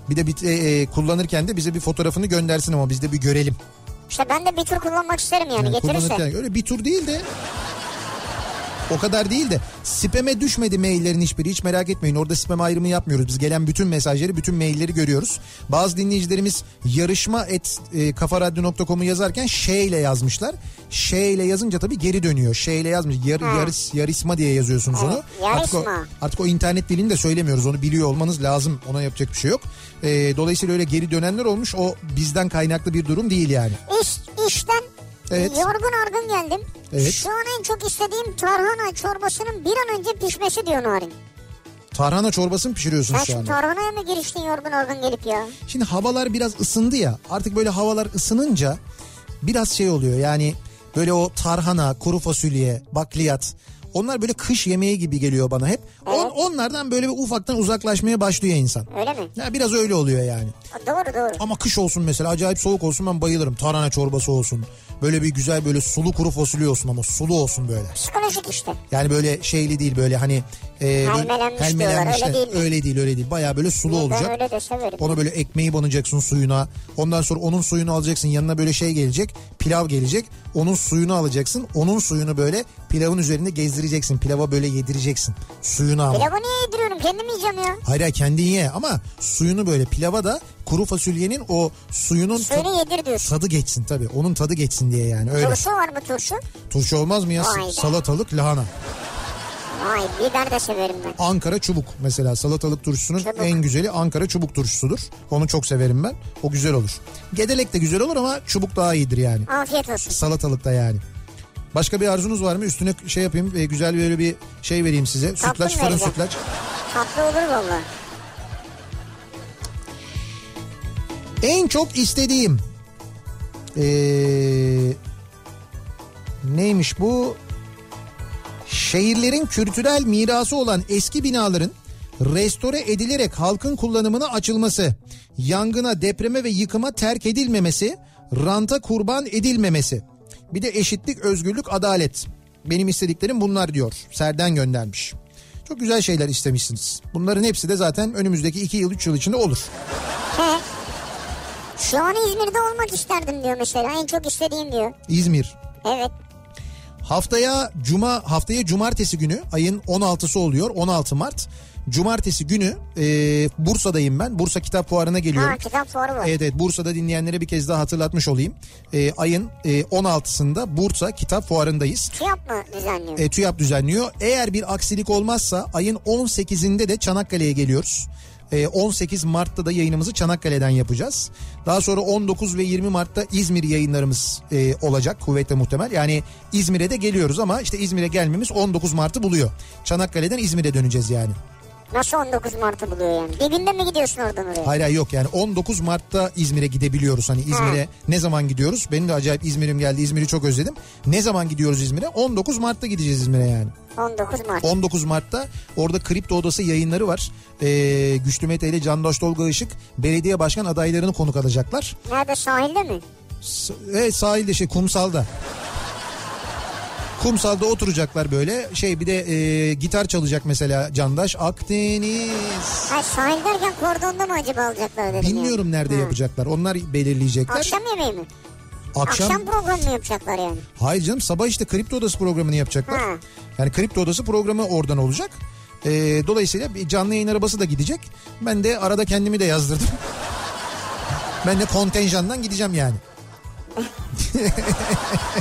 Bir de bir, e, e, kullanırken de bize bir fotoğrafını göndersin ama biz de bir görelim. İşte ben de bir tur kullanmak isterim yani, Yani getirirse. öyle bir tur değil de o kadar değil de spam'e düşmedi maillerin hiçbiri. Hiç merak etmeyin orada spam ayrımı yapmıyoruz. Biz gelen bütün mesajları bütün mailleri görüyoruz. Bazı dinleyicilerimiz yarışma et e, kafaradyo.com'u yazarken şey ile yazmışlar. Şey ile yazınca tabii geri dönüyor. Şey ile yazmış. Yar, yarış, yarışma diye yazıyorsunuz Evet, onu. Artık o, yarışma. artık o internet dilini de söylemiyoruz. Onu biliyor olmanız lazım. Ona yapacak bir şey yok. E, dolayısıyla öyle geri dönenler olmuş. O bizden kaynaklı bir durum değil yani. İş, işten Evet. yorgun argın geldim. Evet. Şu an en çok istediğim tarhana çorbasının bir an önce pişmesi diyor Narin. tarhana çorbası mı pişiriyorsunuz Sen şu anda? tarhanaya mı giriştin yorgun argın gelip ya? Şimdi havalar biraz ısındı ya artık böyle havalar ısınınca biraz şey oluyor yani böyle o tarhana, kuru fasulye, bakliyat onlar böyle kış yemeği gibi geliyor bana hep. On, onlardan böyle bir ufaktan uzaklaşmaya başlıyor insan. Öyle mi? Ya biraz öyle oluyor yani. Doğru doğru. Ama kış olsun mesela acayip soğuk olsun ben bayılırım. Tarhana çorbası olsun. Böyle bir güzel böyle sulu kuru fasulye olsun ama sulu olsun böyle. Psikolojik işte. Yani böyle şeyli değil böyle hani e, böyle Helmelenmiş diyorlar, öyle de- değil mi? öyle değil öyle değil. Baya böyle sulu olacak. Ben öyle de severim. Ona böyle ekmeği banacaksın suyuna. Ondan sonra onun suyunu alacaksın. Yanına böyle şey gelecek. Pilav gelecek. Onun suyunu alacaksın. Onun suyunu böyle pilavın üzerinde gezdireceksin. Pilava böyle yedireceksin. Suyunu ama. Pilavı niye yediriyorum kendim yiyeceğim ya. Hayır hayır kendin ye ama suyunu böyle pilava da kuru fasulyenin o suyunun Suyunu yedir diyorsun. tadı geçsin tabii. Onun tadı geçsin diye yani öyle. Turşu var mı turşu? Turşu olmaz mı ya? Vay. Salatalık lahana. Vay biber de severim ben. Ankara çubuk mesela salatalık turşusunun Çubuk. en güzeli Ankara çubuk turşusudur. Onu çok severim ben. O güzel olur. Gedelek de güzel olur ama çubuk daha iyidir yani. Afiyet olsun. Salatalık da yani. Başka bir arzunuz var mı? Üstüne şey yapayım e, güzel böyle bir şey vereyim size. Tatlı Sütlaç fırın vereceğim? sütlaç. Tatlı olur valla. En çok istediğim ee, neymiş bu? Şehirlerin kültürel mirası olan eski binaların restore edilerek halkın kullanımına açılması, yangına, depreme ve yıkıma terk edilmemesi, ranta kurban edilmemesi. Bir de eşitlik, özgürlük, adalet. Benim istediklerim bunlar diyor. Serden göndermiş. Çok güzel şeyler istemişsiniz. Bunların hepsi de zaten önümüzdeki 2 yıl 3 yıl içinde olur. He. Şu an İzmir'de olmak isterdim diyor mesela. En çok istediğim diyor. İzmir. Evet. Haftaya cuma haftaya cumartesi günü ayın 16'sı oluyor 16 Mart. Cumartesi günü e, Bursa'dayım ben. Bursa Kitap Fuarı'na geliyorum. Ha kitap fuarı var. Evet evet Bursa'da dinleyenlere bir kez daha hatırlatmış olayım. E, ayın e, 16'sında Bursa Kitap Fuarı'ndayız. TÜYAP mı düzenliyor? E, TÜYAP düzenliyor. Eğer bir aksilik olmazsa ayın 18'inde de Çanakkale'ye geliyoruz. E, 18 Mart'ta da yayınımızı Çanakkale'den yapacağız. Daha sonra 19 ve 20 Mart'ta İzmir yayınlarımız e, olacak kuvvetle muhtemel. Yani İzmir'e de geliyoruz ama işte İzmir'e gelmemiz 19 Mart'ı buluyor. Çanakkale'den İzmir'e döneceğiz yani. Nasıl 19 Mart'ı buluyor yani? Bir günde mi gidiyorsun oradan oraya? Hayır hayır yok yani 19 Mart'ta İzmir'e gidebiliyoruz. Hani İzmir'e ne zaman gidiyoruz? Benim de acayip İzmir'im geldi. İzmir'i çok özledim. Ne zaman gidiyoruz İzmir'e? 19 Mart'ta gideceğiz İzmir'e yani. 19 Mart. 19 Mart'ta orada Kripto Odası yayınları var. Ee, Güçlü Mete ile Candaş Tolga Işık belediye başkan adaylarını konuk alacaklar. Nerede sahilde mi? S- Evet sahilde şey kumsalda. Kumsalda oturacaklar böyle. Şey bir de e, gitar çalacak mesela Candaş. Akdeniz. Ha sahil derken kordonda mı acaba alacaklar dedim Bilmiyorum yani. nerede Ha. yapacaklar. Onlar belirleyecekler. Akşam yemeği mi? Akşam, Akşam programı mı yapacaklar yani? Hayır canım sabah işte Kripto Odası programını yapacaklar. Ha. Yani Kripto Odası programı oradan olacak. Ee, dolayısıyla bir canlı yayın arabası da gidecek. Ben de arada kendimi de yazdırdım. ben de kontenjandan gideceğim yani.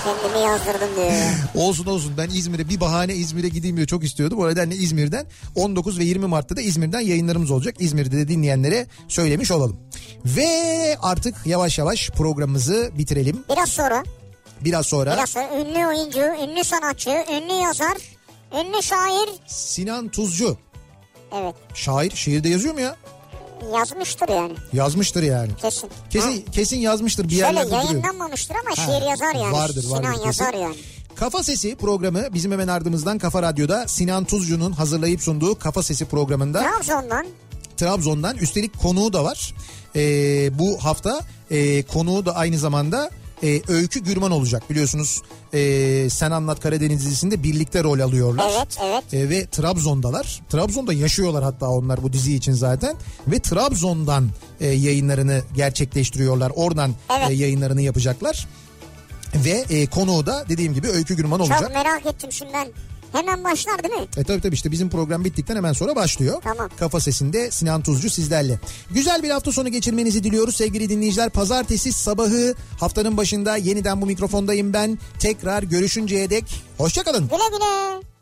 Kendimi yazdırdım diyor. Olsun olsun ben İzmir'e bir bahane İzmir'e gideyim diye çok istiyordum. O nedenle İzmir'den 19 ve 20 Mart'ta da İzmir'den yayınlarımız olacak. İzmir'de de dinleyenlere söylemiş olalım. Ve artık yavaş yavaş programımızı bitirelim. Biraz sonra, Biraz sonra biraz sonra ünlü oyuncu, ünlü sanatçı, ünlü yazar, ünlü şair. Sinan Tuzcu. Evet Şair şiirde yazıyor mu ya? Yazmıştır yani Yazmıştır yani. kesin. Ha? Kesin kesin yazmıştır bir Şöyle yerlerde duruyor. yayınlanmamıştır ama Ha, şiir yazar yani. vardır, Sinan vardır kesin. yazar yani. Kafa Sesi programı bizim hemen ardımızdan Kafa Radyo'da Sinan Tuzcu'nun hazırlayıp sunduğu Kafa Sesi programında Trabzon'dan Trabzon'dan üstelik konuğu da var. Ee, bu hafta e, konuğu da aynı zamanda e, Öykü Gürman olacak biliyorsunuz. E, Sen Anlat Karadeniz dizisinde birlikte rol alıyorlar. Evet, evet. E, ve Trabzon'dalar. Trabzon'da yaşıyorlar hatta onlar bu dizi için zaten. Ve Trabzon'dan e, yayınlarını gerçekleştiriyorlar. Oradan Evet. e, yayınlarını yapacaklar. Ve e, konuğu da dediğim gibi Öykü Gürman olacak. Çok merak ettim şimdi ben. Hemen başlar değil mi? E tabii tabii işte bizim program bittikten hemen sonra başlıyor. Tamam. Kafa Sesi'nde Sinan Tuzcu sizlerle. Güzel bir hafta sonu geçirmenizi diliyoruz sevgili dinleyiciler. Pazartesi sabahı haftanın başında yeniden bu mikrofondayım ben. Tekrar görüşünceye dek hoşçakalın. Güle güle.